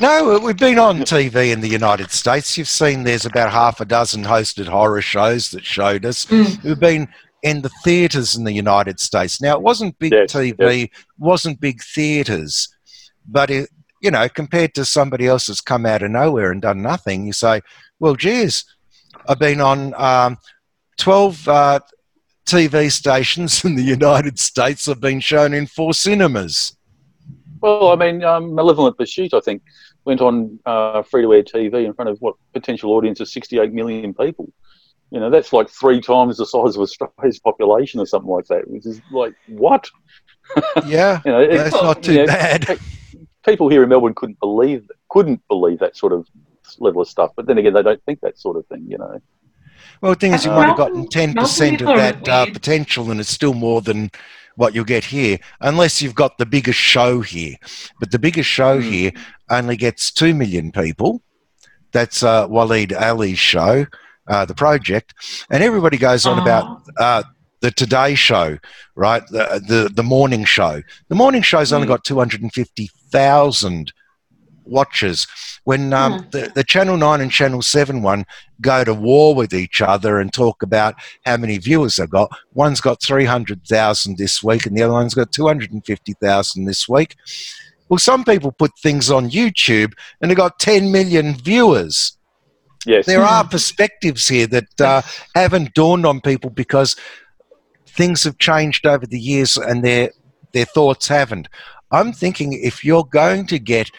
no, we've been on TV in the United States. You've seen there's about half a dozen hosted horror shows that showed us. Mm. We've been in the theatres in the United States. Now, it wasn't big Yes, TV, wasn't big theatres, but it, you know, compared to somebody else that's come out of nowhere and done nothing, you say, well, geez, I've been on um, 12 uh, TV stations in the United States. I've been shown in four cinemas. Well, I mean, um, Malevolent Pursuit, I think, went on uh, free to air TV in front of what potential audience of 68 million people. You know, that's like three times the size of Australia's population or something like that, which is like, what? [LAUGHS] Yeah, You know, that's not too you know, bad. people here in Melbourne couldn't believe couldn't believe that sort of level of stuff. But then again, they don't think that sort of thing. You know, well, the thing is, you might have gotten 10% of that uh, potential, and it's still more than what you'll get here, unless you've got the biggest show here. But the biggest show mm. here only gets 2 million people. That's uh, Waleed Aly's show, uh, The Project. And everybody goes on oh. about the Today Show, right? The, uh, the, the morning show. The morning show's mm. only hmm. got 250,000 watches. When um, hmm. the, the Channel 9 and Channel 7 one go to war with each other and talk about how many viewers they've got, one's got 300,000 this week and the other one's got 250,000 this week. Well, some people put things on YouTube and they've got 10 million viewers. Yes. There are hmm. perspectives here that uh, haven't dawned on people because things have changed over the years and their, their thoughts haven't. I'm thinking if you're going to get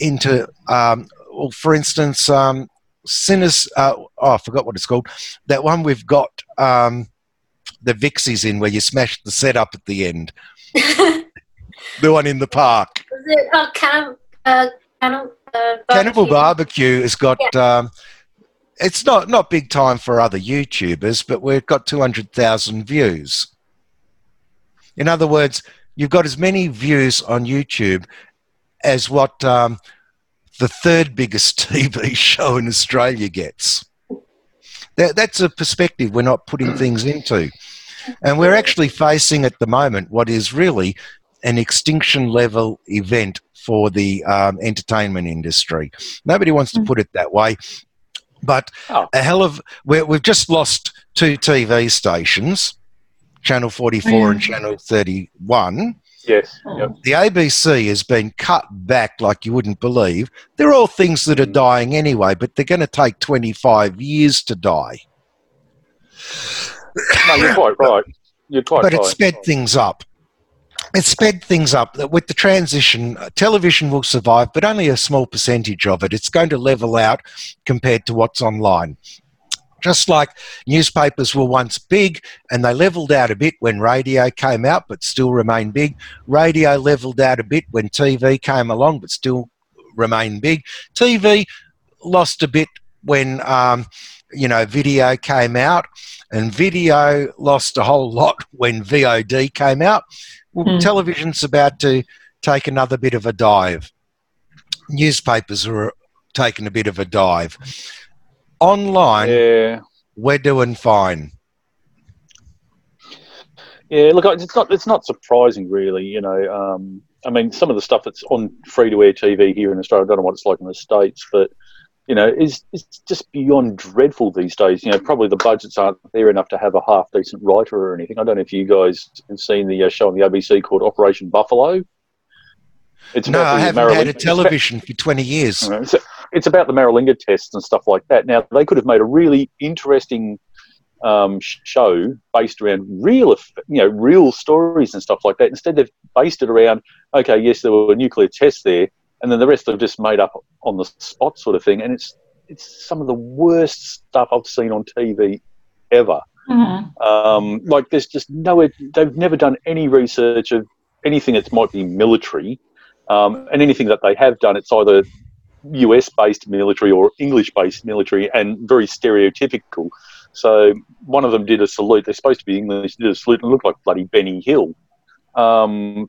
into, um, well, for instance, um, Sinners, uh, oh, I forgot what it's called. That one we've got um, the Vixies in where you smash the setup at the end. [LAUGHS] The one in the park. it oh, Cannibal, uh, uh, Cannibal Barbecue? Barbecue has got. Um, it's not not big time for other YouTubers, but we've got two hundred thousand views. In other words, you've got as many views on YouTube as what um, the third biggest [LAUGHS] TV show in Australia gets. That, that's a perspective we're not putting things into. And we're actually facing at the moment what is really an extinction level event for the um, entertainment industry. Nobody wants to put it that way, but Oh. a hell of we we've just lost two TV stations, Channel 44 Mm. and Channel 31. Yes, Oh. yep. The ABC has been cut back like you wouldn't believe. They're all things that are dying anyway, but they're going to take 25 years to die. No, you're quite right. You're quite but right. it sped things up. It sped things up. With the transition, uh, television will survive, but only a small percentage of it. It's going to level out compared to what's online. Just like newspapers were once big and they leveled out a bit when radio came out, but still remain big. Radio leveled out a bit when TV came along, but still remain big. TV lost a bit when um, you know video came out, and video lost a whole [LAUGHS] lot when VOD came out. Well, Hmm. television's about to take another bit of a dive. Newspapers are taking a bit of a dive. Online, Yeah, we're doing fine. yeah. Look, it's not. It's not surprising, really. You know, um, I mean, some of the stuff that's on free to air TV here in Australia, I don't know what it's like in the states, but you know, is is just beyond dreadful these days. You know, probably the budgets aren't there enough to have a half decent writer or anything. I don't know if you guys have seen the uh, show on the ABC called Operation Buffalo. It's No, about I the haven't had a it's about- television for 20 years. [LAUGHS] It's, it's about the Maralinga tests and stuff like that. Now, they could have made a really interesting um, show based around real, you know, real stories and stuff like that. Instead, they've based it around, okay, yes, there were nuclear tests there, and then the rest they've just made up on the spot, sort of thing. And it's it's some of the worst stuff I've seen on TV ever. Mhm. Um, like there's just no, they've never done any research of anything that might be military, um, and anything that they have done, it's either US based military or English based military and very stereotypical. So one of them did a salute. They're supposed to be English. Did a salute and looked like bloody Benny Hill. Um,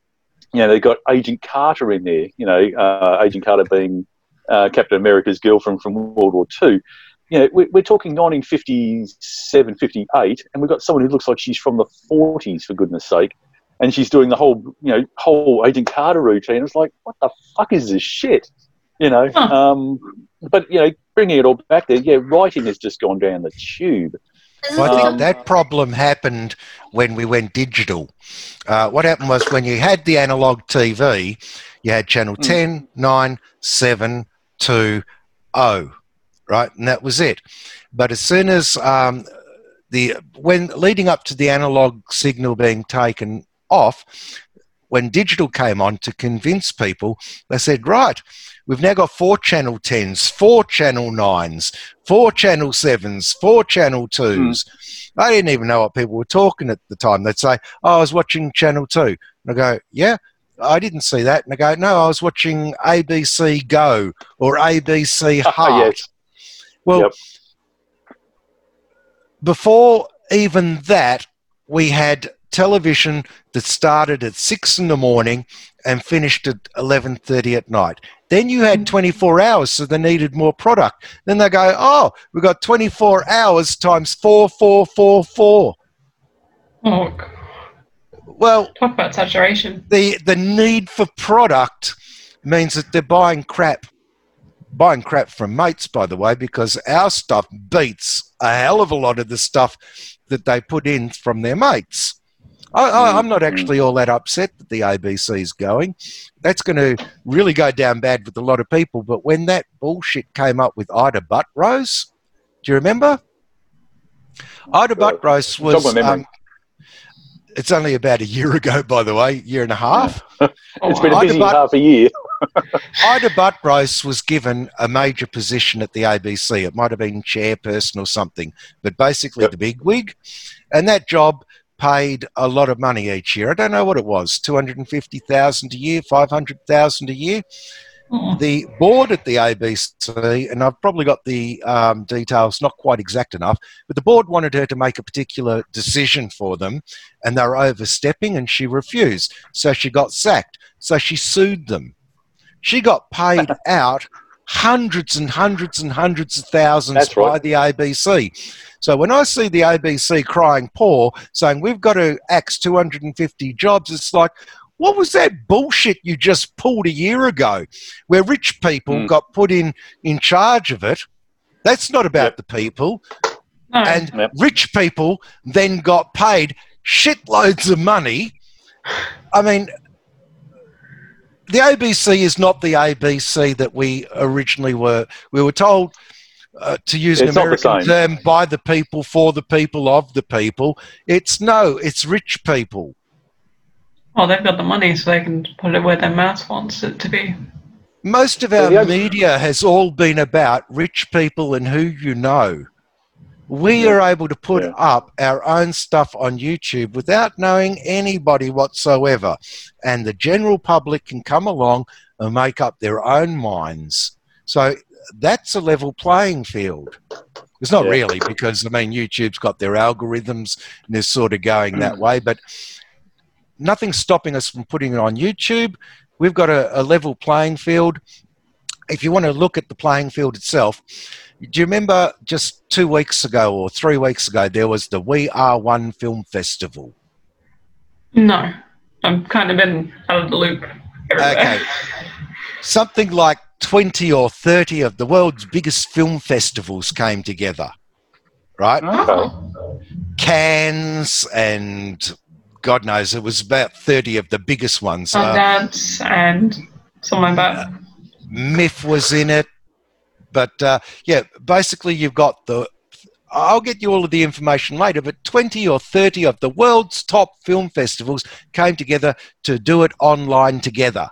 you know, they got Agent Carter in there. You know, uh, Agent Carter being uh, Captain America's girlfriend from World War Two. You know, we're, we're talking 1957, 58, and we've got someone who looks like she's from the 40s, for goodness sake, and she's doing the whole, you know, whole Agent Carter routine. It's like, what the fuck is this shit? You know, Huh. um, but you know, bringing it all back there, yeah, writing has just gone down the tube. Well, I think Um, that problem happened when we went digital. Uh, what happened was when you had the analog TV, you had channel Mm. 10, 9, 7, 2, 0, right? And that was it. But as soon as um, the, when leading up to the analog signal being taken off, when digital came on to convince people, they said, right, we've now got four channel 10s, four channel 9s, four channel 7s, four channel 2s. I didn't even know what people were talking at the time. They'd say, oh, I was watching channel 2. And I go, yeah, I didn't see that. And I go, no, I was watching ABC Go or ABC [LAUGHS] Heart. yes. Well, Yep. before even that, we had television that started at six in the morning and finished at eleven thirty at night. Then you had mm-hmm. twenty four hours, so they needed more product. Then they go, oh, we've got twenty four hours times four, four, four, four. Oh, Well, talk about saturation. the the need for product means that they're buying crap buying crap from mates by the way because our stuff beats a hell of a lot of the stuff that they put in from their mates I, I, i'm not actually all that upset that the abc is going that's going to really go down bad with a lot of people but when that bullshit came up with Ita Buttrose do you remember Ita Buttrose jog was um, it's only about a year ago by the way year and a half Oh, [LAUGHS] It's been a busy Butt- half a year. [LAUGHS] Ita Buttrose was given a major position at the ABC. It might have been chairperson or something, but basically Yep. the big wig. And that job paid a lot of money each year. I don't know what it was, 250,000 a year, 500,000 a year. The board at the ABC, and I've probably got the um, details not quite exact enough, but the board wanted her to make a particular decision for them, and they were overstepping, and she refused. So she got sacked. So she sued them. She got paid out hundreds and hundreds and hundreds of thousands That's by right. the ABC. So when I see the ABC crying poor, saying we've got to axe 250 jobs, it's like, what was that bullshit you just pulled a year ago where rich people Mm. got put in in charge of it? That's not about Yep. the people. no. And Yep. rich people then got paid shitloads of money. I mean, the ABC is not the ABC that we originally were. We were told uh, to use It's an not the American term by the people, for the people, of the people. It's no, it's rich people. well, they've got the money, so they can put it where their mouth wants it to be. Most of our media has all been about rich people and who you know. We Yeah. are able to put Yeah. up our own stuff on YouTube without knowing anybody whatsoever. And the general public can come along and make up their own minds. So that's a level playing field. It's not Yeah. really because, I mean, YouTube's got their algorithms and they're sort of going that mm. way, but nothing's stopping us from putting it on YouTube. We've got a, a level playing field. If you want to look at the playing field itself, do you remember just two weeks ago or three weeks ago there was the We Are One Film Festival? No, I'm kind of been out of the loop. Everywhere. Okay. Something like 20 or 30 of the world's biggest film festivals came together, right? Okay. Cannes and God knows, it was about 30 of the biggest ones. Uh, Sundance and something like that. Myth was in it. But uh, yeah, basically, you've got the I'll get you all of the information later, but 20 or 30 of the world's top film festivals came together to do it online together.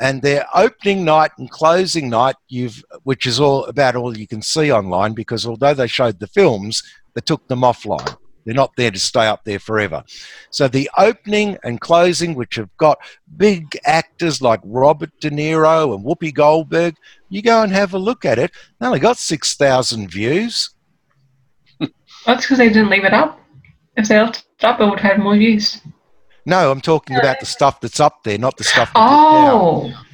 And their opening night and closing night, you've, which is all about all you can see online, because although they showed the films, they took them offline. They're not there to stay up there forever. So the opening and closing, which have got big actors like Robert De Niro and Whoopi Goldberg, you go and have a look at it. They only got 6,000 views. That's because they didn't leave it up. If they left it up, it would have had more views. No, I'm talking about the stuff that's up there, not the stuff. They took down. Oh,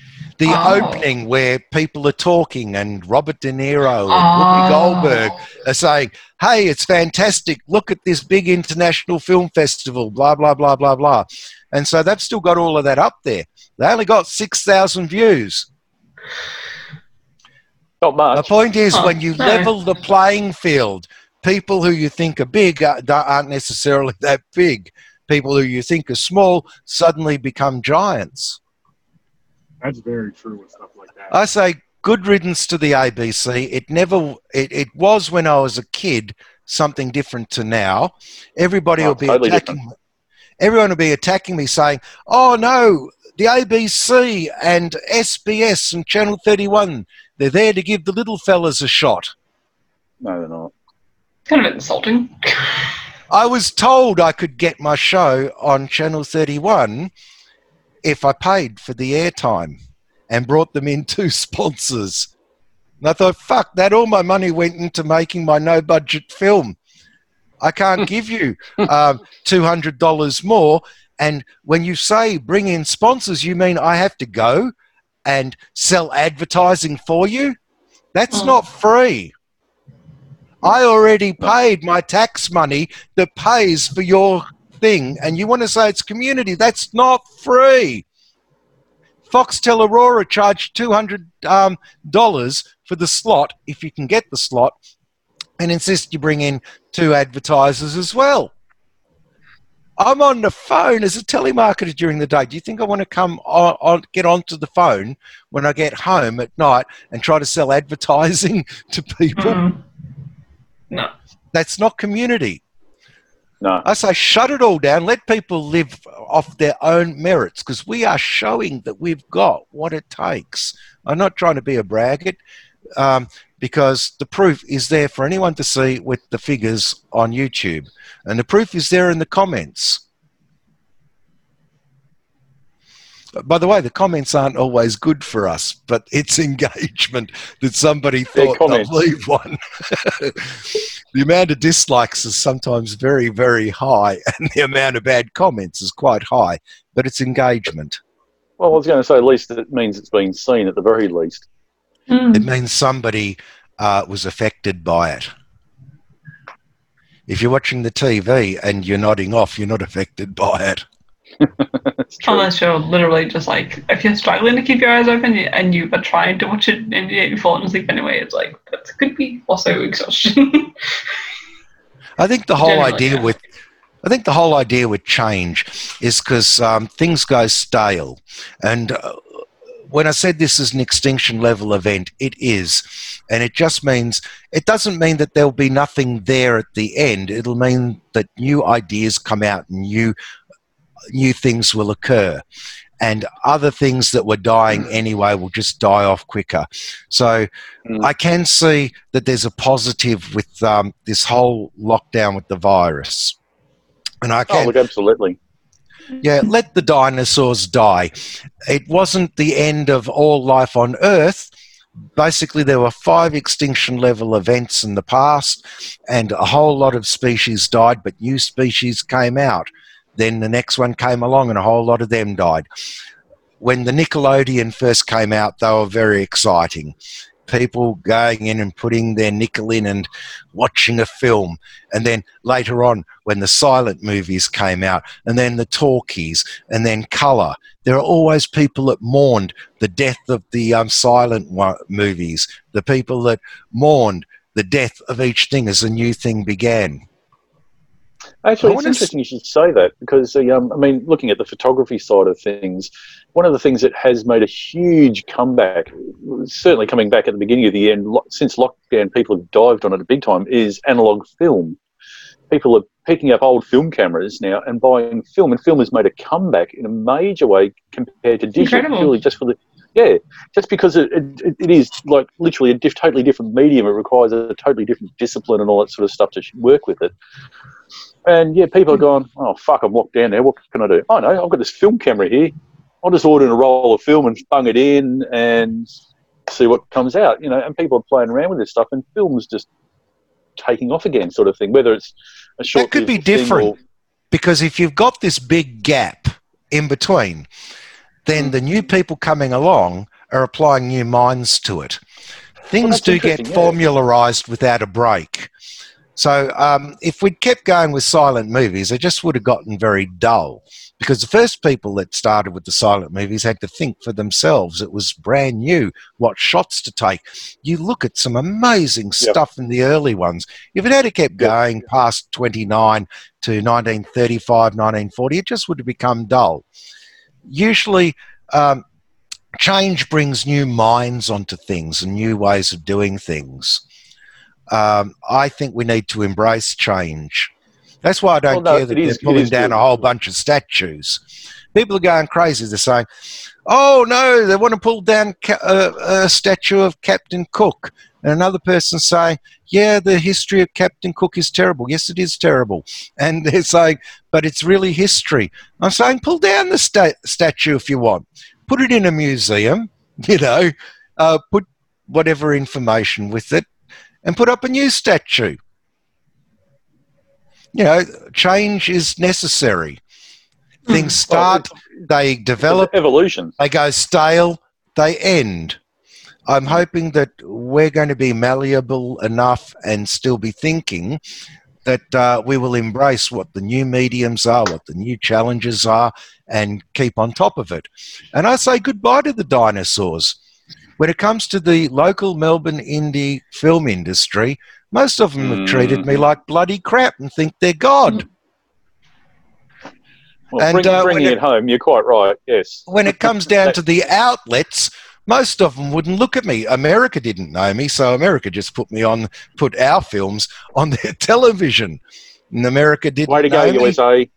The Oh. opening where people are talking and Robert De Niro and Oh. Whoopi Goldberg are saying, "Hey, it's fantastic! Look at this big international film festival." Blah blah blah blah blah, and so they've still got all of that up there. They only got six thousand views. Not much. The point is, Huh, when you no. level the playing field, people who you think are big aren't necessarily [LAUGHS] that big. People who you think are small suddenly become giants. That's very true with stuff like that. I say good riddance to the ABC. It never, it, it was when I was a kid something different to now. Everybody Oh, will be totally attacking. Everyone will be attacking me, saying, "Oh no, the ABC and SBS and Channel Thirty One, they're there to give the little fellas a shot." No, they're not. kind of insulting. I was told I could get my show on Channel 31 if I paid for the airtime and brought them in [LAUGHS] two sponsors. And I thought, fuck that, all my money went into making my no budget film. I can't [LAUGHS] give you um, $200 more. And when you say bring in sponsors, you mean I have to go and sell advertising for you? That's Mm. not free. I already paid my tax money that pays for your thing, and you want to say it's community. That's not free. Foxtel Aurora charged $200 um, for the slot, if you can get the slot, and insist you bring in two advertisers as well. I'm on the phone as a telemarketer during the day. Do you think I want to come on, on get onto the phone when I get home at night and try to sell [LAUGHS] advertising to people? Mm. No. That's not community. No. I say shut it all down. Let people live off their own merits because we are showing that we've got what it takes. I'm not trying to be a braggart um, because the proof is there for anyone to see with the figures on YouTube. And the proof is there in the comments. By the way, the comments aren't always good for us, but it's [LAUGHS] engagement that somebody thought they'll leave one. [LAUGHS] the amount of dislikes is sometimes very, very high, [LAUGHS] and the amount of bad comments is quite high, but it's engagement. Well, I was going to say, at least it means it's been seen at the very least. Mm. It means somebody uh, was affected by it. If you're watching the TV and you're nodding off, you're not affected by it. It's true. Unless you're literally just like, if you're struggling to keep your eyes open and you are trying to watch it and you're falling asleep anyway, it's like, that could be also exhaustion. [LAUGHS] I think the whole Generally, idea yeah. with I think the whole idea with change is because um, things go stale, and uh, when I said this is an extinction level event, it is, and it just means it doesn't mean that there'll be nothing there at the end. It'll mean that new ideas come out, and new new things will occur. And other things that were dying anyway will just die off quicker. So Mm. I can see that there's a positive with um, this whole lockdown with the virus. And I Oh, can, look, absolutely. yeah, let the dinosaurs die. It wasn't the end of all life on Earth. Basically, there were five extinction level events in the past, and a whole lot of species died, but new species came out. Then the next one came along, and a whole lot of them died. When the Nickelodeon first came out, they were very exciting. People going in and putting their nickel in and watching a film. And then later on, when the silent movies came out, and then the talkies, and then colour, there are always people that mourned the death of the um, silent movies, the people that mourned the death of each thing as a new thing began. Actually, it's wanna s- interesting you should say that because, uh, um, I mean, looking at the photography side of things, one of the things that has made a huge comeback, certainly coming back at the beginning of the year, and lo- since lockdown, people have dived on it big time, is analog film. People are picking up old film cameras now and buying film, and film has made a comeback in a major way compared to digital, Incredible. purely just for the yeah, just because it, it, it is like literally a diff, totally different medium. It requires a totally different discipline and all that sort of stuff to work with it. And yeah, people are going, oh fuck, I'm locked down there. What can I do? I know, I've got this film camera here. I'll just order a roll of film and bung it in and see what comes out. You know, and people are playing around with this stuff, and film's just taking off again, sort of thing. Whether it's a short, That could be different. or- because if you've got this big gap in between, then the new people coming along are applying new minds to it. Things that's do get yeah. formularized without a break. So um, if we'd kept going with silent movies, they just would have gotten very dull. Because the first people that started with the silent movies had to think for themselves. It was brand new what shots to take. You look at some amazing Yep. stuff in the early ones. If it had kept going past 29 to 1935, 1940, it just would have become dull. Usually, um, change brings new minds onto things and new ways of doing things. Um, I think we need to embrace change. That's why I don't Well, no, care that they're it pulling down good. a whole bunch of statues. People are going crazy. They're saying, "Oh no, they want to pull down ca- a, a statue of Captain Cook," and another person saying, "Yeah, the history of Captain Cook is terrible. Yes, it is terrible." And [LAUGHS] they're saying, "But it's really history." I'm saying, pull down the sta- statue if you want. Put it in a museum. [LAUGHS] You know, uh, put whatever information with it, and put up a new statue. You know, change is necessary. Things start, they develop, evolution. they go stale, they end. I'm hoping that we're going to be malleable enough and still be thinking that uh, we will embrace what the new mediums are, what the new challenges are, and keep on top of it. And I say goodbye to the dinosaurs. When it comes to the local Melbourne indie film industry, most of them have treated me like bloody crap and think they're God. Well, And, bring, uh, bringing when it, home, you're quite right. Yes. when it comes down to the outlets, most of them wouldn't look at me. America didn't know me, so America just put me on, put our films on their [LAUGHS] television. And America didn't Way to go, know me. USA.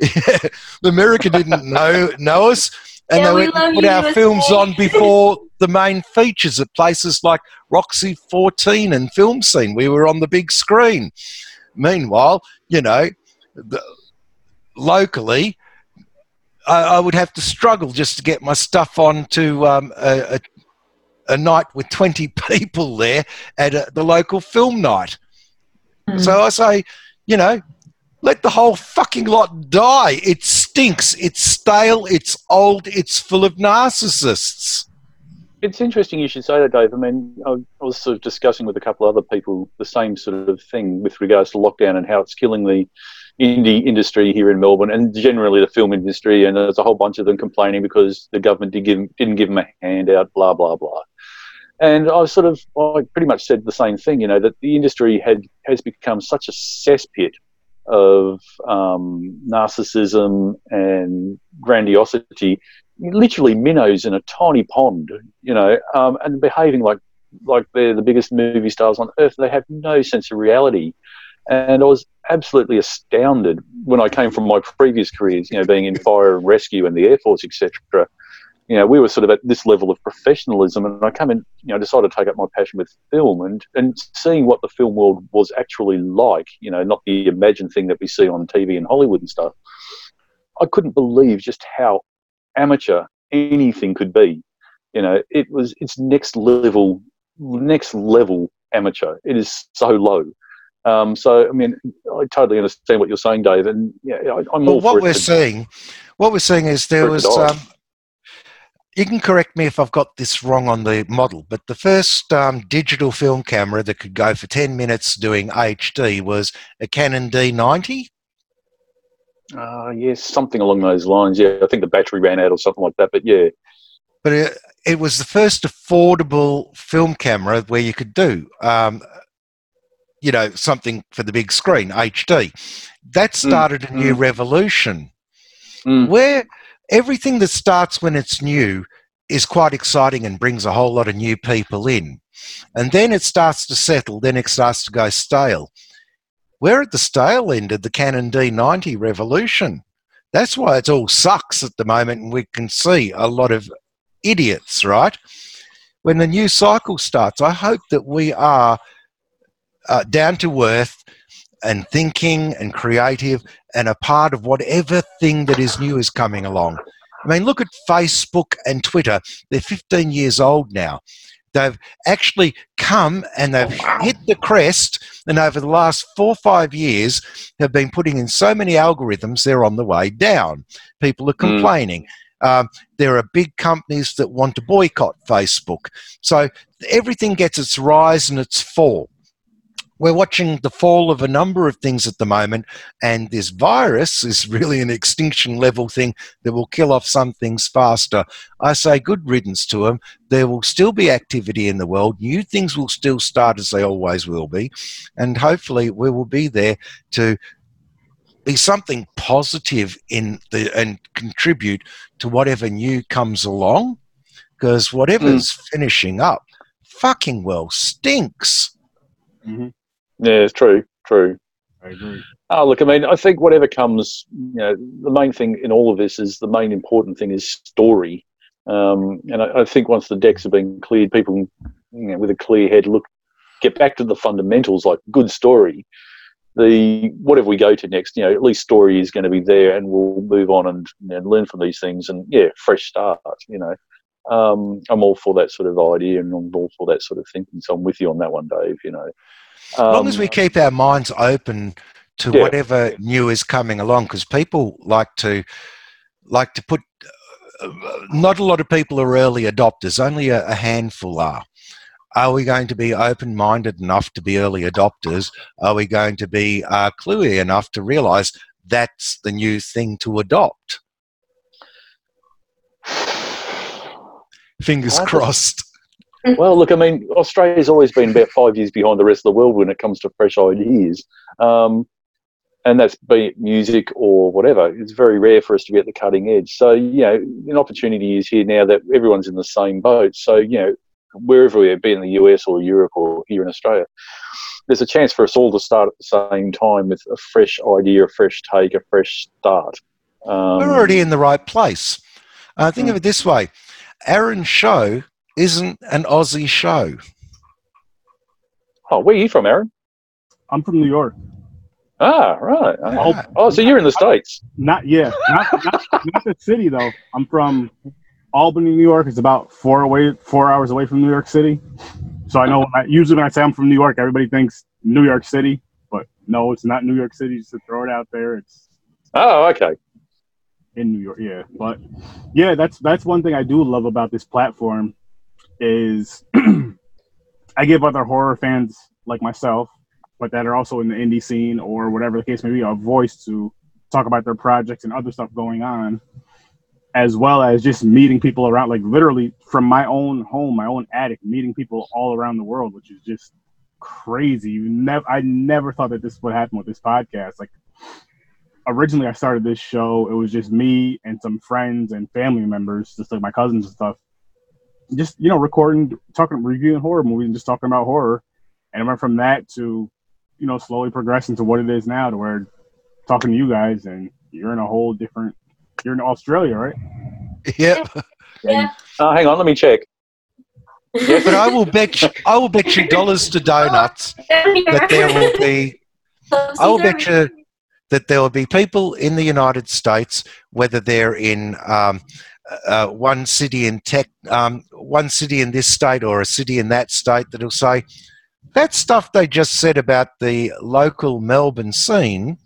[LAUGHS] America didn't know know us, and Yeah, they we went and love put you, our USA. films on before the main features at places like Roxy 14 and Film Scene. We were on the big screen. Meanwhile, you know, the, locally, I, I would have to struggle just to get my stuff on to um, a, a, a night with 20 [LAUGHS] people there at a, the local film night. Mm. So I say, you know, let the whole fucking lot die. It stinks. It's stale. It's old. It's full of narcissists. It's interesting you should say that, Dave. I mean, I was sort of discussing with a couple of other people the same sort of thing with regards to lockdown and how it's killing the indie industry here in Melbourne and generally the film industry. And there's a whole bunch of them complaining because the government did give, didn't give them a handout, blah, blah, blah. And I sort of, I pretty much said the same thing, you know, that the industry had has become such a cesspit of um, narcissism and grandiosity literally minnows in a tiny pond, you know, um, and behaving like like they're the biggest movie stars on earth. They have no sense of reality, and I was absolutely astounded when I came from my previous careers, you know, being in fire and rescue and the air force, etc. You know, we were sort of at this level of professionalism, and I come in, you know, decided to take up my passion with film and and seeing what the film world was actually like, you know, not the imagined thing that we see on TV and Hollywood and stuff. I couldn't believe just how amateur anything could be. You know, it was it's next level, next level amateur. It is so low. Um, so I mean, I totally understand what you're saying, Dave, and yeah, I, I'm Well, all what we're to- seeing, what we're seeing is there For it to was. Um, you can correct me if I've got this wrong on the model, but the first um, digital film camera that could go for 10 minutes doing HD was a Canon D90. Uh, yes, something along those lines. Yeah, I think the battery ran out or something like that. But yeah, but it, it was the first affordable film camera where you could do, um, you know, something for the big screen, HD. that started a new revolution Mm. where everything that starts when it's new is quite exciting and brings a whole lot of new people in. And then it starts to settle, then it starts to go stale. We're at the stale end of the Canon D90 revolution. That's why it all sucks at the moment, and we can see a lot of idiots, right? When the new cycle starts, I hope that we are uh, down to earth and thinking and creative and a part of whatever thing that is new is coming along. I mean, look at Facebook and Twitter. They're 15 years old now. They've actually come and they've hit the crest, and over the last four or five years, have been putting in so many algorithms, they're on the way down. People are complaining. Um, there are big companies that want to boycott Facebook. So everything gets its rise and its fall we're watching the fall of a number of things at the moment, and this virus is really an extinction level thing that will kill off some things faster. I say good riddance to them. There will still be activity in the world. New things will still start as they always will be, and hopefully we will be there to be something positive in the and contribute to whatever new comes along. Because whatever's mm. finishing up, fucking well stinks. Mm-hmm. Yeah, it's true, true. I agree. Oh, look, I mean, I think whatever comes, you know, the main thing in all of this is the main important thing is story. Um, and I, I think once the decks have been cleared, people you know, with a clear head, look, get back to the fundamentals, like good story. The whatever we go to next, you know, at least story is going to be there, and we'll move on and, and learn from these things, and yeah, fresh start. You know, um, I'm all for that sort of idea, and I'm all for that sort of thinking. So I'm with you on that one, Dave. You know, As long as Um, we keep our minds open to Yeah. whatever new is coming along, because people like to like to put. Uh, not a lot of people are early adopters. Only a, a handful are. Are we going to be open-minded enough to be early adopters? Are we going to be uh, cluey enough to realise that's the new thing to adopt? [SIGHS] Fingers I crossed. [LAUGHS] Well, look, I mean, Australia's always been about five years behind the rest of the world when it comes to fresh ideas. Um, and that's be it music or whatever. It's very rare for us to be at the cutting edge. So, you know, an opportunity is here now that everyone's in the same boat. So, you know, wherever we are, be in the US or Europe or here in Australia, there's a chance for us all to start at the same time with a fresh idea, a fresh take, a fresh start. Um, We're already in the right place. Uh, think of Hmm. it this way Aaron's show isn't an Aussie show. Oh, where are you from, Aaron? I'm from New York. Ah, right. Ah. Oh, so you're in the States. Not yeah, not, not, not the city though. I'm from Albany, New York. It's about four away, four hours away from New York City. So I know when I, usually when I say I'm from New York, everybody thinks New York City, but no, it's not New York City. Just to throw it out there, it's Oh, okay. in New York. Yeah, but yeah, that's that's one thing I do love about this platform is [CLEARS THROAT] I give other horror fans like myself, but that are also in the indie scene or whatever the case may be, a voice to talk about their projects and other stuff going on, as well as just meeting people around, like literally from my own home, my own attic, meeting people all around the world, which is just crazy. You never, I never thought that this would happen with this podcast. Like originally I started this show, it was just me and some friends and family members, just like my cousins and stuff. Just you know, recording, talking, reviewing horror movies, and just talking about horror. And I went from that to, you know, slowly progressing to what it is now, to where talking to you guys, and you're in a whole different. You're in Australia, right? Yep. Yeah. Oh, hang on, let me check. but I will bet you, I will bet you dollars to donuts [LAUGHS] that there will be I will bet you that there will be people in the United States, whether they're in um, uh, one city in tech, um, one city in this state or a city in that state, that'll say that stuff they just said about the local Melbourne scene.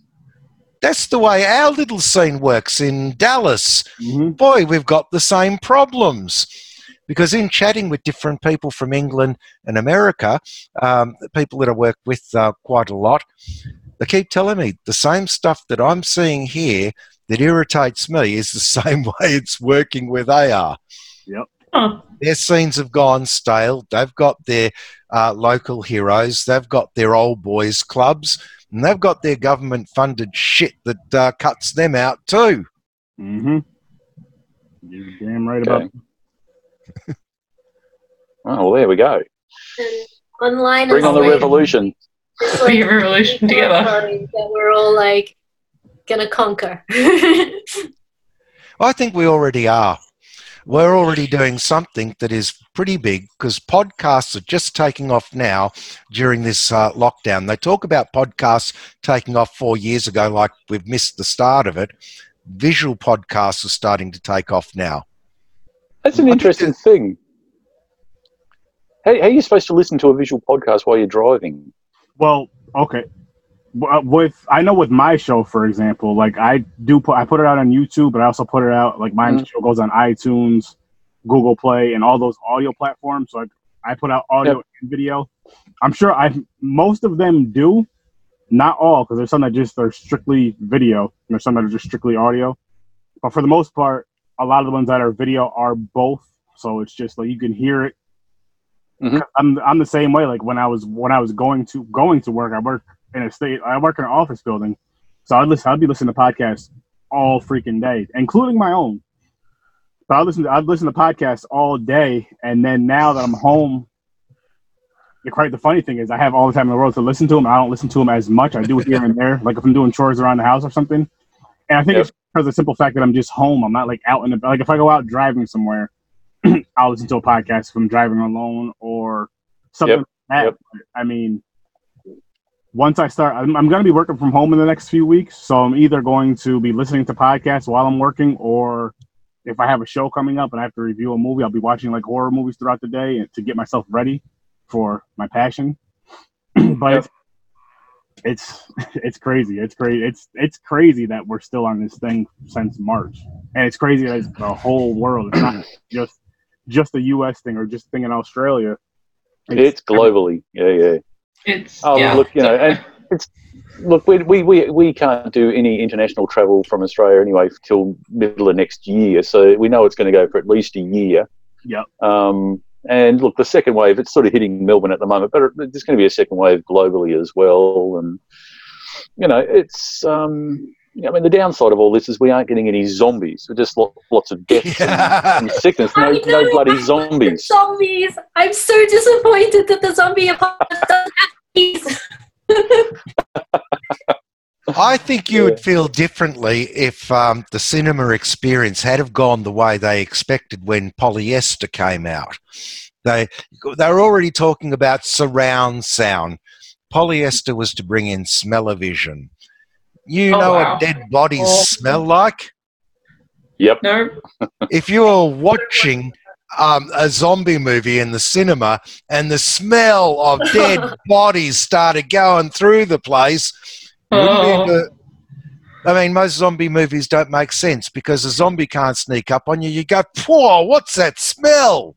That's the way our little scene works in Dallas. Mm-hmm. Boy, we've got the same problems. Because in chatting with different people from England and America, um, people that I work with uh, quite a lot, they keep telling me the same stuff that I'm seeing here that irritates me is the [LAUGHS] same way it's working where they are. Huh. Their scenes have gone stale. They've got their uh, local heroes. They've got their old boys clubs. and they've got their government funded shit that uh, cuts them out too. Mm-hmm. You're damn right about. [LAUGHS] Oh, well, there we go. And online Bring on the revolution. it's Be a revolution together. [LAUGHS] that we're all like gonna conquer. [LAUGHS] I think we already are. We're already doing something that is pretty big because podcasts are just taking off now during this uh, lockdown. They talk about podcasts taking off four years ago, like we've missed the start of it. Visual podcasts are starting to take off now. That's an interesting thing. How, how are you supposed to listen to a visual podcast while you're driving? Well, okay. Uh, With I know with my show, for example, like I do put I put it out on YouTube, but I also put it out like my Mhm. show goes on iTunes, Google Play, and all those audio platforms. So I, I put out audio and video. I'm sure I most of them do, not all, because there's some that just are strictly video. and There's some that are just strictly audio. But for the most part, a lot of the ones that are video are both. So it's just like you can hear it. Mhm. I'm I'm the same way. Like when I was when I was going to going to work, I work in a state. I work in an office building, so I'd listen. I'd be listening to podcasts all freaking day, including my own. But I listen. To, I'd listen to podcasts all day, and then now that I'm home, the quite the funny thing is I have all the time in the world to listen to them. I don't listen to them as much. I do it here and there, like if I'm doing chores around the house or something. And I think Yep. it's because of the simple fact that I'm just home. I'm not like out in the like if I go out driving somewhere, [CLEARS THROAT] I'll listen to a podcast if I'm driving alone or something Yep. like that. Yep. I mean, once I start, I'm, I'm going to be working from home in the next few weeks. So I'm either going to be listening to podcasts while I'm working, or if I have a show coming up and I have to review a movie, I'll be watching like horror movies throughout the day to get myself ready for my passion. [CLEARS THROAT] but it's, it's [LAUGHS] it's crazy. It's crazy. It's it's crazy that we're still on this thing since March, and it's crazy that it's the whole world. It's not [CLEARS THROAT] just just a U.S. thing or just thing in Australia. It's globally. Yeah, yeah. It's Oh, yeah. look, you know, and it's look, we, we, we, we can't do any international travel from Australia anyway till middle of next year. So we know it's going to go for at least a year. Yeah. Um, and look, the second wave, it's sort of hitting Melbourne at the moment, but there's going to be a second wave globally as well. And, you know, it's, um, I mean, the downside of all this is we aren't getting any zombies. We're just lo- lots of deaths Yeah. and, and sickness. No, no bloody zombies. Zombies! I'm so disappointed that the zombie apocalypse doesn't have these. [LAUGHS] I think you would feel differently if um, the cinema experience had have gone the way they expected when polyester came out. They they were already talking about surround sound. Polyester was to bring in smell-o-vision. You Oh, know wow. what dead bodies Oh. smell like? Yep. no. [LAUGHS] If you were watching um, a zombie movie in the cinema and the smell of dead [LAUGHS] bodies started going through the place, you wouldn't be Oh. able to- I mean, most zombie movies don't make sense because a zombie can't sneak up on you. You go, whoa, what's that smell?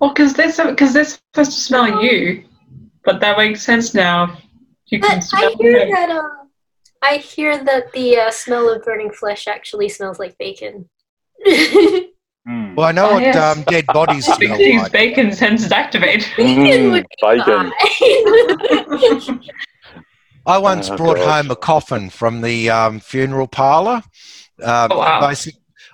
Well, because they're because they're supposed to smell you, but that makes sense now. You can But smell I hear them. that um, I hear that the uh, smell of burning flesh actually smells like bacon. Mm. [LAUGHS] Well, I know Oh, what yes. um, dead bodies [LAUGHS] smell like. bacon senses activate. bacon bacon. [LAUGHS] I once Oh, brought gosh. home a coffin from the um, funeral parlor. Um, Oh, wow.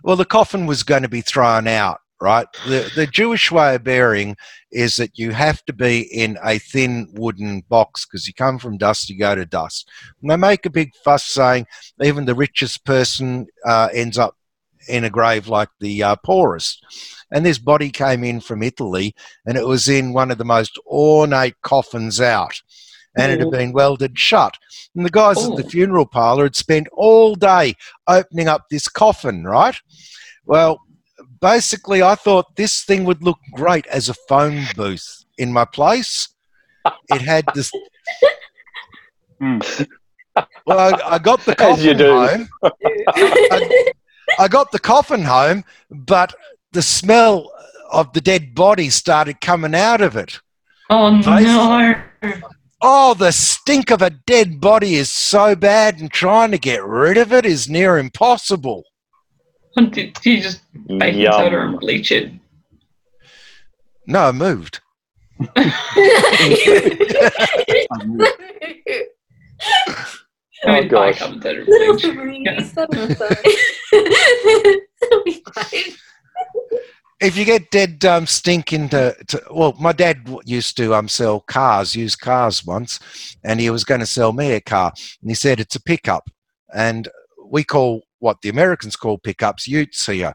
well, the coffin was going to be thrown out, right? The, the Jewish way of burying is that you have to be in a thin wooden box because you come from dust, you go to dust. And they make a big fuss saying even the richest person uh, ends up in a grave like the uh, poorest. And this body came in from Italy and it was in one of the most ornate coffins out. And it had been welded shut. And the guys at the funeral parlour had spent all day opening up this coffin, right? Well, basically, I thought this thing would look great as a phone booth in my place. It had this. Well, I, I got the [LAUGHS] As you coffin do. home. I got the coffin home, but the smell of the dead body started coming out of it. Oh Nice. no! Oh, the stink of a dead body is so bad, and trying to get rid of it is near impossible. [LAUGHS] Did you just baking soda and bleach it? No, I moved. I mean, Oh, gosh. bike up to Little Yeah. that'll be fine. That'll be fine. If you get dead um, stink into, to, well, my dad used to um, sell cars, used cars once, and he was going to sell me a car, and he said it's a pickup, and we call what the Americans call pickups utes here.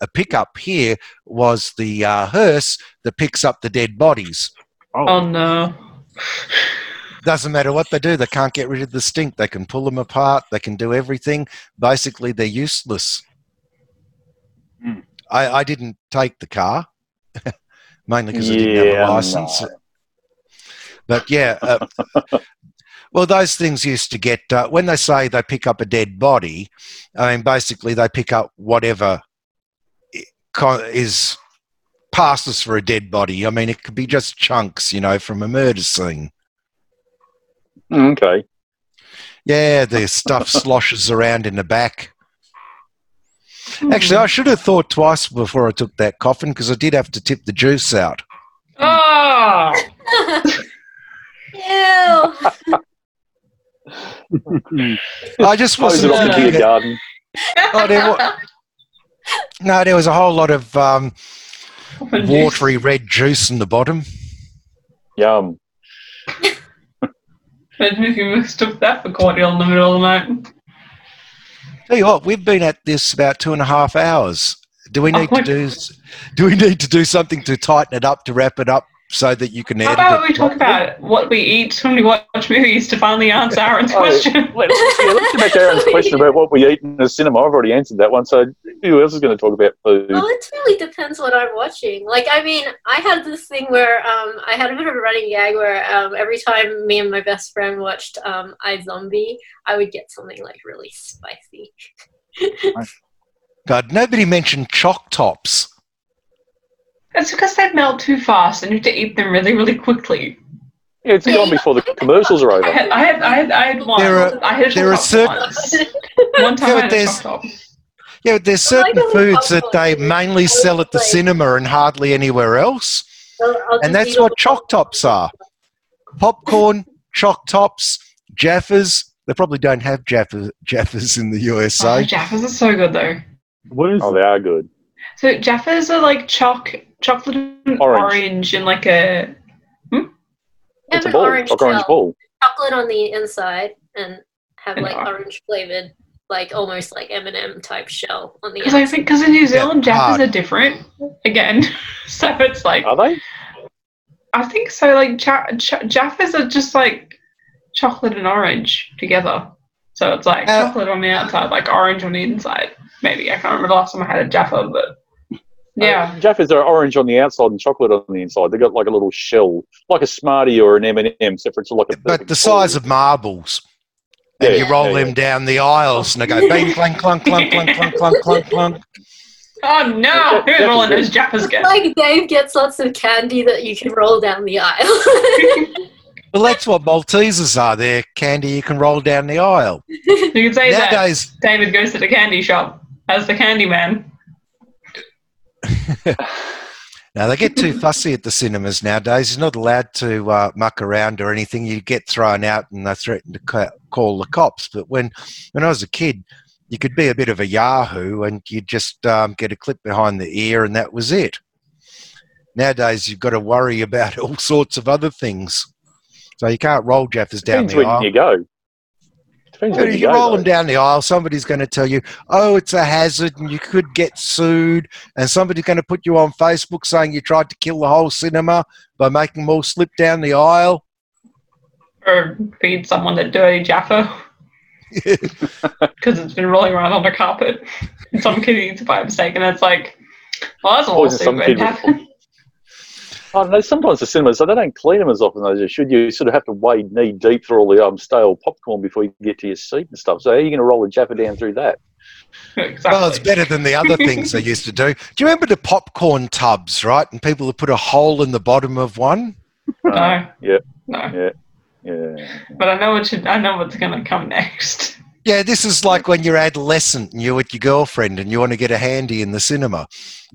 A pickup here was the uh, hearse that picks up the dead bodies. Oh, Oh no. Doesn't matter what they do, they can't get rid of the stink. They can pull them apart, they can do everything. Basically, they're useless. Hmm. I, I didn't take the car, [LAUGHS] mainly because I didn't have a license. no. But yeah, uh, [LAUGHS] well, those things used to get, uh, when they say they pick up a dead body, I mean, basically they pick up whatever is passes for a dead body. I mean, it could be just chunks, you know, from a murder scene. Okay. Yeah, the stuff [LAUGHS] sloshes around in the back. Hmm. Actually, I should have thought twice before I took that coffin because I did have to tip the juice out. Oh, [LAUGHS] Ew. [LAUGHS] [LAUGHS] I just Close it wasn't off the thinking beer garden. Oh, there wa- No, there was a whole lot of um, watery red juice in the bottom. Yum. Imagine if you mixed up that for cordial in the middle of the night. Tell you what, we've been at this about two and a half hours. Do we Oh need my to do? Do we need to do something to tighten it up to wrap it up so that you can How edit about it we talk about what we eat when we watch movies to finally answer Aaron's [LAUGHS] Oh, question? Let's, yeah, let's get back to Aaron's question about what we eat in the cinema. I've already answered that one. So who else is going to talk about food? Well, it really depends what I'm watching. Like, I mean, I had this thing where um, I had a bit of a running gag where um, every time me and my best friend watched um, iZombie, I would get something like really spicy. [LAUGHS] God, nobody mentioned choc tops. It's because they melt too fast and you have to eat them really, really quickly. Yeah, it's gone before the commercials are I over. had, I had, I had, I had one. There are- I had there are certain- [LAUGHS] One time Yeah, I but had a there's- Yeah, but there's I like certain all foods that they mainly sell at the cinema and hardly anywhere else. So And that's what the choc tops are. Popcorn, choc tops, Jaffas. They probably don't have Jaffas, Jaffas in the Oh, USA. Jaffas are so good though. what is Oh, they are good. So Jaffas are like choc, chocolate and Orange. orange, and like a. It's a ball, orange like orange ball. chocolate on the inside and have And like orange. orange flavored, like almost like M and m type shell on the Because I outside. think because in New Zealand Jaffas hard. are different again, [LAUGHS] so it's like Are they? I think so. Like cha- cha- Jaffas are just like chocolate and orange together. So it's like Uh, chocolate on the outside, like orange on the inside. Maybe I can't remember the last time I had a Jaffa, but yeah. Uh, Jaffas are orange on the outside and chocolate on the inside. They've got like a little shell, like a Smartie or an M&M, except for it's like a But the size ball. of marbles. And Yeah, you roll yeah, them yeah. down the aisles and they go [LAUGHS] bang, clunk, clunk, clunk, clunk, clunk, clunk, clunk, clunk. Oh no! Who's Jaffas rolling those Jaffas again? like Dave gets lots of candy that you can roll down the aisle. [LAUGHS] Well, that's what Maltesers are. They're candy you can roll down the aisle. You can say that David goes to the candy shop as the candy man. [LAUGHS] now they get too fussy at the cinemas nowadays. You're not allowed to uh, muck around or anything. You get thrown out and they threaten to ca- call the cops. But when, when I was a kid, you could be a bit of a yahoo and you'd just um, get a clip behind the ear and that was it. Nowadays, you've got to worry [LAUGHS] about all sorts of other things. So you can't roll Jaffas down Depends the when aisle. you go. Depends But when if you you go. roll though. them down the aisle, somebody's going to tell you, oh, it's a hazard and you could get sued. And somebody's going to put you on Facebook saying you tried to kill the whole cinema by making them all slip down the aisle. Or feed someone the dirty Jaffa [LAUGHS] because it's been rolling around on the carpet. And some kid eats it by mistake, and it's like, well, that's a Poison lawsuit some kid with- happen. I don't know. Sometimes the cinemas so they don't clean them as often as they should. You sort of have to wade knee deep through all the um, stale popcorn before you get to your seat and stuff. So how are you going to roll a Jaffa down through that? exactly. [LAUGHS] Well, it's better than the other things they used to do. Do you remember the popcorn tubs, right? And people would put a hole in the bottom of one? No. Yeah. No. Yeah. Yeah. But I know what you, I know what's gonna come next. [LAUGHS] Yeah, this is like when you're adolescent and you're with your girlfriend and you want to get a handy in the cinema.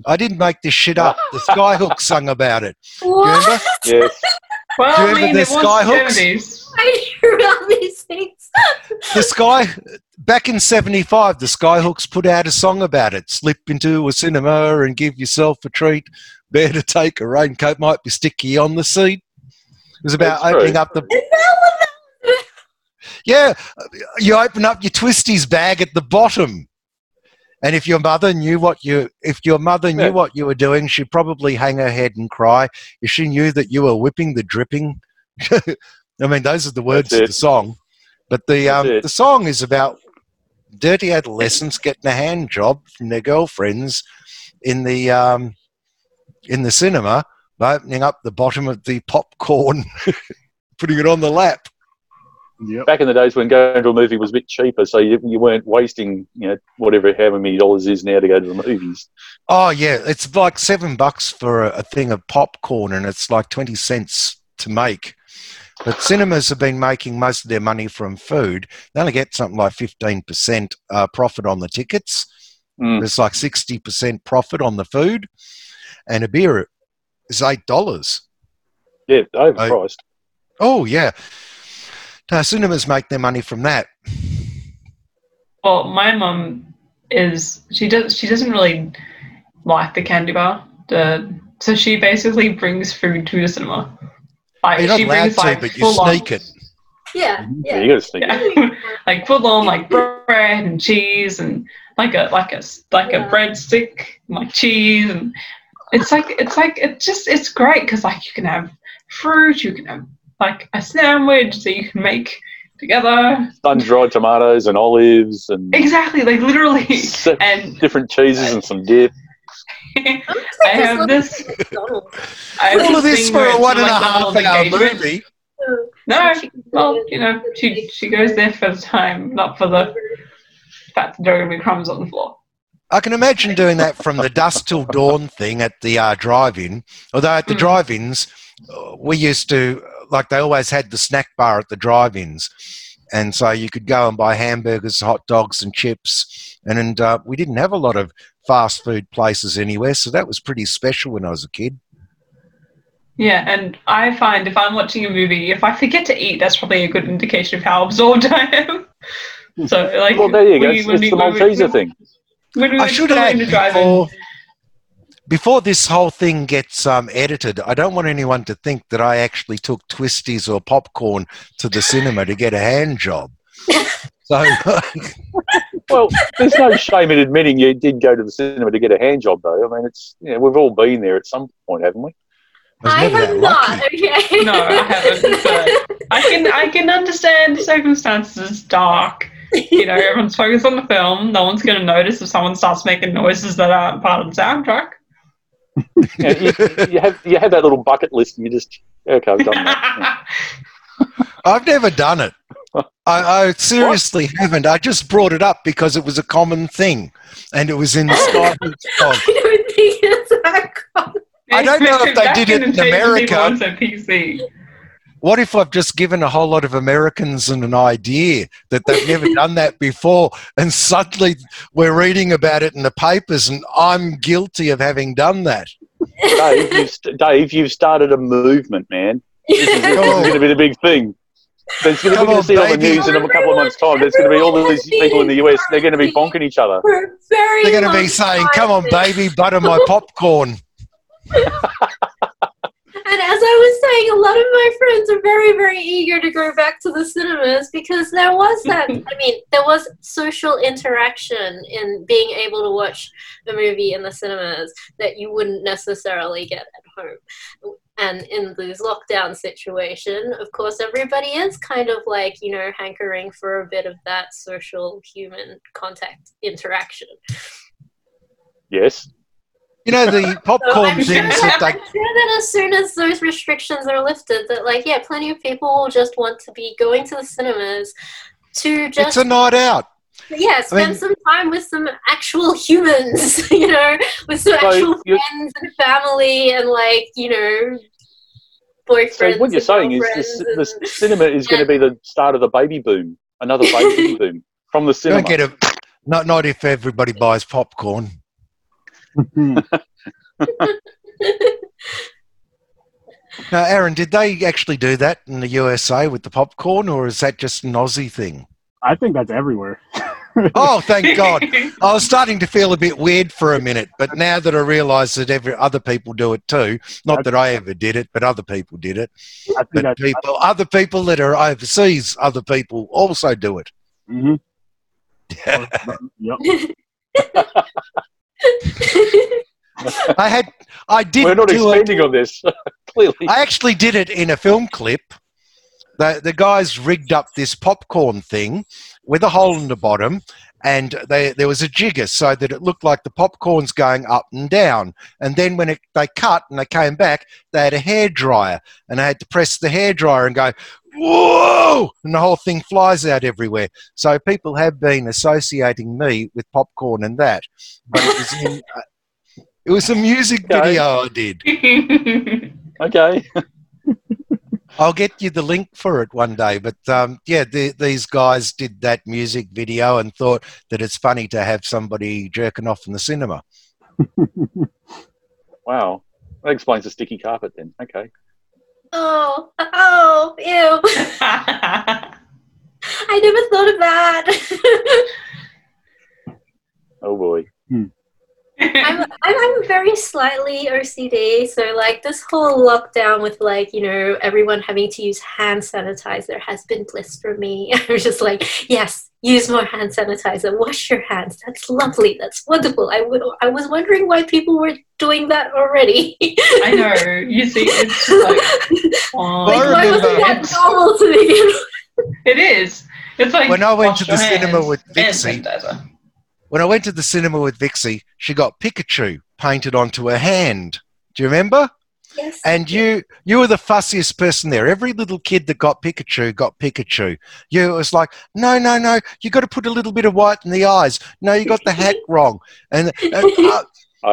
I didn't make this shit up. The [LAUGHS] Skyhook sung about it. what? Remember? Yes. Well, Do you I mean, the skyhooks? [LAUGHS] I hear about these things. The Sky, back in 75, the Skyhooks put out a song about it. Slip into a cinema and give yourself a treat. Better take a raincoat, might be sticky on the seat. It was about That's true. opening up the. Is that what that- Yeah, you open up your twisties bag at the bottom. And if your mother knew what you, if your mother knew Yeah. what you were doing, she'd probably hang her head and cry. If she knew that you were whipping the dripping, [LAUGHS] I mean, those are the words of the song. But the um, the song is about dirty adolescents getting a hand job from their girlfriends in the um, in the cinema, by opening up the bottom of the popcorn, [LAUGHS] putting it on the lap. Yep. Back in the days when going to a movie was a bit cheaper, so you, you weren't wasting, you know, whatever however many dollars is now to go to the movies. Oh yeah, it's like seven bucks for a, a thing of popcorn, and it's like twenty cents to make. But cinemas have been making most of their money from food. They only get something like fifteen percent uh, profit on the tickets. Mm. There's like sixty percent profit on the food, and a beer is eight dollars. Yeah, overpriced. Oh yeah, cinemas make their money from that. Well, my mum is she does she doesn't really like the candy bar. The so she basically brings food to the cinema. Like You're not she allowed brings to, like but you full on, sneak it. Yeah, Yeah, yeah. you got to sneak it. [LAUGHS] like full on like bread and cheese and like a like a like Yeah. a breadstick, like cheese and it's like it's like it's just it's great because like you can have fruit, you can have like a sandwich that you can make together. Sun dried tomatoes and olives and Exactly, like literally. se- And different cheeses and some dip. I [LAUGHS] I have this. I have All of this for a it's one and a like half little hour movie. No, well, you know, she she goes there for the time, not for the fact that there are going to be crumbs on the floor. I can imagine doing that from the dusk till dawn thing at the uh, drive-in. Although at the Mm. drive-ins, uh, we used to like they always had the snack bar at the drive-ins, and so you could go and buy hamburgers, hot dogs, and chips. And, and uh, we didn't have a lot of fast food places anywhere, so that was pretty special when I was a kid. Yeah, and I find if I'm watching a movie, if I forget to eat, that's probably a good indication of how absorbed [LAUGHS] I am. So, like, Well, there you go. we- It's, it's we- the when we- Malteser thing. When we I should have add the drive-in, before, before this whole thing gets um, edited, I don't want anyone to think that I actually took twisties or popcorn to the cinema to get a hand job. [LAUGHS] So [LAUGHS] Well, there's no shame in admitting you did go to the cinema to get a hand job, though. I mean, it's you know, we've all been there at some point, haven't we? I I have not. Okay. No, I haven't, but- I can I can understand the circumstances. It's dark. You know, everyone's focused on the film. No one's going to notice if someone starts making noises that aren't part of the soundtrack. You, know, you, you have you have that little bucket list, and you just okay, I've done that. [LAUGHS] I've never done it. I, I seriously haven't. I just brought it up because it was a common thing, and it was in Skyhooks [LAUGHS] song. I don't think it's that common. I don't know if they did it in the days when America. What if I've just given a whole lot of Americans an idea that they've never [LAUGHS] done that before, and suddenly we're reading about it in the papers, and I'm guilty of having done that? Dave, you've, st- Dave, you've started a movement, man. This is, is going to be the big thing. There's going to Come be on, see on the news in a couple of months' time. There's going to be all of these people in the US. They're going to be bonking each other. For a very They're going to be saying, "Come on, baby, butter my popcorn." [LAUGHS] As I was saying, a lot of my friends are very, very eager to go back to the cinemas because there was that. [LAUGHS] I mean, there was social interaction in being able to watch a movie in the cinemas that you wouldn't necessarily get at home. And in this lockdown situation, of course, everybody is kind of like, you know, hankering for a bit of that social human contact interaction. Yes. You know the [LAUGHS] So popcorn I'm sure, things that I'm sure that as soon as those restrictions are lifted, that like yeah, plenty of people will just want to be going to the cinemas to just. It's a night out. yeah spend mean- some time with some actual [LAUGHS] humans, [LAUGHS] you know, with some So actual friends and family and like you know boyfriends. So what you're saying is the, girlfriends the cinema is going to be the start of the baby boom, another baby boom from the cinema. Don't get a not not if everybody buys popcorn. [LAUGHS] Now, Aaron, did they actually do that in the USA with the popcorn, or is that just an Aussie thing? I think that's everywhere. [LAUGHS] Oh, thank God. I was starting to feel a bit weird for a minute, but now that I realise that every other people do it too, not that I ever did it, but other people did it. But people, other people that are overseas, other people also do it. hmm [LAUGHS] yep. [LAUGHS] I had, I did We're not it. expanding on this. [LAUGHS] Clearly. I actually did it in a film clip. The, the guys rigged up this popcorn thing with a hole in the bottom, and they, there was a jigger so that it looked like the popcorn's going up and down. And then when it, they cut and they came back, they had a hair dryer, and I had to press the hair dryer and go, whoa! And the whole thing flies out everywhere. So people have been associating me with popcorn and that. But it was in. Uh, it was a music Okay. video I did. [LAUGHS] Okay. [LAUGHS] I'll get you the link for it one day. But um, yeah, the, these guys did that music video and thought that it's funny to have somebody jerking off in the cinema. [LAUGHS] Wow. That explains the sticky carpet then. Okay. oh, oh, ew. [LAUGHS] I never thought of that. [LAUGHS] Oh boy. I'm, I'm, [LAUGHS] I'm very slightly OCD, so like this whole lockdown with like, you know, everyone having to use hand sanitizer has been bliss for me. [LAUGHS] I'm just like, yes, use more hand sanitizer, wash your hands. That's lovely. That's wonderful. I would- I was wondering why people were doing that already. I know. You see, it's like, [LAUGHS] oh, like, why wasn't that normal to begin with? it is. It's like When I went to the your cinema with and Vixie- sanitizer. When I went to the cinema with Vixie, she got Pikachu painted onto her hand. Do you remember? Yes. And you you were the fussiest person there. Every little kid that got Pikachu got Pikachu. You it was like, no, no, no, you got to put a little bit of white in the eyes. No, you got the hat [LAUGHS] wrong. And, and [LAUGHS] uh,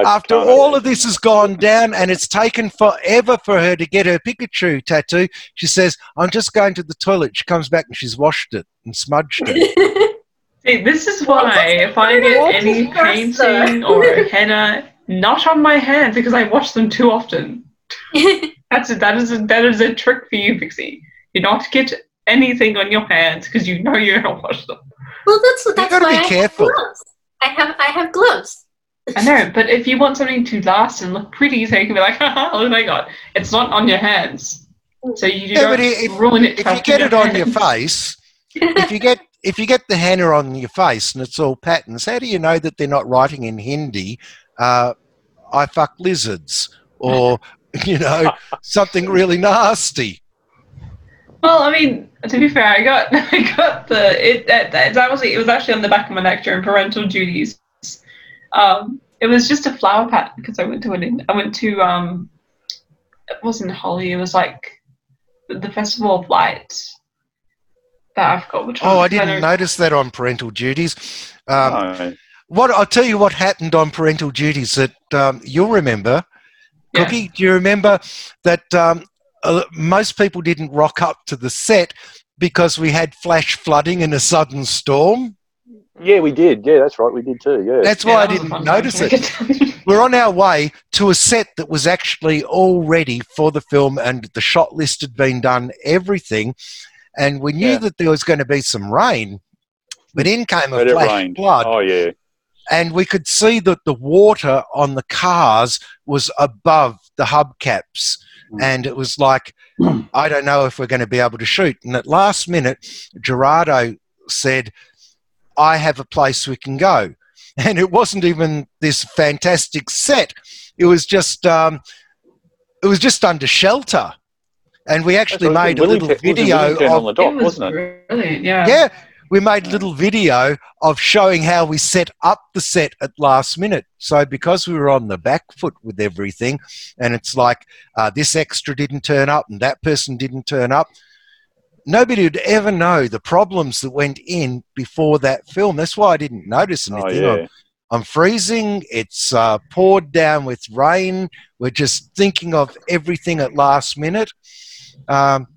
after all of this has gone down and it's taken forever for her to get her Pikachu tattoo, she says, I'm just going to the toilet. She comes back and she's washed it and smudged it. [LAUGHS] See, this is why if I get any painting or a henna, not on my hands because I wash them too often. [LAUGHS] That's a, that is a, that is a trick for you, Pixie. You not get anything on your hands because you know you're gonna wash them. well, that's that's gotta why be I careful. have gloves. I have I have gloves. I know, but if you want something to last and look pretty, so you can [LAUGHS] be like, oh my god, it's not on your hands. So you Yeah, don't if- ruin it. if you get it on your face, if you get if you get the henna on your face and it's all patterns, how do you know that they're not writing in Hindi? Uh, I fuck lizards, [LAUGHS] or you know something really nasty. Well, I mean, to be fair, I got [LAUGHS] I got the it that, that, that was it was actually on the back of my neck during parental duties. Um, it was just a flower pattern because I went to an I went to um, it wasn't Holi. It was like the, the Festival of Light. That I forgot which. Oh, I didn't know- notice that on parental duties. Um, No. What I'll tell you what happened on parental duties that um, you'll remember. Yeah. Cookie, do you remember that um, uh, most people didn't rock up to the set because we had flash flooding and a sudden storm? Yeah, we did. Yeah, that's right. We did too. Yeah. That's Yeah, why I that was a didn't fun notice to it. [LAUGHS] make it. We're on our way to a set that was actually all ready for the film, and the shot list had been done, everything. And we knew Yeah. that there was going to be some rain, but in came a flash flood, Oh yeah. and we could see that the water on the cars was above the hubcaps. Mm. And it was like, [CLEARS THROAT] I don't know if we're going to be able to shoot. And at last minute, Gerardo said, I have a place we can go. [LAUGHS] And it wasn't even this fantastic set. It was just, um, it was just under shelter. And we actually That's right. made a Willie little Pe- was in video Wellington of on the dock, it was wasn't it? brilliant. Yeah. yeah, we made a little video of showing how we set up the set at last minute. So because we were on the back foot with everything, and it's like uh, this extra didn't turn up and that person didn't turn up, nobody would ever know the problems that went in before that film. That's why I didn't notice Oh anything. yeah. I'm, I'm freezing. It's uh, poured down with rain. We're just thinking of everything at last minute. Um,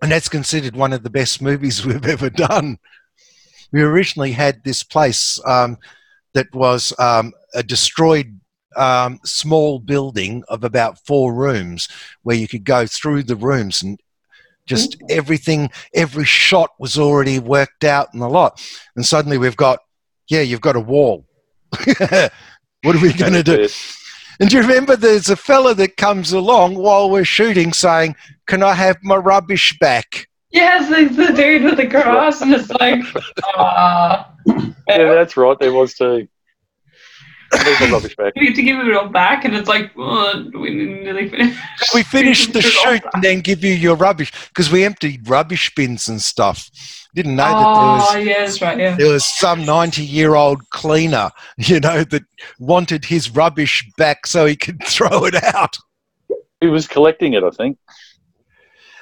and that's considered one of the best movies [LAUGHS] we've ever done. We originally had this place um, that was um, a destroyed um, small building of about four rooms where you could go through the rooms and just everything, every shot was already worked out and a lot. And suddenly we've got, yeah, you've got a wall. [LAUGHS] what are we [LAUGHS] going to do? [LAUGHS] And do you remember there's a fella that comes along while we're shooting saying, Can I have my rubbish back? Yes, it's the dude with the grass, and it's like, ah. [LAUGHS] Yeah, that's right. There was too. There's the rubbish back. We need to give it all back, and it's like, oh, we nearly finished. We finished [LAUGHS] the Give it all shoot and then give you your rubbish because we emptied rubbish bins and stuff. Didn't know that Oh, there was ah, yeah, that's right, yeah. there was some 90 year old cleaner, [LAUGHS] you know, that wanted his rubbish back so he could [LAUGHS] throw it out. He was collecting it, I think.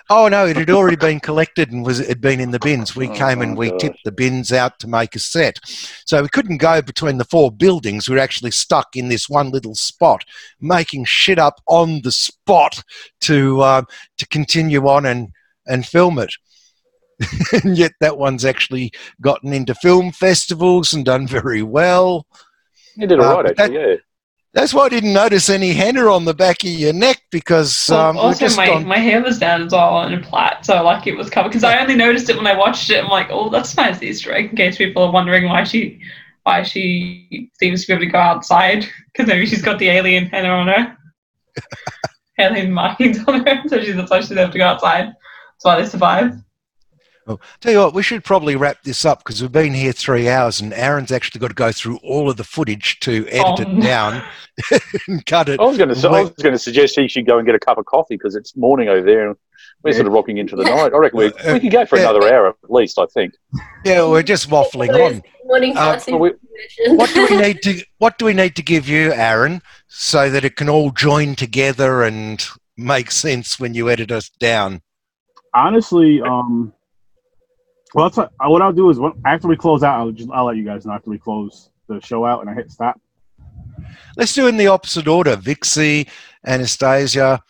Oh no, it had already been collected and was it had been in the bins. We Oh, came and we gosh. tipped the bins out to make a set. So we couldn't go between the four buildings. We were actually stuck in this one little spot, making shit up on the spot to um, to continue on and and film it. [LAUGHS] and yet that one's actually gotten into film festivals and done very well. He did all Uh, right, but actually. Yeah. That's why I didn't notice any henna on the back of your neck because Well, um, also, just my, on. my hair was down as well in a plait, so like it was covered. Because I only noticed it when I watched it. I'm like, oh, that's a nice Easter egg. In case people are wondering why she, why she seems to be able to go outside, because maybe she's got the alien henna on her, [LAUGHS] alien markings on her, so she's that's why she's able to go outside. That's why they survive. Oh, tell you what, we should probably wrap this up because we've been here three hours and Aaron's actually got to go through all of the footage to edit Oh, it down [LAUGHS] and cut it. I was going to. I was going to suggest he should go and get a cup of coffee because it's morning over there, and we're sort of rocking into the night. I reckon we Uh, we could go for yeah. another hour at least. I think. Yeah, we're just waffling on. Morning Uh, we- What do we [LAUGHS] need to What do we need to give you, Aaron, so that it can all join together and make sense when you edit us down? Honestly, um, well, that's what, uh, what I'll do is when, after we close out, I'll just I'll let you guys know after we close the show out and I hit stop. Let's do it in the opposite order: Vixie, Anastasia,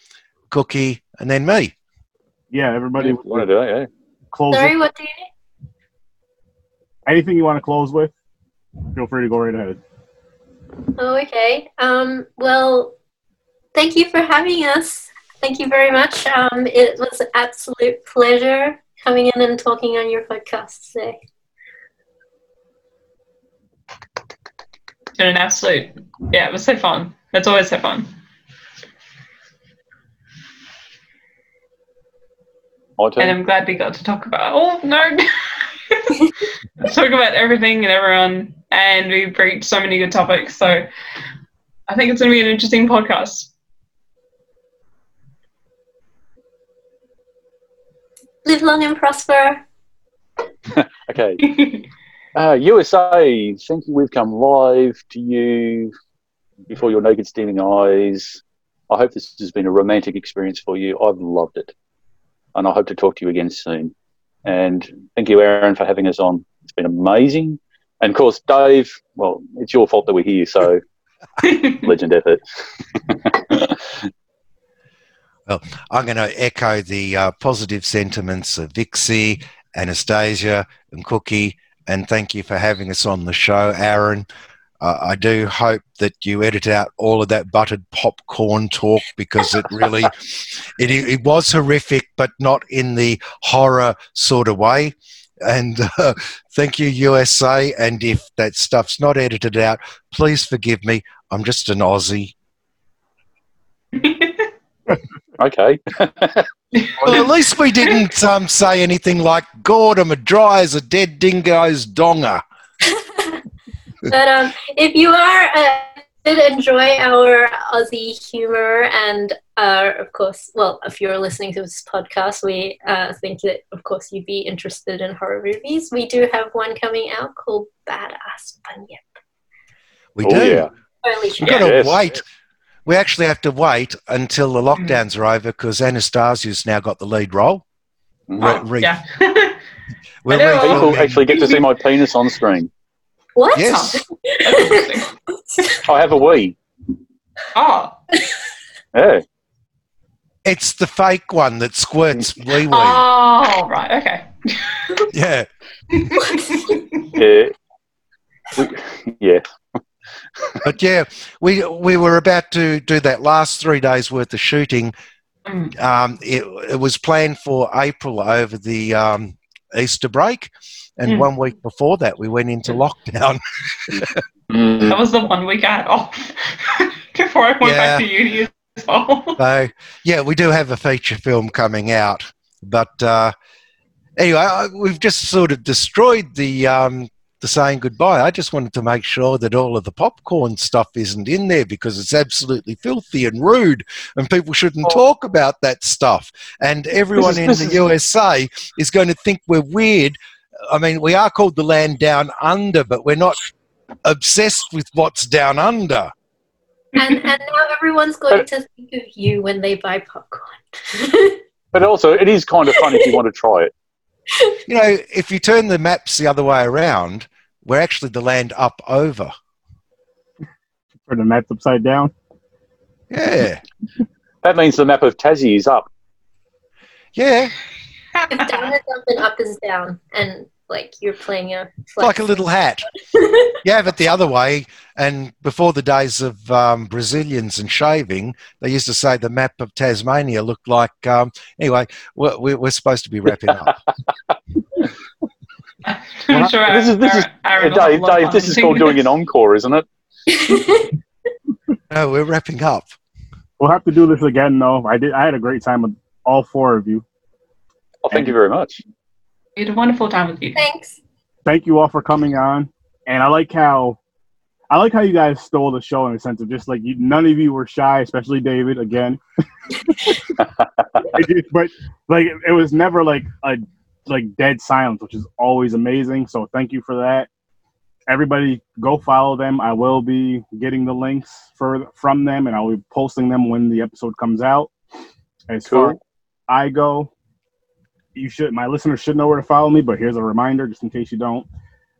Cookie, and then me. Yeah, everybody, want to do it? Yeah. close. Sorry, It. what do you need? Anything you want to close with, feel free to go right ahead. Oh, okay. Um, well, thank you for having us. Thank you very much. Um, it was an absolute pleasure coming in and talking on your podcast today. It's been an absolute, yeah, it was so fun. It's always so fun. And. I'm glad we got to talk about. Oh no, [LAUGHS] talk about everything and everyone, and we breached so many good topics. So I think it's going to be an interesting podcast. Live long and prosper. [LAUGHS] Okay. Uh, USA, thank you. We've come live to you before your naked, steaming eyes. I hope this has been a romantic experience for you. I've loved it. And I hope to talk to you again soon. And thank you, Aaron, for having us on. It's been amazing. And of course, Dave, well, it's your fault that we're here, so [LAUGHS] legend effort. [LAUGHS] I'm going to echo the uh, positive sentiments of Vixie, Anastasia, and Cookie, and thank you for having us on the show, Aaron. Uh, I do hope that you edit out all of that buttered popcorn talk because it really, [LAUGHS] it, it was horrific, but not in the horror sort of way. And [LAUGHS] uh, thank you, USA. And if that stuff's not edited out, please forgive me. I'm just an Aussie. [LAUGHS] Okay. Well, at least we didn't um, say anything like, God, I'm a dry as a dead dingo's donger. [LAUGHS] But um, if you are uh, did enjoy our Aussie humor and uh, of course, well, if you're listening to this podcast, we uh, think that of course you'd be interested in horror movies. We do have one coming out called Badass Bunyip. We oh, do. yeah. Holy We've got to Yes. wait. We actually have to wait until the lockdowns are over because Anastasia's now got the lead role. Mhm. Oh, Re- yeah. We're [LAUGHS] I. People refilming- actually get to see my penis on screen. What? Yes. [LAUGHS] I have a Wii. oh. Yeah. It's the fake one that squirts wee wee. Oh, right. Okay. Yeah. Yeah. [LAUGHS] We, yeah. But yeah, we we were about to do that last three days worth of shooting. Mm. Um, it, it was planned for April over the um, Easter break, and Mm. one week before that, we went into lockdown. Mm. That was the one week I had off [LAUGHS] before I went back to uni as well. So yeah, we do have a feature film coming out, but uh, anyway, I, we've just sort of destroyed the um, the saying goodbye. I just wanted to make sure that all of the popcorn stuff isn't in there because it's absolutely filthy and rude, and people shouldn't Oh. talk about that stuff. And everyone is- in the is- USA is going to think we're weird. I mean, we are called the land down under, but we're not obsessed with what's down under. And, and now everyone's going to think of you when they buy popcorn. [LAUGHS] But also, it is kind of fun if you want to try it. You know, if you turn the maps the other way around, we're actually the land up over. For the map's upside down. Yeah. [LAUGHS] That means the map of Tassie is up. Yeah. if down is up and up is down, and like you're playing a It's like a little hat. [LAUGHS] You have it the other way. And before the days of um, Brazilians and shaving, they used to say the map of Tasmania looked like. Um, anyway, we're, we're we're supposed to be wrapping up. [LAUGHS] I'm sure This is- this is- Aaron Yeah, Dave, a lot of Dave, this is called doing an encore, isn't it? no, we're wrapping up. We'll have to do this again, though. I did. I had a great time with all four of you. Oh, thank you very much. We had a wonderful time with you. Thanks. Thank you all for coming on. And I like how, I like how you guys stole the show in a sense of just like you, none of you were shy, especially David. Again, [LAUGHS] [LAUGHS] but like it was never like a like dead silence, which is always amazing. So thank you for that. Everybody, go follow them. I will be getting the links for from them, and I'll be posting them when the episode comes out. As far as I go, you should my listeners should know where to follow me. But here's a reminder, just in case you don't.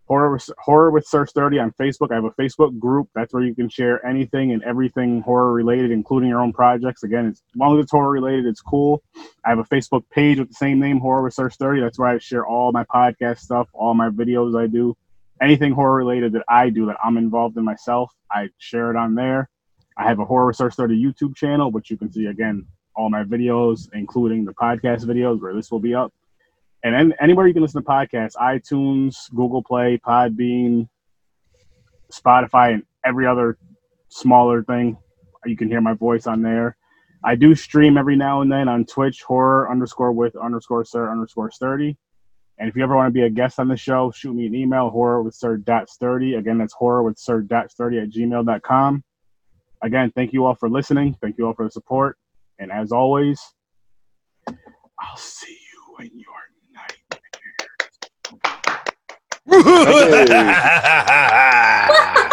Horror with, horror with Sir Sturdy on Facebook. I have a Facebook group. That's where you can share anything and everything horror related, including your own projects. Again, it's, as long as it's horror related, it's cool. I have a Facebook page with the same name, Horror with Sir Sturdy. That's where I share all my podcast stuff, all my videos I do, anything horror related that I do that I'm involved in myself. I share it on there. I have a Horror with Sir Sturdy YouTube channel, which you can see again all my videos, including the podcast videos where this will be up. And anywhere you can listen to podcasts, iTunes, Google Play, Podbean, Spotify, and every other smaller thing. You can hear my voice on there. I do stream every now and then on Twitch, horror underscore with underscore sir underscore sturdy. And if you ever want to be a guest on the show, shoot me an email, horror with sir dot sturdy. Again, that's horror with sir dot sturdy at gmail.com. Again, thank you all for listening. Thank you all for the support. And as always, I'll see you when you're Okay. [LAUGHS]